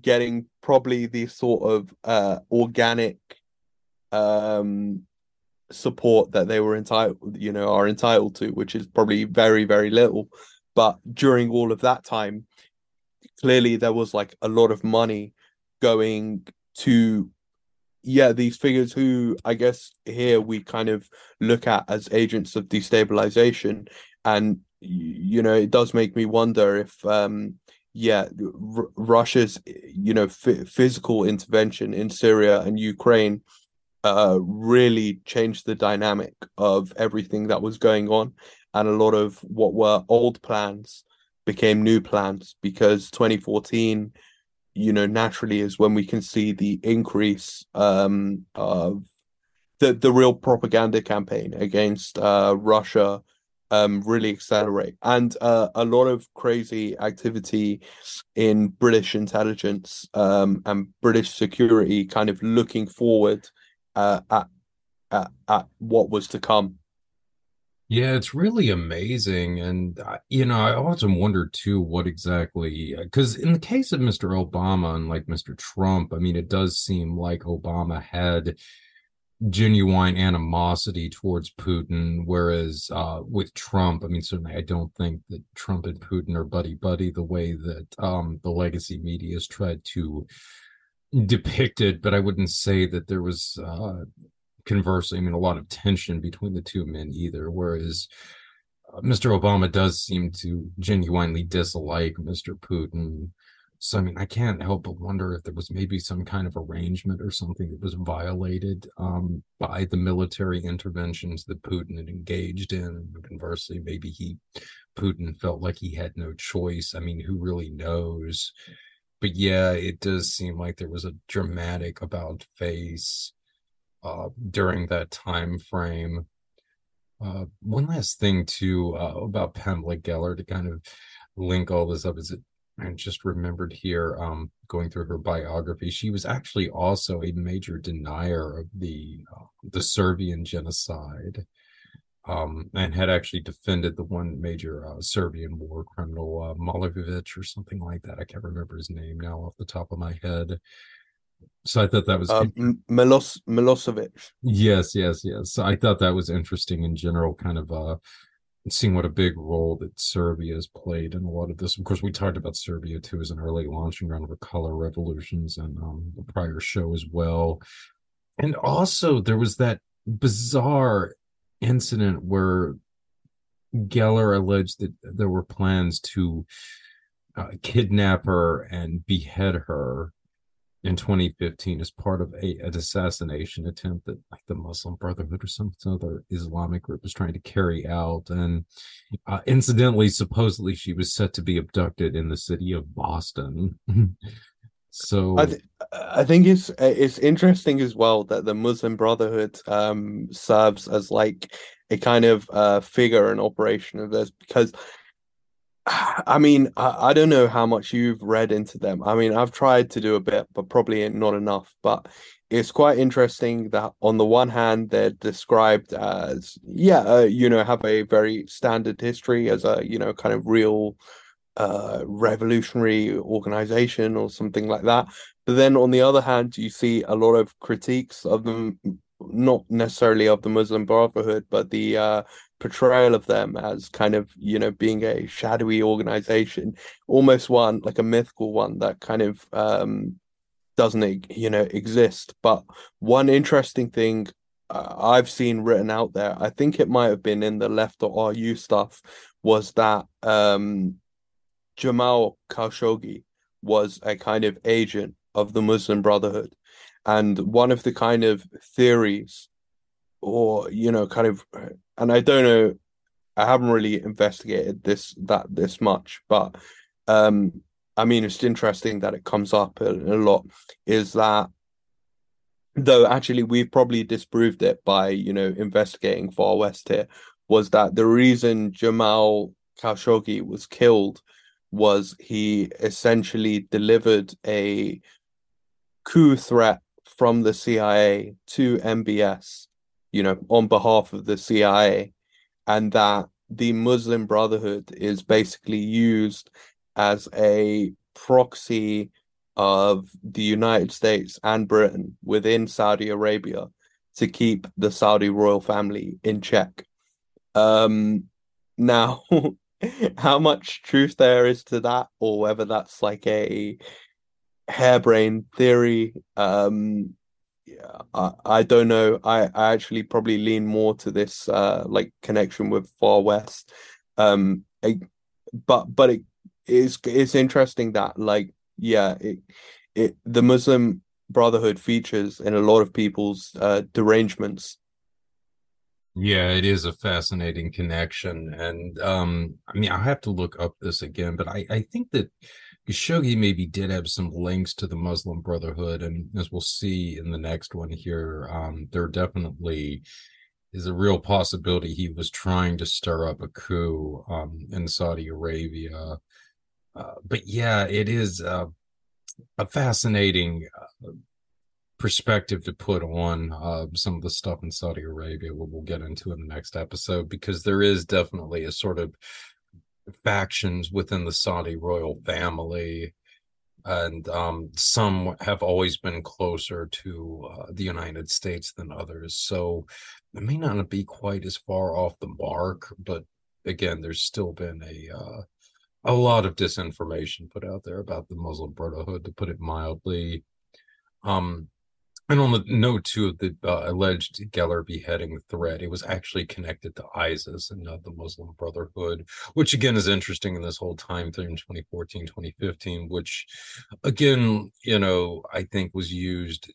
getting probably the sort of uh, organic um, support that they were entitled, you know, are entitled to, which is probably very, very little. But during all of that time, clearly there was like a lot of money going to yeah these figures who i guess here we kind of look at as agents of destabilization and you know it does make me wonder if um yeah, R- Russia's you know f- physical intervention in Syria and Ukraine uh, really changed the dynamic of everything that was going on, and a lot of what were old plans became new plans because 2014 you know naturally is when we can see the increase um, of the the real propaganda campaign against uh, Russia um, really accelerate, and uh, a lot of crazy activity in British intelligence um, and British security, kind of looking forward uh, at, at at what was to come. Yeah, it's really amazing. And, uh, you know, I often wonder too what exactly, because in the case of Mr. Obama and like Mr. Trump, I mean, it does seem like Obama had genuine animosity towards Putin, whereas uh, with Trump, I mean, certainly I don't think that Trump and Putin are buddy buddy the way that um, the legacy media has tried to depict it, but I wouldn't say that there was uh, conversely, I mean, a lot of tension between the two men either. Whereas uh, Mr. Obama does seem to genuinely dislike Mr. Putin. So, I mean, I can't help but wonder if there was maybe some kind of arrangement or something that was violated um, by the military interventions that Putin had engaged in. Conversely, maybe he, Putin felt like he had no choice. I mean, who really knows? But yeah, it does seem like there was a dramatic about face uh, during that time frame. Uh, one last thing too uh, about Pamela Geller to kind of link all this up is I just remembered here um, going through her biography she was actually also a major denier of the uh, the Serbian genocide um, and had actually defended the one major uh, Serbian war criminal uh, or something like that I can't remember his name now off the top of my head so I thought that was uh, Milos Milosevic. Yes, yes, yes. So I thought that was interesting in general, kind of uh seeing what a big role that Serbia has played in a lot of this. Of course, we talked about Serbia too as an early launching ground for color revolutions and um, the prior show as well. And also there was that bizarre incident where Geller alleged that there were plans to uh, kidnap her and behead her in 2015 as part of a, an assassination attempt that like the Muslim Brotherhood or some other Islamic group was trying to carry out. And uh, incidentally, supposedly she was set to be abducted in the city of Boston. so I, th- I think it's it's interesting as well that the Muslim Brotherhood um, serves as like a kind of uh, figure and operation of this because I mean, I, I, don't know how much you've read into them. I mean, I've tried to do a bit, but probably not enough. But it's quite interesting that on the one hand, they're described as, yeah, uh, you know, have a very standard history as a, you know, kind of real uh, revolutionary organization or something like that. But then on the other hand, you see a lot of critiques of them, not necessarily of the Muslim Brotherhood, but the uh, portrayal of them as kind of you know being a shadowy organization almost one like a mythical one that kind of um doesn't you know exist. But one interesting thing uh, i've seen written out there i think it might have been in the left.ru stuff was that um jamal khashoggi was a kind of agent of the muslim brotherhood and one of the kind of theories or you know kind of and I don't know, I haven't really investigated this that this much, but um, I mean, it's interesting that it comes up a, a lot. Is that though actually we've probably disproved it by you know investigating far west here was that the reason Jamal Khashoggi was killed was he essentially delivered a coup threat from the CIA to MBS you know, on behalf of the CIA, and that the Muslim Brotherhood is basically used as a proxy of the United States and Britain within Saudi Arabia to keep the Saudi royal family in check. Um, now, how much truth there is to that, or whether that's like a harebrained theory, um, yeah, I, I don't know. I, I actually probably lean more to this uh like connection with Far West. Um I, but but it is it's interesting that like yeah, it it the Muslim Brotherhood features in a lot of people's uh, derangements. Yeah, it is a fascinating connection. And um, I mean, I have to look up this again, but I, I think that Khashoggi maybe did have some links to the Muslim Brotherhood. And as we'll see in the next one here, um, there definitely is a real possibility he was trying to stir up a coup um, in Saudi Arabia. Uh, but yeah, it is uh, a fascinating uh, perspective to put on uh, some of the stuff in Saudi Arabia, what we'll get into in the next episode, because there is definitely a sort of factions within the Saudi royal family. And um, some have always been closer to uh, the United States than others. So it may not be quite as far off the mark, but again, there's still been a uh, a lot of disinformation put out there about the Muslim Brotherhood, to put it mildly. Um, and on the note too of the uh, alleged Geller beheading threat, it was actually connected to ISIS and not the Muslim Brotherhood, which again is interesting in this whole time through 2014, 2015, which again, you know, I think was used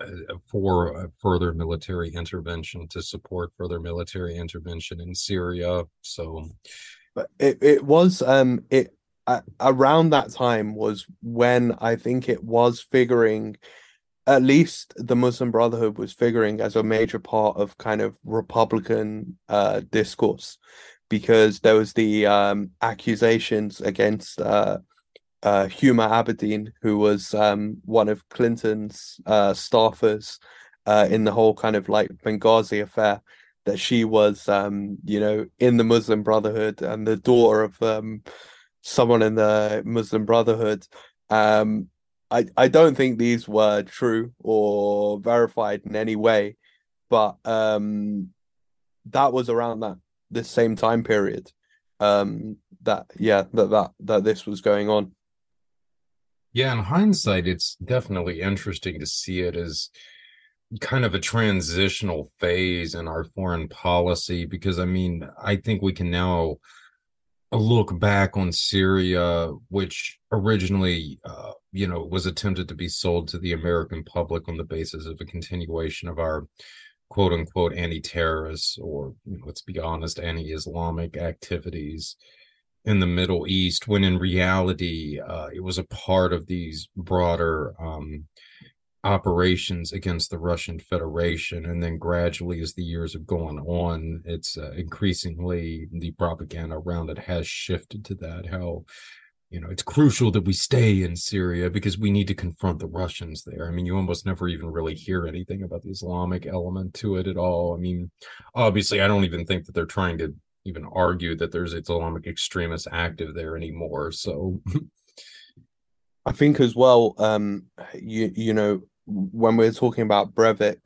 uh, for further military intervention to support further military intervention in Syria. So, it it was um it uh, around that time was when I think it was figuring at least the Muslim Brotherhood was figuring as a major part of kind of Republican uh, discourse because there was the um, accusations against uh, uh, Huma Abedin, who was um, one of Clinton's uh, staffers uh, in the whole kind of like Benghazi affair, that she was, um, you know, in the Muslim Brotherhood and the daughter of um, someone in the Muslim Brotherhood. Um, I, don't think these were true or verified in any way, but um, that was around that the same time period. Um, that yeah, that that that this was going on. Yeah, in hindsight, it's definitely interesting to see it as kind of a transitional phase in our foreign policy because I mean, I think we can now look back on Syria, which originally, uh, you know, was attempted to be sold to the American public on the basis of a continuation of our quote unquote anti terrorist or, you know, let's be honest, anti Islamic activities in the Middle East, when in reality, uh, it was a part of these broader um, operations against the Russian Federation. And then gradually, as the years have gone on, it's uh, increasingly the propaganda around it has shifted to that. How, you know, it's crucial that we stay in Syria because we need to confront the Russians there. I mean, you almost never even really hear anything about the Islamic element to it at all. I mean, obviously, I don't even think that they're trying to even argue that there's Islamic extremists active there anymore. So. I think as well, um, you you know, when we are talking about Breivik,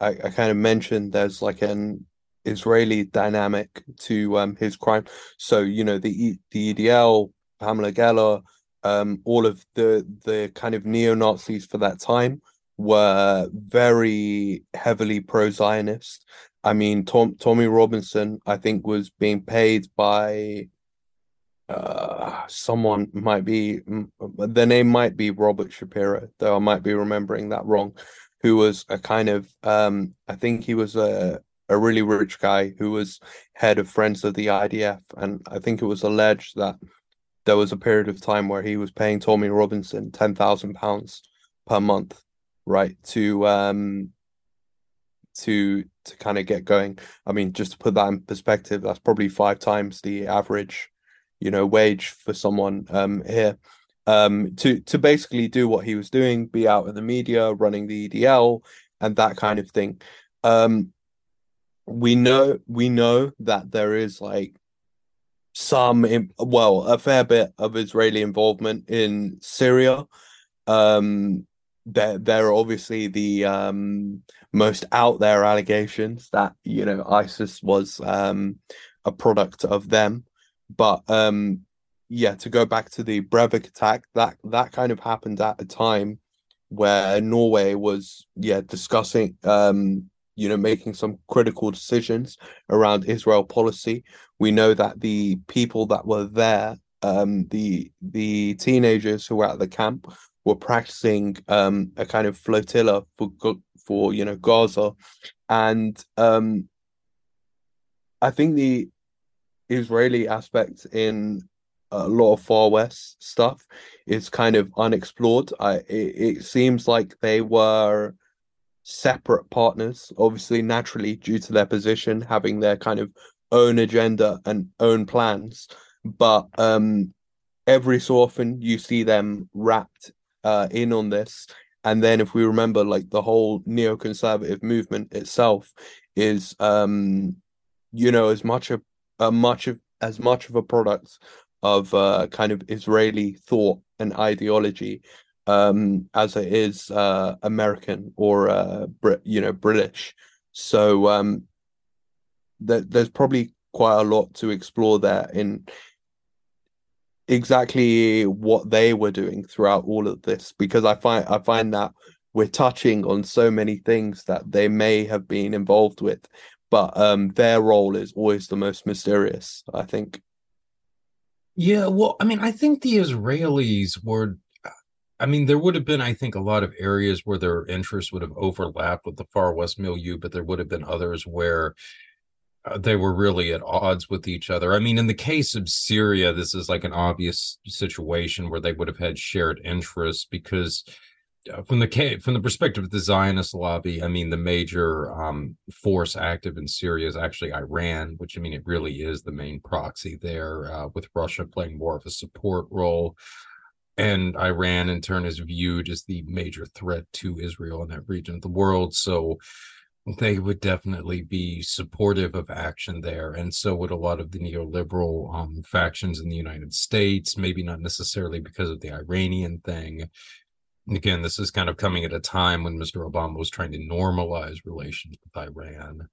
I, I kind of mentioned there's like an Israeli dynamic to um, his crime. So you know the the EDL, Pamela Geller, um, all of the the kind of neo Nazis for that time were very heavily pro Zionist. I mean, Tom, Tommy Robinson, I think, was being paid by uh, someone might be the name might be Robert Shapiro, though I might be remembering that wrong. Who was a kind of um, I think he was a a really rich guy who was head of Friends of the IDF, and I think it was alleged that there was a period of time where he was paying Tommy Robinson ten thousand pounds per month, right, to um to to kind of get going. I mean, just to put that in perspective, that's probably five times the average you know wage for someone um, here um, to to basically do what he was doing, be out in the media, running the EDL, and that kind of thing. Um, we know we know that there is like some well a fair bit of Israeli involvement in Syria. Um, there there are obviously the um, most out there allegations that you know ISIS was um, a product of them. But um, yeah, to go back to the Breivik attack, that that kind of happened at a time where Norway was yeah discussing um, you know making some critical decisions around Israel policy. We know that the people that were there, um, the the teenagers who were at the camp were practicing um, a kind of flotilla for for you know Gaza, and um, I think the Israeli aspect in a lot of far west stuff is kind of unexplored. I it, it seems like they were separate partners, obviously naturally due to their position, having their kind of own agenda and own plans. But um every so often you see them wrapped uh in on this. And then if we remember like the whole neoconservative movement itself is um you know as much a, a much of as much of a product of uh, kind of Israeli thought and ideology um, as it is uh, American or uh, Brit, you know British. So um, th- there's probably quite a lot to explore there in exactly what they were doing throughout all of this because I find I find that we're touching on so many things that they may have been involved with but um their role is always the most mysterious I think yeah, well, I mean, I think the Israelis were I mean, there would have been, I think, a lot of areas where their interests would have overlapped with the far west milieu, but there would have been others where uh, they were really at odds with each other. I mean, in the case of Syria, this is like an obvious situation where they would have had shared interests because from the from the perspective of the Zionist lobby, I mean, the major um, force active in Syria is actually Iran, which I mean, it really is the main proxy there, uh, with Russia playing more of a support role, and Iran in turn is viewed as the major threat to Israel in that region of the world. So they would definitely be supportive of action there, and so would a lot of the neoliberal um, factions in the United States. Maybe not necessarily because of the Iranian thing again, this is kind of coming at a time when Mr. Obama was trying to normalize relations with Iran.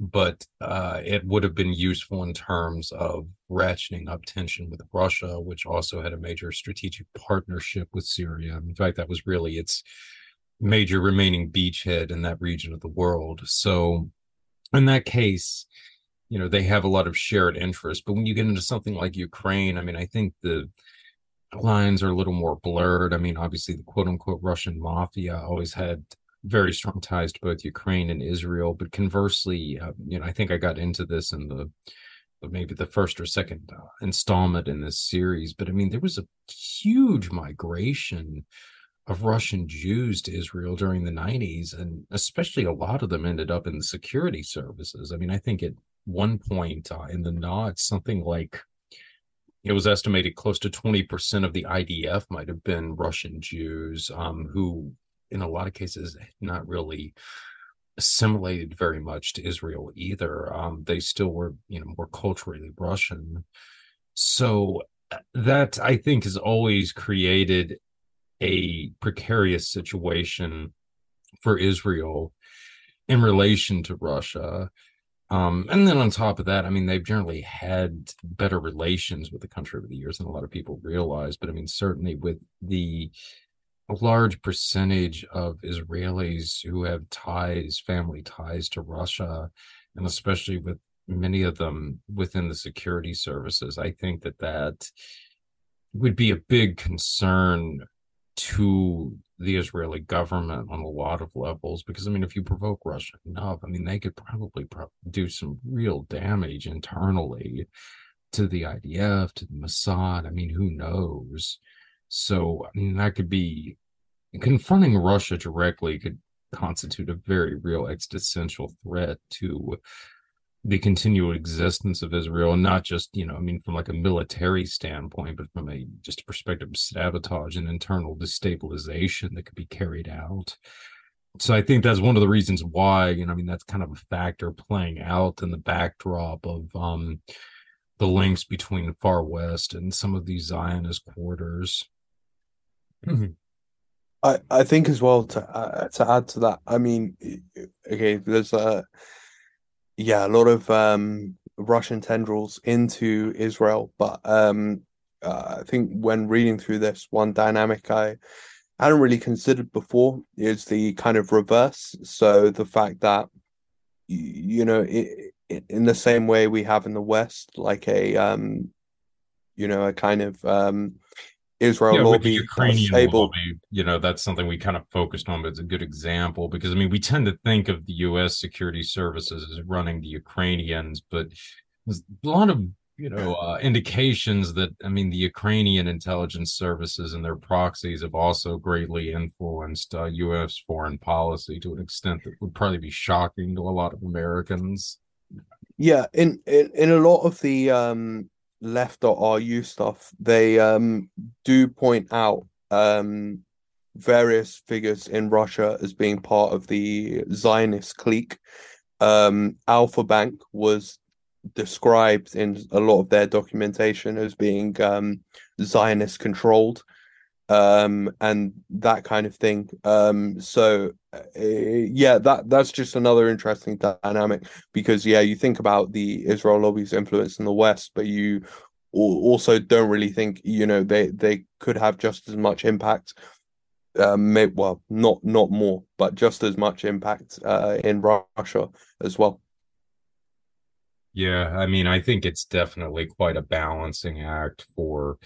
But uh, it would have been useful in terms of ratcheting up tension with Russia, which also had a major strategic partnership with Syria. In fact, that was really its major remaining beachhead in that region of the world. So, in that case, you know, they have a lot of shared interests. But when you get into something like Ukraine, I mean, I think the lines are a little more blurred. I mean, obviously, the quote unquote Russian mafia always had very strong ties to both Ukraine and Israel. But conversely, uh, you know, I think I got into this in the maybe the first or second uh, installment in this series. But I mean, there was a huge migration of Russian Jews to Israel during the 90s, and especially a lot of them ended up in the security services. I mean, I think at one point uh, in the NOD, something like it was estimated close to 20% of the IDF might have been Russian Jews um, who, in a lot of cases, not really assimilated very much to Israel either. Um, they still were, you know, more culturally Russian. So uh, that I think has always created a precarious situation for Israel in relation to Russia. Um, and then on top of that, I mean, they've generally had better relations with the country over the years than a lot of people realize. But I mean, certainly with the large percentage of Israelis who have ties, family ties to Russia, and especially with many of them within the security services, I think that that would be a big concern to the Israeli government on a lot of levels because I mean if you provoke Russia enough I mean they could probably pro- do some real damage internally to the IDF to the Mossad I mean who knows? So I mean that could be confronting Russia directly could constitute a very real existential threat to the continual existence of Israel, and not just you know, I mean, from like a military standpoint, but from a just a perspective of sabotage and internal destabilization that could be carried out. So I think that's one of the reasons why you know, I mean, that's kind of a factor playing out in the backdrop of um the links between the far west and some of these Zionist quarters. I I think as well to uh, to add to that. I mean, okay, there's a yeah, a lot of um, Russian tendrils into Israel. But um, uh, I think when reading through this, one dynamic I hadn't really considered before is the kind of reverse. So the fact that you know, it, it, in the same way we have in the West, like a um, you know, a kind of um, Israel yeah, lobby the Ukrainian able. lobby, you know, that's something we kind of focused on, but it's a good example because I mean, we tend to think of the U.S. security services as running the Ukrainians, but there's a lot of you know uh, indications that I mean, the Ukrainian intelligence services and their proxies have also greatly influenced uh, U.S. foreign policy to an extent that would probably be shocking to a lot of Americans. Yeah, in in, in a lot of the um left.ru stuff, they um do point out um various figures in Russia as being part of the Zionist clique. Um Alfa Bank was described in a lot of their documentation as being um Zionist controlled um and that kind of thing. Um so uh, yeah that that's just another interesting dynamic because yeah you think about the israel lobby's influence in the west but you also don't really think you know they they could have just as much impact um may, well not not more but just as much impact uh in russia as well. Yeah i mean i think it's definitely quite a balancing act for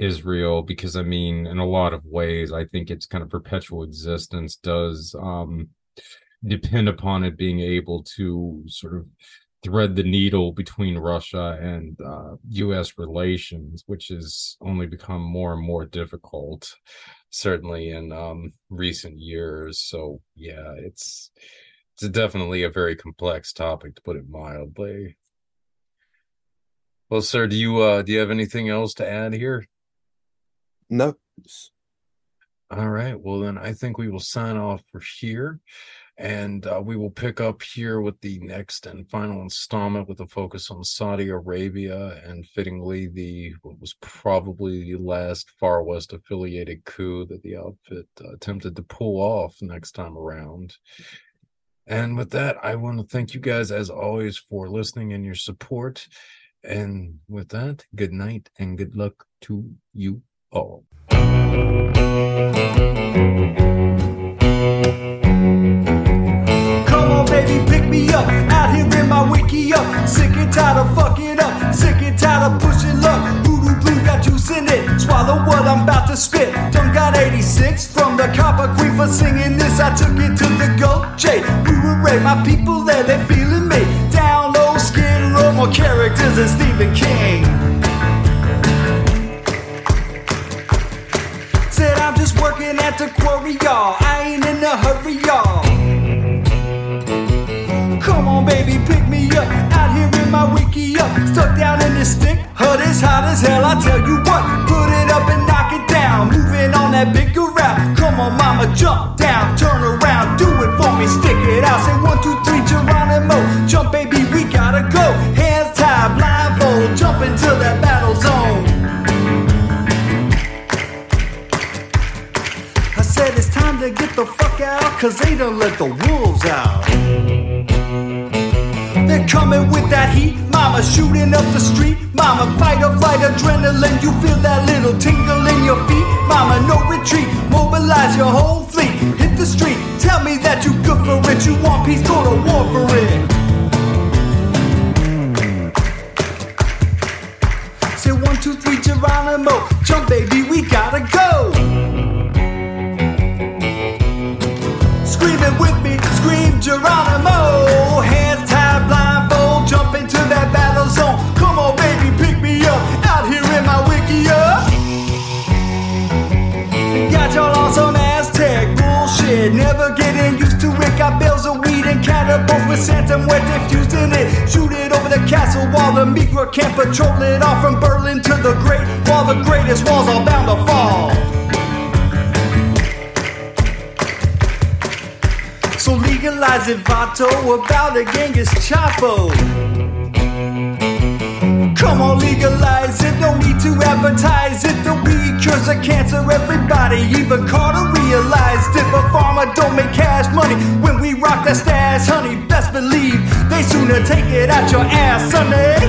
Israel because I mean, in a lot of ways, I think its kind of perpetual existence does um, depend upon it being able to sort of thread the needle between Russia and uh, U.S. relations, which has only become more and more difficult, certainly in um, recent years. So yeah, it's it's definitely a very complex topic to put it mildly. Well, sir, do you uh, do you have anything else to add here? No. All right. Well, then I think we will sign off for here. And uh, we will pick up here with the next and final installment with a focus on Saudi Arabia and fittingly the what was probably the last Far West affiliated coup that the outfit uh, attempted to pull off next time around. And with that, I want to thank you guys as always for listening and your support. And with that, good night and good luck to you all. Come on, baby, pick me up. Out here in my wiki up. Sick and tired of fucking up. Sick and tired of pushing luck. Voodoo blue got juice in it. Swallow what I'm about to spit. Done got 86 from the copper queen for singing this. I took it to the goat J. We were right, my people there, they feeling me. Down low, skin low, more characters than Stephen King. I'm just working at the quarry, y'all. I ain't in a hurry, y'all. Come on, baby, pick me up. Out here in my wiki up. Stuck down in this stick. Hut is hot as hell, I tell you what. Put it up and knock it down. Moving on that bigger route. Come on, mama, jump down. Turn around, do it for me. Stick it out. Say one, two, three, Geronimo. Jump, baby, we gotta go. Hands tied, blindfold. Jump into that battle to get the fuck out, cause they done let the wolves out. They're coming with that heat, mama shooting up the street. Mama, fight or flight adrenaline, you feel that little tingle in your feet. Mama, no retreat, mobilize your whole fleet. Hit the street, tell me that you good for it. You want peace, go to war for it. Say one, two, three, Geronimo. Jump, baby, we gotta go. Screaming with me, scream Geronimo. Hands tied, blindfold, jump into that battle zone. Come on, baby, pick me up. Out here in my wiki up. Got y'all on some Aztec bullshit. Never getting used to it. Got bales of weed and catapults with Santa Muerte fused in it. Shoot it over the castle while the Migra can't patrol it all from Berlin to the Great. While the greatest walls are bound to fall. So legalize it, Vato, about a Genghis Chapo. Come on, legalize it, no need to advertise it. The weed cures the cancer, everybody, even Carter realized it. But pharma don't make cash money when we rock that stash, honey. Best believe they sooner take it out your ass, Sunday.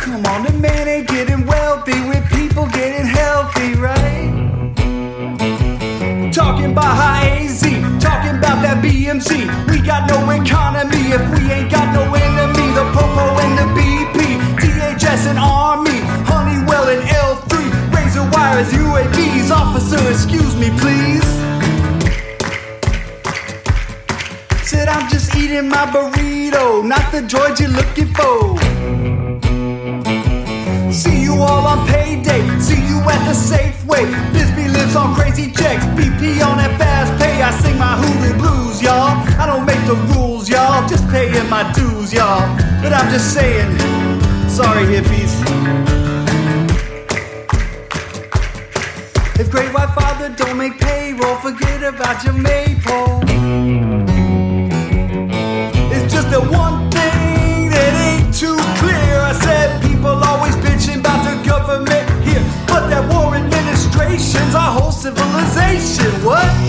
Come on, the man ain't getting wealthy with people getting healthy, right? talking about high AZ, talking about that BMC. We got no economy if we ain't got no enemy. The Popo and the BP, DHS and Army, Honeywell and L3, razor wires, UAVs. Officer, excuse me, please. Said I'm just eating my burrito, not the George you're looking for. See you all on payday, see you at the Safeway. Bisbee lives on crazy checks, BP on that fast pay. I sing my Hulu blues, y'all. I don't make the rules, y'all. Just paying my dues, y'all. But I'm just saying, sorry hippies. If Great White Father don't make payroll, forget about your maypole. civilization. What?